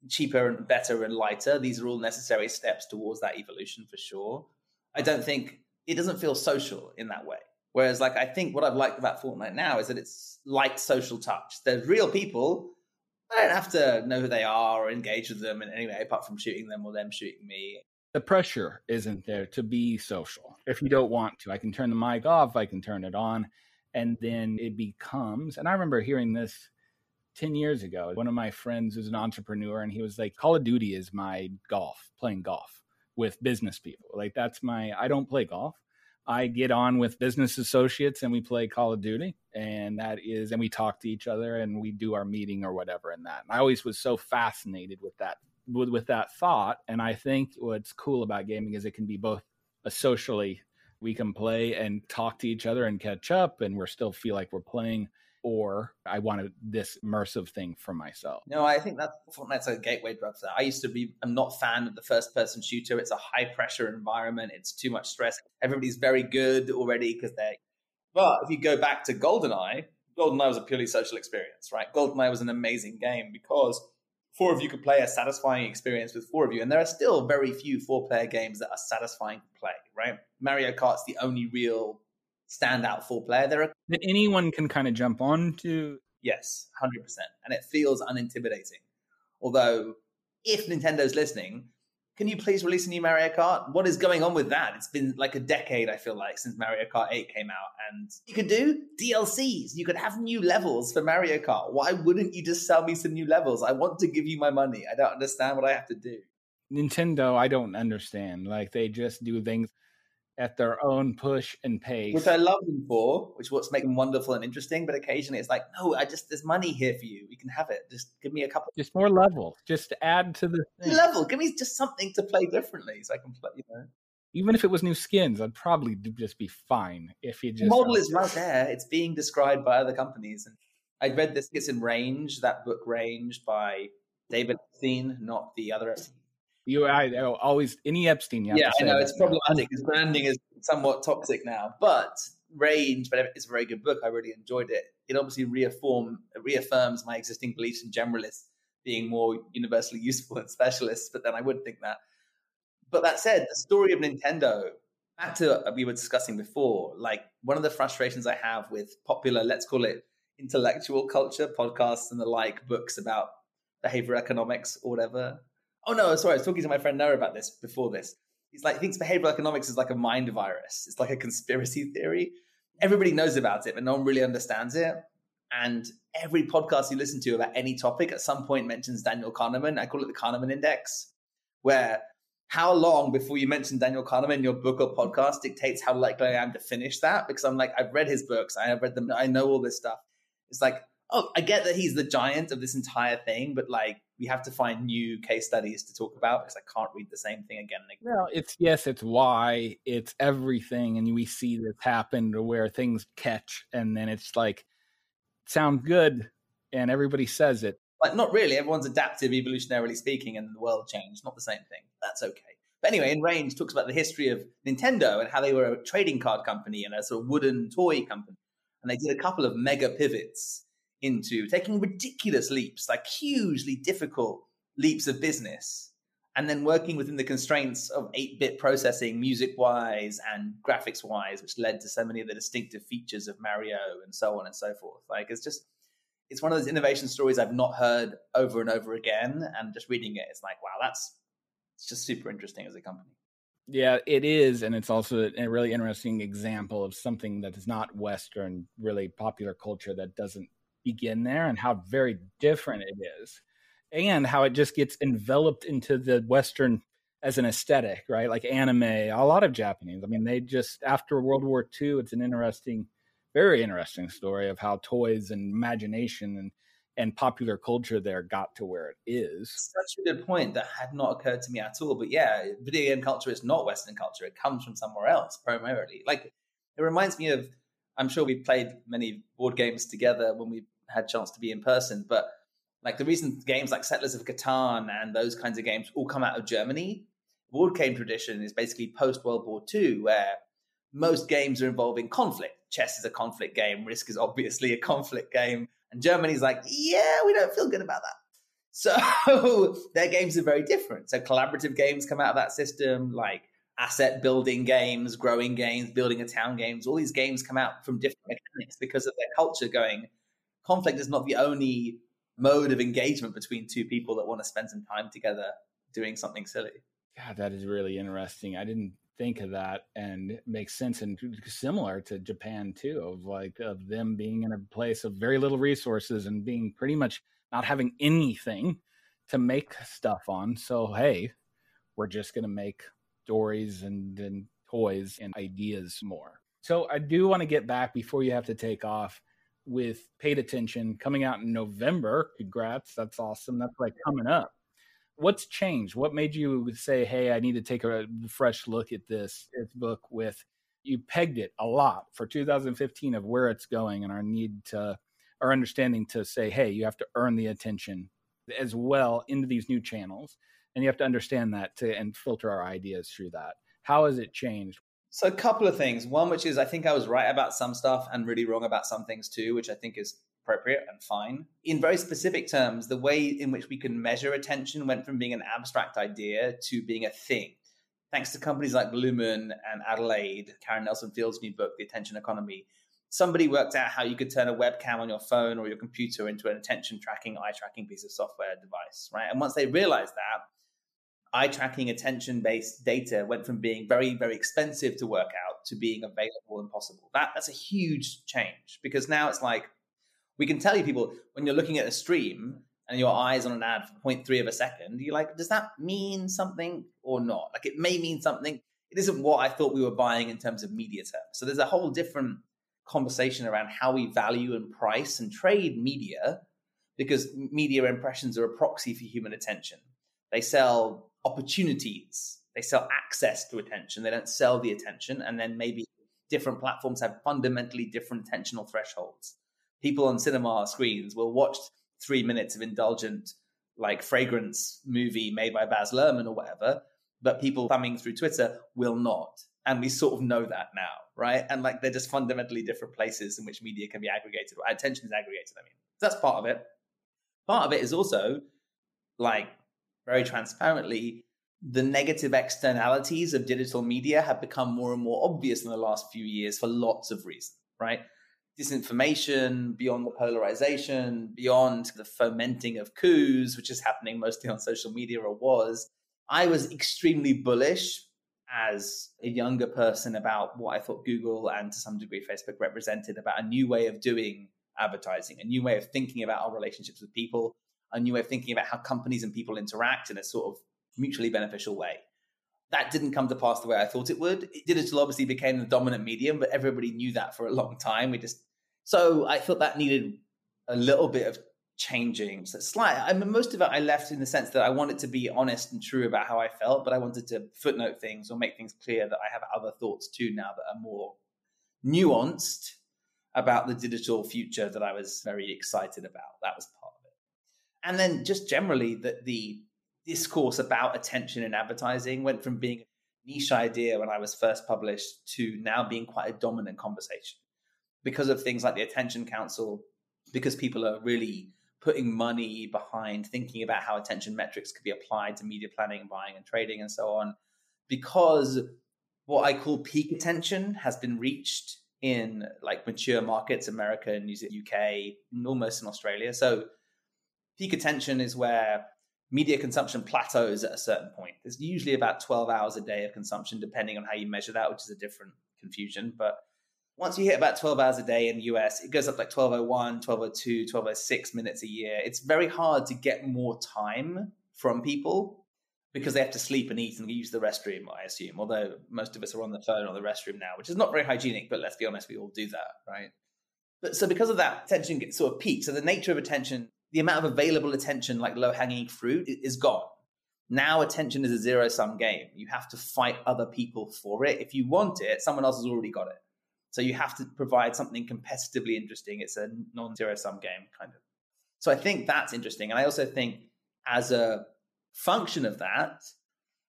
cheaper and better and lighter. These are all necessary steps towards that evolution for sure. I don't think it doesn't feel social in that way. Whereas, like, I think what I've liked about Fortnite now is that it's light social touch. There's real people. I don't have to know who they are or engage with them in any way apart from shooting them or them shooting me.
The pressure isn't there to be social. If you don't want to, I can turn the mic off, I can turn it on, and then it becomes. And I remember hearing this 10 years ago. One of my friends was an entrepreneur, and he was like, Call of Duty is my golf, playing golf with business people. Like, that's my, I don't play golf. I get on with business associates and we play Call of Duty, and that is, and we talk to each other and we do our meeting or whatever. And that, and I always was so fascinated with that, with, with that thought. And I think what's cool about gaming is it can be both a socially, we can play and talk to each other and catch up, and we're still feel like we're playing, or I wanted this immersive thing for myself.
No, I think that Fortnite's a gateway drug for that. I used to be, I'm not fan of the first person shooter. It's a high pressure environment. It's too much stress. Everybody's very good already because they're, but if you go back to GoldenEye, GoldenEye was a purely social experience, right? GoldenEye was an amazing game because four of you could play a satisfying experience with four of you. And there are still very few four player games that are satisfying to play, right? Mario Kart's the only real standout four player. There are
that anyone can kind of jump on to.
Yes, 100%. And it feels unintimidating. Although, if Nintendo's listening, can you please release a new Mario Kart? What is going on with that? It's been like a decade, I feel like, since Mario Kart 8 came out. And you could do DLCs. You could have new levels for Mario Kart. Why wouldn't you just sell me some new levels? I want to give you my money. I don't understand what I have to do.
Nintendo, I don't understand. Like, they just do things at their own push and pace.
Which I love them for, which is what's making them wonderful and interesting. But occasionally it's like, no, I just there's money here for you. We can have it. Just give me a couple.
Just more level. Just add to the thing.
level. Give me just something to play differently, so I can play. You know,
Even if it was new skins, I'd probably just be fine if you
the
just
model is right there. It's being described by other companies, and I read this. It's in Range, that book Range by David Epstein, not the other.
You, I, always any Epstein.
Yeah, I know it's
now.
problematic. His branding is somewhat toxic now, but Range, but it's a very good book. I really enjoyed it. It obviously reaffirm reaffirms my existing beliefs in generalists being more universally useful than specialists. But then I would think that. But that said, the story of Nintendo. Back to what we were discussing before, like one of the frustrations I have with popular, let's call it intellectual culture podcasts and the like, books about behavior economics or whatever. Oh no, sorry, I was talking to my friend Noah about this before this. He's like, he thinks behavioral economics is like a mind virus. It's like a conspiracy theory. Everybody knows about it, but no one really understands it. And every podcast you listen to about any topic at some point mentions Daniel Kahneman. I call it the Kahneman Index, where how long before you mention Daniel Kahneman in your book or podcast dictates how likely I am to finish that. Because I'm like, I've read his books, I have read them, I know all this stuff. It's like, oh, I get that he's the giant of this entire thing, but like, we have to find new case studies to talk about because I can't read the same thing again and again.
Well, it's yes, it's why, it's everything, and we see this happen to where things catch, and then it's like sounds good, and everybody says it.
Like, not really. Everyone's adaptive, evolutionarily speaking, and the world changed. Not the same thing. That's okay. But anyway, in Range talks about the history of Nintendo and how they were a trading card company and a sort of wooden toy company. And they did a couple of mega pivots into taking ridiculous leaps, like hugely difficult leaps of business, and then working within the constraints of 8 bit processing, music wise and graphics wise, which led to so many of the distinctive features of Mario and so on and so forth. Like, it's just, it's one of those innovation stories I've not heard over and over again. And just reading it, it's like, wow, that's it's just super interesting as a company.
Yeah, it is, and it's also a really interesting example of something that is not Western, really popular culture that doesn't begin there, and how very different it is, and how it just gets enveloped into the Western as an aesthetic, right? Like anime, a lot of Japanese. I mean, they just after World War II, it's an interesting, very interesting story of how toys and imagination and and popular culture there got to where it is.
Such a good point that had not occurred to me at all. But yeah, video game culture is not Western culture. It comes from somewhere else primarily. Like it reminds me of I'm sure we played many board games together when we had chance to be in person, but like the reason games like Settlers of Catan and those kinds of games all come out of Germany, board game tradition is basically post World War II, where most games are involving conflict. Chess is a conflict game, Risk is obviously a conflict game, and Germany's like, yeah, we don't feel good about that. So their games are very different. So collaborative games come out of that system, like asset building games, growing games, building a town games. All these games come out from different mechanics because of their culture going, conflict is not the only mode of engagement between two people that want to spend some time together doing something silly.
God, that is really interesting. I didn't think of that and makes sense and similar to Japan too of like of them being in a place of very little resources and being pretty much not having anything to make stuff on. So hey, we're just going to make stories and, and toys and ideas more. So I do want to get back before you have to take off with paid attention coming out in November. Congrats. That's awesome. That's like coming up what's changed? What made you say, "Hey, I need to take a fresh look at this, this book"? With you pegged it a lot for 2015 of where it's going and our need to, our understanding to say, "Hey, you have to earn the attention as well into these new channels, and you have to understand that to and filter our ideas through that." How has it changed?
So a couple of things. One, which is I think I was right about some stuff and really wrong about some things too, which I think is appropriate and fine. In very specific terms, the way in which we can measure attention went from being an abstract idea to being a thing. Thanks to companies like Lumen and Adelaide, Karen Nelson Field's new book, The Attention Economy, somebody worked out how you could turn a webcam on your phone or your computer into an attention tracking, eye tracking piece of software device, right? And once they realized that, eye tracking attention based data went from being very, very expensive to work out to being available and possible. That, that's a huge change because now it's like, we can tell you people when you're looking at a stream and your eyes on an ad for 0.3 of a second, you're like, does that mean something or not? Like it may mean something. It isn't what I thought we were buying in terms of media terms. So there's a whole different conversation around how we value and price and trade media because media impressions are a proxy for human attention. They sell opportunities, they sell access to attention, they don't sell the attention. And then maybe different platforms have fundamentally different attentional thresholds people on cinema screens will watch three minutes of indulgent like fragrance movie made by Baz Luhrmann or whatever, but people thumbing through Twitter will not. And we sort of know that now, right? And like they're just fundamentally different places in which media can be aggregated or attention is aggregated. I mean, that's part of it. Part of it is also like very transparently, the negative externalities of digital media have become more and more obvious in the last few years for lots of reasons, right? disinformation, beyond the polarization, beyond the fomenting of coups, which is happening mostly on social media or was, I was extremely bullish as a younger person about what I thought Google and to some degree Facebook represented about a new way of doing advertising, a new way of thinking about our relationships with people, a new way of thinking about how companies and people interact in a sort of mutually beneficial way. That didn't come to pass the way I thought it would. Digital obviously became the dominant medium, but everybody knew that for a long time. We just so I thought that needed a little bit of changing. So slight. I mean, most of it I left in the sense that I wanted to be honest and true about how I felt, but I wanted to footnote things or make things clear that I have other thoughts too now that are more nuanced about the digital future that I was very excited about. That was part. And then just generally that the discourse about attention in advertising went from being a niche idea when I was first published to now being quite a dominant conversation because of things like the Attention Council, because people are really putting money behind thinking about how attention metrics could be applied to media planning, and buying, and trading, and so on, because what I call peak attention has been reached in like mature markets, America and UK, almost in Australia. So peak attention is where media consumption plateaus at a certain point. There's usually about 12 hours a day of consumption, depending on how you measure that, which is a different confusion. But once you hit about 12 hours a day in the US, it goes up like 1201, 1202, 1206 minutes a year. It's very hard to get more time from people because they have to sleep and eat and use the restroom, I assume. Although most of us are on the phone or the restroom now, which is not very hygienic, but let's be honest, we all do that, right? But so because of that, attention gets sort of peaked. So the nature of attention, the amount of available attention, like low hanging fruit, is gone. Now attention is a zero sum game. You have to fight other people for it. If you want it, someone else has already got it. So you have to provide something competitively interesting. It's a non zero sum game, kind of. So I think that's interesting. And I also think, as a function of that,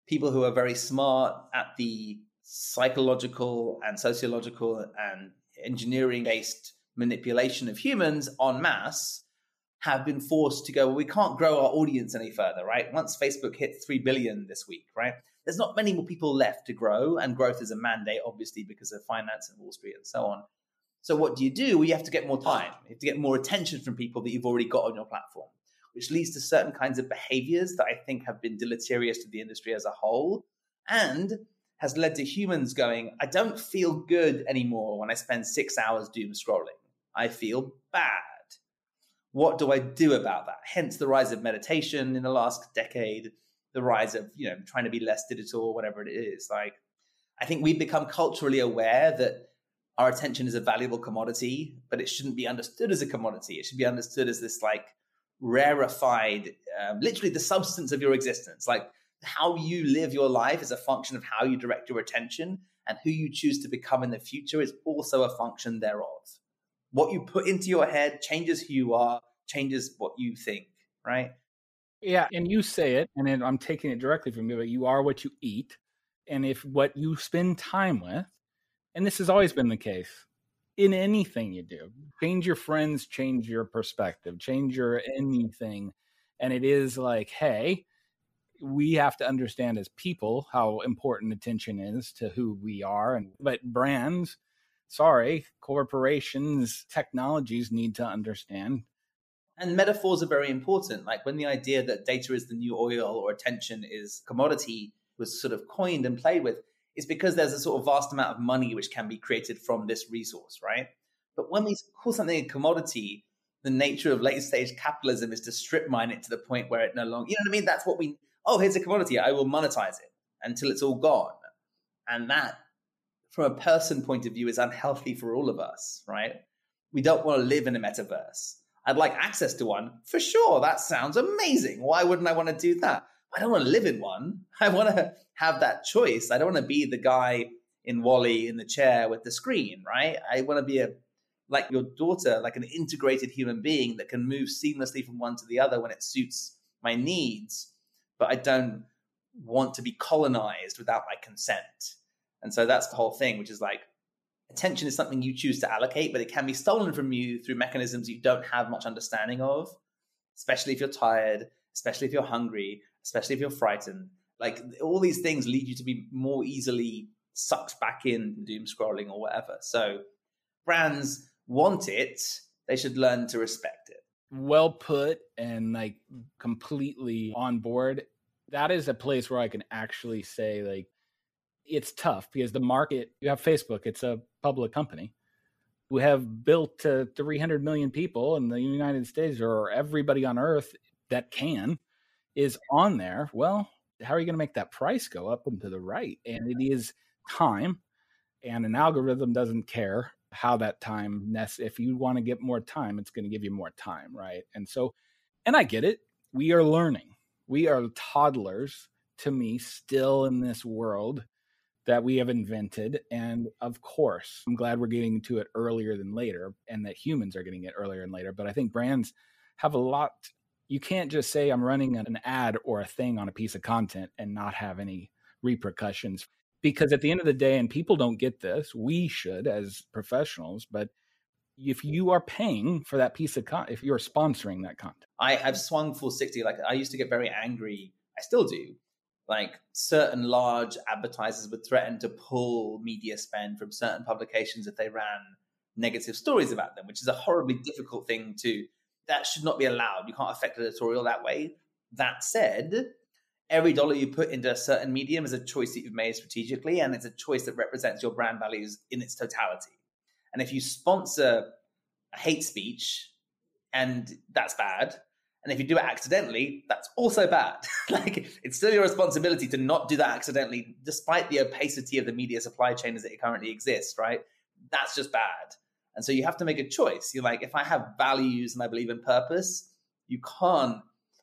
people who are very smart at the psychological and sociological and engineering based manipulation of humans en masse have been forced to go, well, we can't grow our audience any further, right? Once Facebook hit 3 billion this week, right? There's not many more people left to grow, and growth is a mandate, obviously, because of finance and Wall Street and so on. So, what do you do? Well, you have to get more time. You have to get more attention from people that you've already got on your platform, which leads to certain kinds of behaviors that I think have been deleterious to the industry as a whole and has led to humans going, I don't feel good anymore when I spend six hours doom scrolling. I feel bad what do I do about that? Hence the rise of meditation in the last decade, the rise of, you know, trying to be less digital, or whatever it is. Like, I think we've become culturally aware that our attention is a valuable commodity, but it shouldn't be understood as a commodity. It should be understood as this like rarefied, um, literally the substance of your existence. Like how you live your life is a function of how you direct your attention, and who you choose to become in the future is also a function thereof what you put into your head changes who you are, changes what you think, right?
Yeah, and you say it, and I'm taking it directly from you, but you are what you eat. And if what you spend time with, and this has always been the case in anything you do, change your friends, change your perspective, change your anything. And it is like, hey, we have to understand as people how important attention is to who we are. And but brands, sorry, corporations, technologies need to understand.
And metaphors are very important. Like when the idea that data is the new oil or attention is commodity was sort of coined and played with, is because there's a sort of vast amount of money which can be created from this resource, right? But when we call something a commodity, the nature of late stage capitalism is to strip mine it to the point where it no longer, you know what I mean? That's what we, oh, here's a commodity. I will monetize it until it's all gone. And that from a person point of view is unhealthy for all of us, right? We don't want to live in a metaverse. I'd like access to one for sure. That sounds amazing. Why wouldn't I want to do that? I don't want to live in one. I want to have that choice. I don't want to be the guy in WALL-E in the chair with the screen, right? I want to be a like your daughter, like an integrated human being that can move seamlessly from one to the other when it suits my needs, but I don't want to be colonized without my consent. And so that's the whole thing, which is like attention is something you choose to allocate, but it can be stolen from you through mechanisms you don't have much understanding of, especially if you're tired, especially if you're hungry, especially if you're frightened. Like all these things lead you to be more easily sucked back in doom scrolling or whatever. So brands want it, they should learn to respect it.
Well put and like completely on board. That is a place where I can actually say like it's tough because the market, you have Facebook, it's a public company who have built to 300 million people in the United States or everybody on earth that can is on there. Well, how are you going to make that price go up and to the right? And it is time, and an algorithm doesn't care how that time. If you want to get more time, it's going to give you more time, right? And so, and I get it. We are learning. We are toddlers to me still in this world that we have invented. And of course, I'm glad we're getting to it earlier than later and that humans are getting it earlier and later. But I think brands have a lot. You can't just say, I'm running an ad or a thing on a piece of content and not have any repercussions. Because at the end of the day, and people don't get this, we should as professionals, but if you are paying for that piece of content, if you're sponsoring that content.
I have swung full 60. Like I used to get very angry. I still do like certain large advertisers would threaten to pull media spend from certain publications if they ran negative stories about them, which is a horribly difficult thing to that should not be allowed. You can't affect editorial that way. That said, every dollar you put into a certain medium is a choice that you've made strategically, and it's a choice that represents your brand values in its totality. And if you sponsor hate speech, and that's bad, and if you do it accidentally, that's also bad. like it's still your responsibility to not do that accidentally, despite the opacity of the media supply chain as it currently exists, right? That's just bad. And so you have to make a choice. You're like, if I have values and I believe in purpose, you can't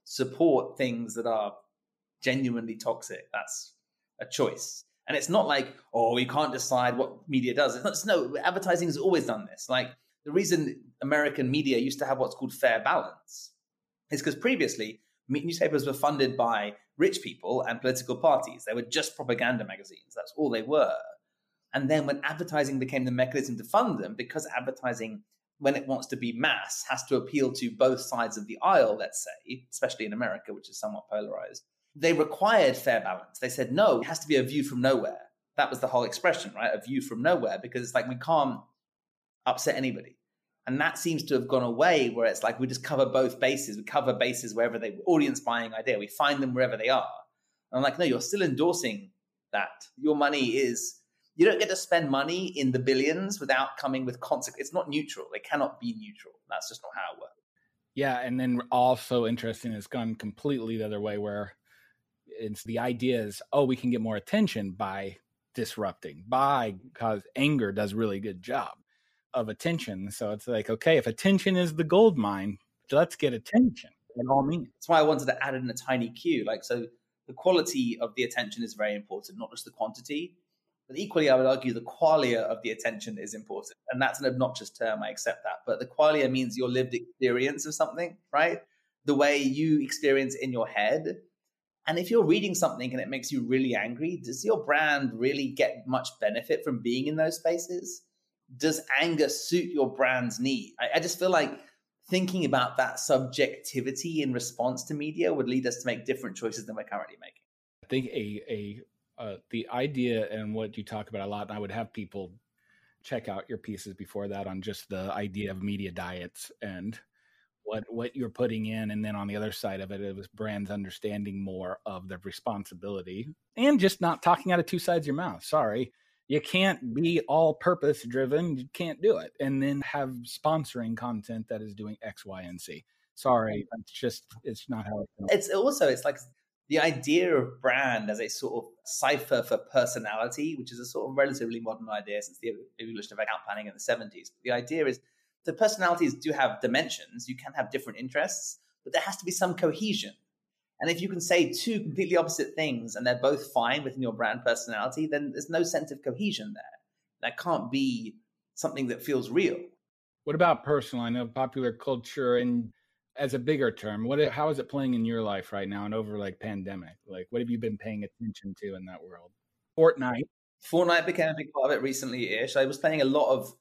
support things that are genuinely toxic. That's a choice. And it's not like, oh, we can't decide what media does. It's not, no, advertising has always done this. Like the reason American media used to have what's called fair balance is because previously newspapers were funded by rich people and political parties. They were just propaganda magazines. That's all they were. And then when advertising became the mechanism to fund them, because advertising when it wants to be mass, has to appeal to both sides of the aisle, let's say, especially in America, which is somewhat polarized. They required fair balance. They said, no, it has to be a view from nowhere. That was the whole expression, right? A view from nowhere, because it's like we can't upset anybody. And that seems to have gone away where it's like we just cover both bases. We cover bases wherever they audience buying idea. We find them wherever they are. And I'm like, no, you're still endorsing that. Your money is you don't get to spend money in the billions without coming with consequence. It's not neutral. It cannot be neutral. That's just not how it works.
Yeah, and then also interesting, it's gone completely the other way where it's the idea is, oh, we can get more attention by disrupting, by because anger does really good job of attention. So it's like, okay, if attention is the gold mine, let's get attention in all means.
That's why I wanted to add in a tiny cue. Like, so the quality of the attention is very important, not just the quantity. But equally, I would argue the qualia of the attention is important. And that's an obnoxious term. I accept that. But the qualia means your lived experience of something, right? The way you experience in your head. And if you're reading something and it makes you really angry, does your brand really get much benefit from being in those spaces? Does anger suit your brand's need? I, I just feel like thinking about that subjectivity in response to media would lead us to make different choices than we're currently making.
I think a a uh, the idea and what you talk about a lot, and I would have people check out your pieces before that on just the idea of media diets and what what you're putting in, and then on the other side of it, it was brands understanding more of their responsibility and just not talking out of two sides of your mouth. Sorry, you can't be all purpose driven. You can't do it, and then have sponsoring content that is doing X, Y, and Z. Sorry, it's just it's not how it goes.
It's also it's like the idea of brand as a sort of cipher for personality, which is a sort of relatively modern idea since the evolution of account planning in the 70s. The idea is the personalities do have dimensions. You can have different interests, but there has to be some cohesion. And if you can say two completely opposite things and they're both fine within your brand personality, then there's no sense of cohesion there. That can't be something that feels real.
What about personal? I know popular culture and as a bigger term, what how is it playing in your life right now and over like pandemic? Like what have you been paying attention to in that world? Fortnite.
Fortnite became a big part of it recently-ish. I was playing a lot of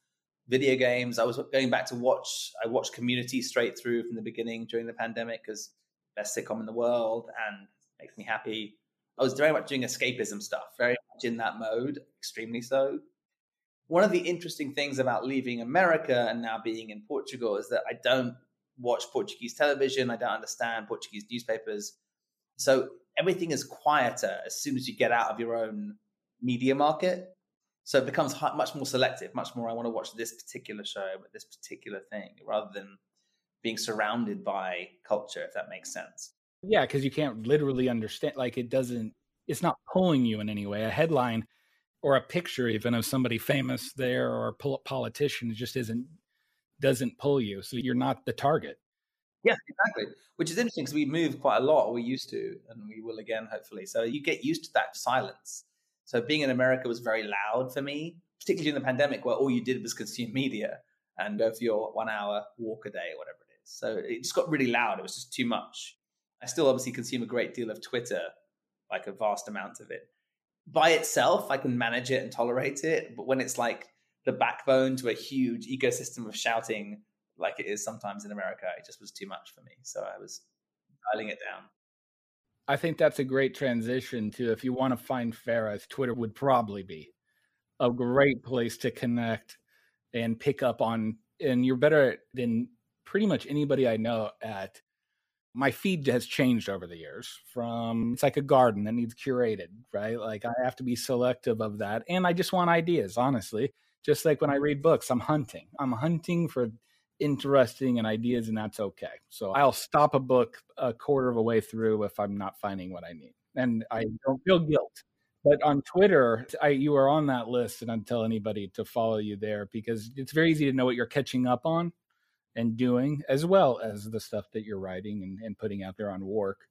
video games. I was going back to watch. I watched Community straight through from the beginning during the pandemic because best sitcom in the world and makes me happy. I was very much doing escapism stuff, very much in that mode, extremely so. One of the interesting things about leaving America and now being in Portugal is that I don't watch Portuguese television. I don't understand Portuguese newspapers. So everything is quieter as soon as you get out of your own media market. So it becomes much more selective, much more. I want to watch this particular show, but this particular thing, rather than being surrounded by culture, if that makes sense.
Yeah, because you can't literally understand. Like it doesn't. It's not pulling you in any way. A headline or a picture, even of somebody famous there or a politician, just isn't doesn't pull you. So you're not the target.
Yeah, exactly. Which is interesting because we move quite a lot, we used to, and we will again, hopefully. So you get used to that silence. So being in America was very loud for me, particularly during the pandemic where all you did was consume media and go for your one hour walk a day or whatever. So it just got really loud. It was just too much. I still obviously consume a great deal of Twitter, like a vast amount of it. By itself, I can manage it and tolerate it. But when it's like the backbone to a huge ecosystem of shouting like it is sometimes in America. It just was too much for me. So I was dialing it down.
I think that's a great transition to if you want to find Faris, Twitter would probably be a great place to connect and pick up on. And you're better than pretty much anybody I know at my feed has changed over the years from it's like a garden that needs curated, right? Like I have to be selective of that. And I just want ideas, honestly. Just like when I read books, I'm hunting. I'm hunting for interesting and ideas, and that's okay. So I'll stop a book a quarter of a way through if I'm not finding what I need, and I don't feel guilt. But on Twitter, I, you are on that list, and I'd tell anybody to follow you there because it's very easy to know what you're catching up on and doing, as well as the stuff that you're writing and, and putting out there on work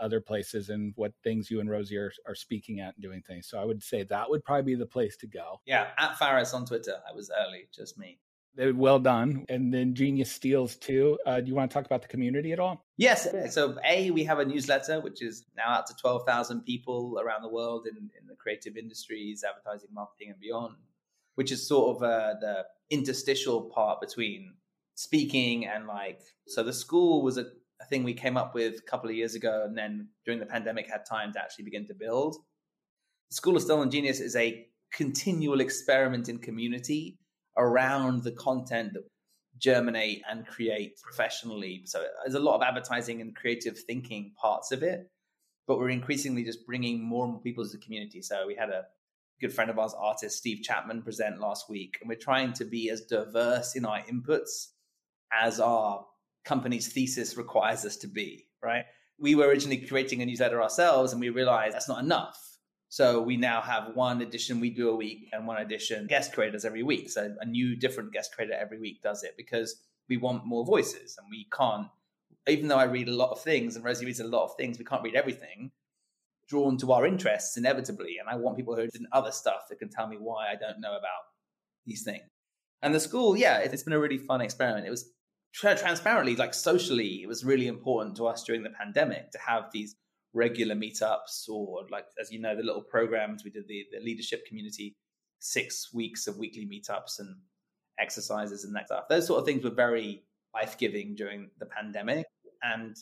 other places and what things you and Rosie are, are speaking at and doing things. So I would say that would probably be the place to go.
Yeah, at Faris on Twitter. I was early, just me.
Well done. And then Genius Steals too. Uh, do you want to talk about the community at all?
Yes. So, A, we have a newsletter, which is now out to 12,000 people around the world in, in the creative industries, advertising, marketing, and beyond. which is sort of uh, the interstitial part between speaking and like. So the school was a, a thing we came up with a couple of years ago, and then during the pandemic had time to actually begin to build. The School of Stolen Genius is a continual experiment in community around the content that germinate and create professionally. So there's a lot of advertising and creative thinking parts of it, but we're increasingly just bringing more and more people to the community. So we had a good friend of ours, artist Steve Chapman, present last week, and we're trying to be as diverse in our inputs as our company's thesis requires us to be, right? We were originally creating a newsletter ourselves and we realized that's not enough. So we now have one edition we do a week and one edition guest creators every week. So a new different guest creator every week does it because we want more voices and we can't, even though I read a lot of things and Rosie reads a lot of things, we can't read everything drawn to our interests inevitably. And I want people who are in other stuff that can tell me why I don't know about these things. And the school, yeah, it's been a really fun experiment. It was tra- transparently, like socially, it was really important to us during the pandemic to have these regular meetups or like as you know the little programs. We did the, the leadership community six weeks of weekly meetups and exercises and that stuff. Those sort of things were very life-giving during the pandemic. And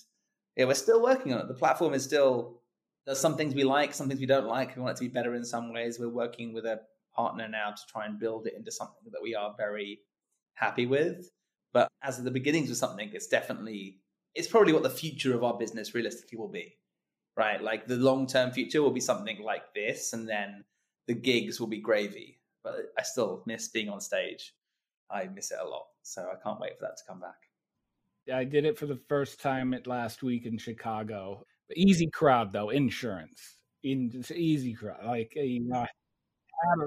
yeah we're still working on it. The platform is still there's some things we like some things we don't like. We want it to be better in some ways. We're working with a partner now to try and build it into something that we are very happy with but as the beginnings of something it's definitely it's probably what the future of our business realistically will be right? Like the long term future will be something like this, and then the gigs will be gravy. But I still miss being on stage. I miss it a lot. So I can't wait for that to come back.
Yeah, I did it for the first time at last week in Chicago. Easy crowd though, insurance. In easy crowd, like you know,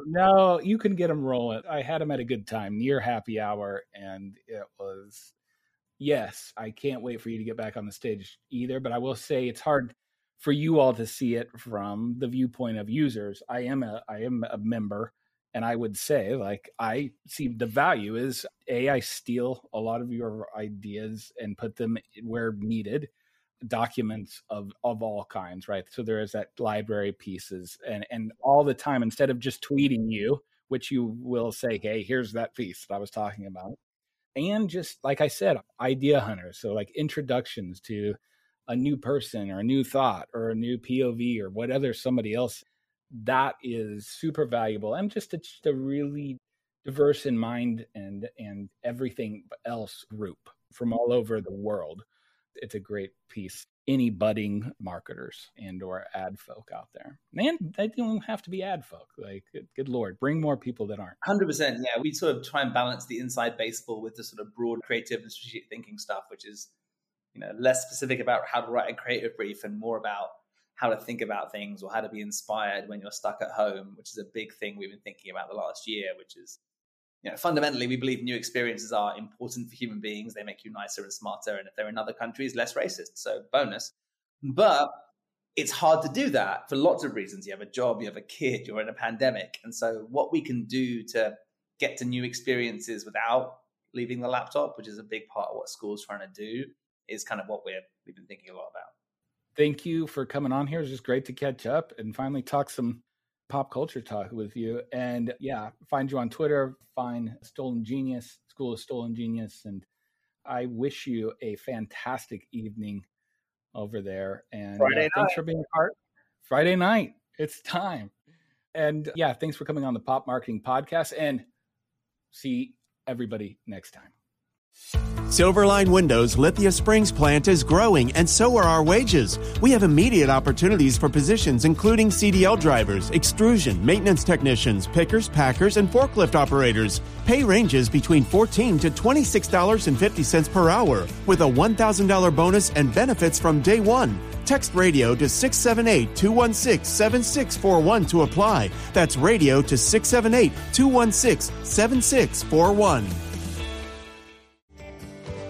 no, you can get them rolling. I had them at a good time, near happy hour, and it was yes. I can't wait for you to get back on the stage either. But I will say it's hard for you all to see it from the viewpoint of users. I am a I am a member and I would say like I see the value is a I steal a lot of your ideas and put them where needed documents of of all kinds right so there is that library pieces and and all the time instead of just tweeting you which you will say hey here's that piece that i was talking about and just like i said idea hunters so like introductions to a new person or a new thought or a new POV or whatever somebody else, that is super valuable. And just a, just a really diverse in mind and and everything else group from all over the world. It's a great piece. Any budding marketers and or ad folk out there, and they don't have to be ad folk. Like, good, good lord, bring more people that aren't.
Hundred percent. Yeah, we sort of try and balance the inside baseball with the sort of broad creative and strategic thinking stuff, which is you know less specific about how to write a creative brief and more about how to think about things or how to be inspired when you're stuck at home which is a big thing we've been thinking about the last year which is you know fundamentally we believe new experiences are important for human beings. They make you nicer and smarter. And if they're in other countries less racist. So bonus. But it's hard to do that for lots of reasons. You have a job you have a kid you're in a pandemic. And so what we can do to get to new experiences without leaving the laptop which is a big part of what school's trying to do is kind of what we're, we've been thinking a lot about.
Thank you for coming on here. It's just great to catch up and finally talk some pop culture talk with you. And yeah, find you on Twitter, find Stolen Genius, School of Stolen Genius. And I wish you a fantastic evening over there. And
Friday
uh, thanks for being part. Friday night, it's time. And yeah, thanks for coming on the Pop Marketing Podcast and see everybody next time.
Silverline Windows Lithia Springs plant is growing, and so are our wages. We have immediate opportunities for positions including CDL drivers, extrusion, maintenance technicians, pickers, packers, and forklift operators. Pay ranges between 14 to $26.50 per hour, with a $1,000 bonus and benefits from day one. Text radio to 678 216 7641 to apply. That's radio to 678 216 7641.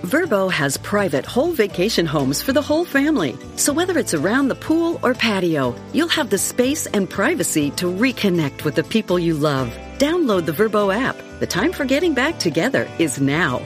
Vrbo has private whole vacation homes for the whole family. So whether it's around the pool or patio, you'll have the space and privacy to reconnect with the people you love. Download the Vrbo app. The time for getting back together is now.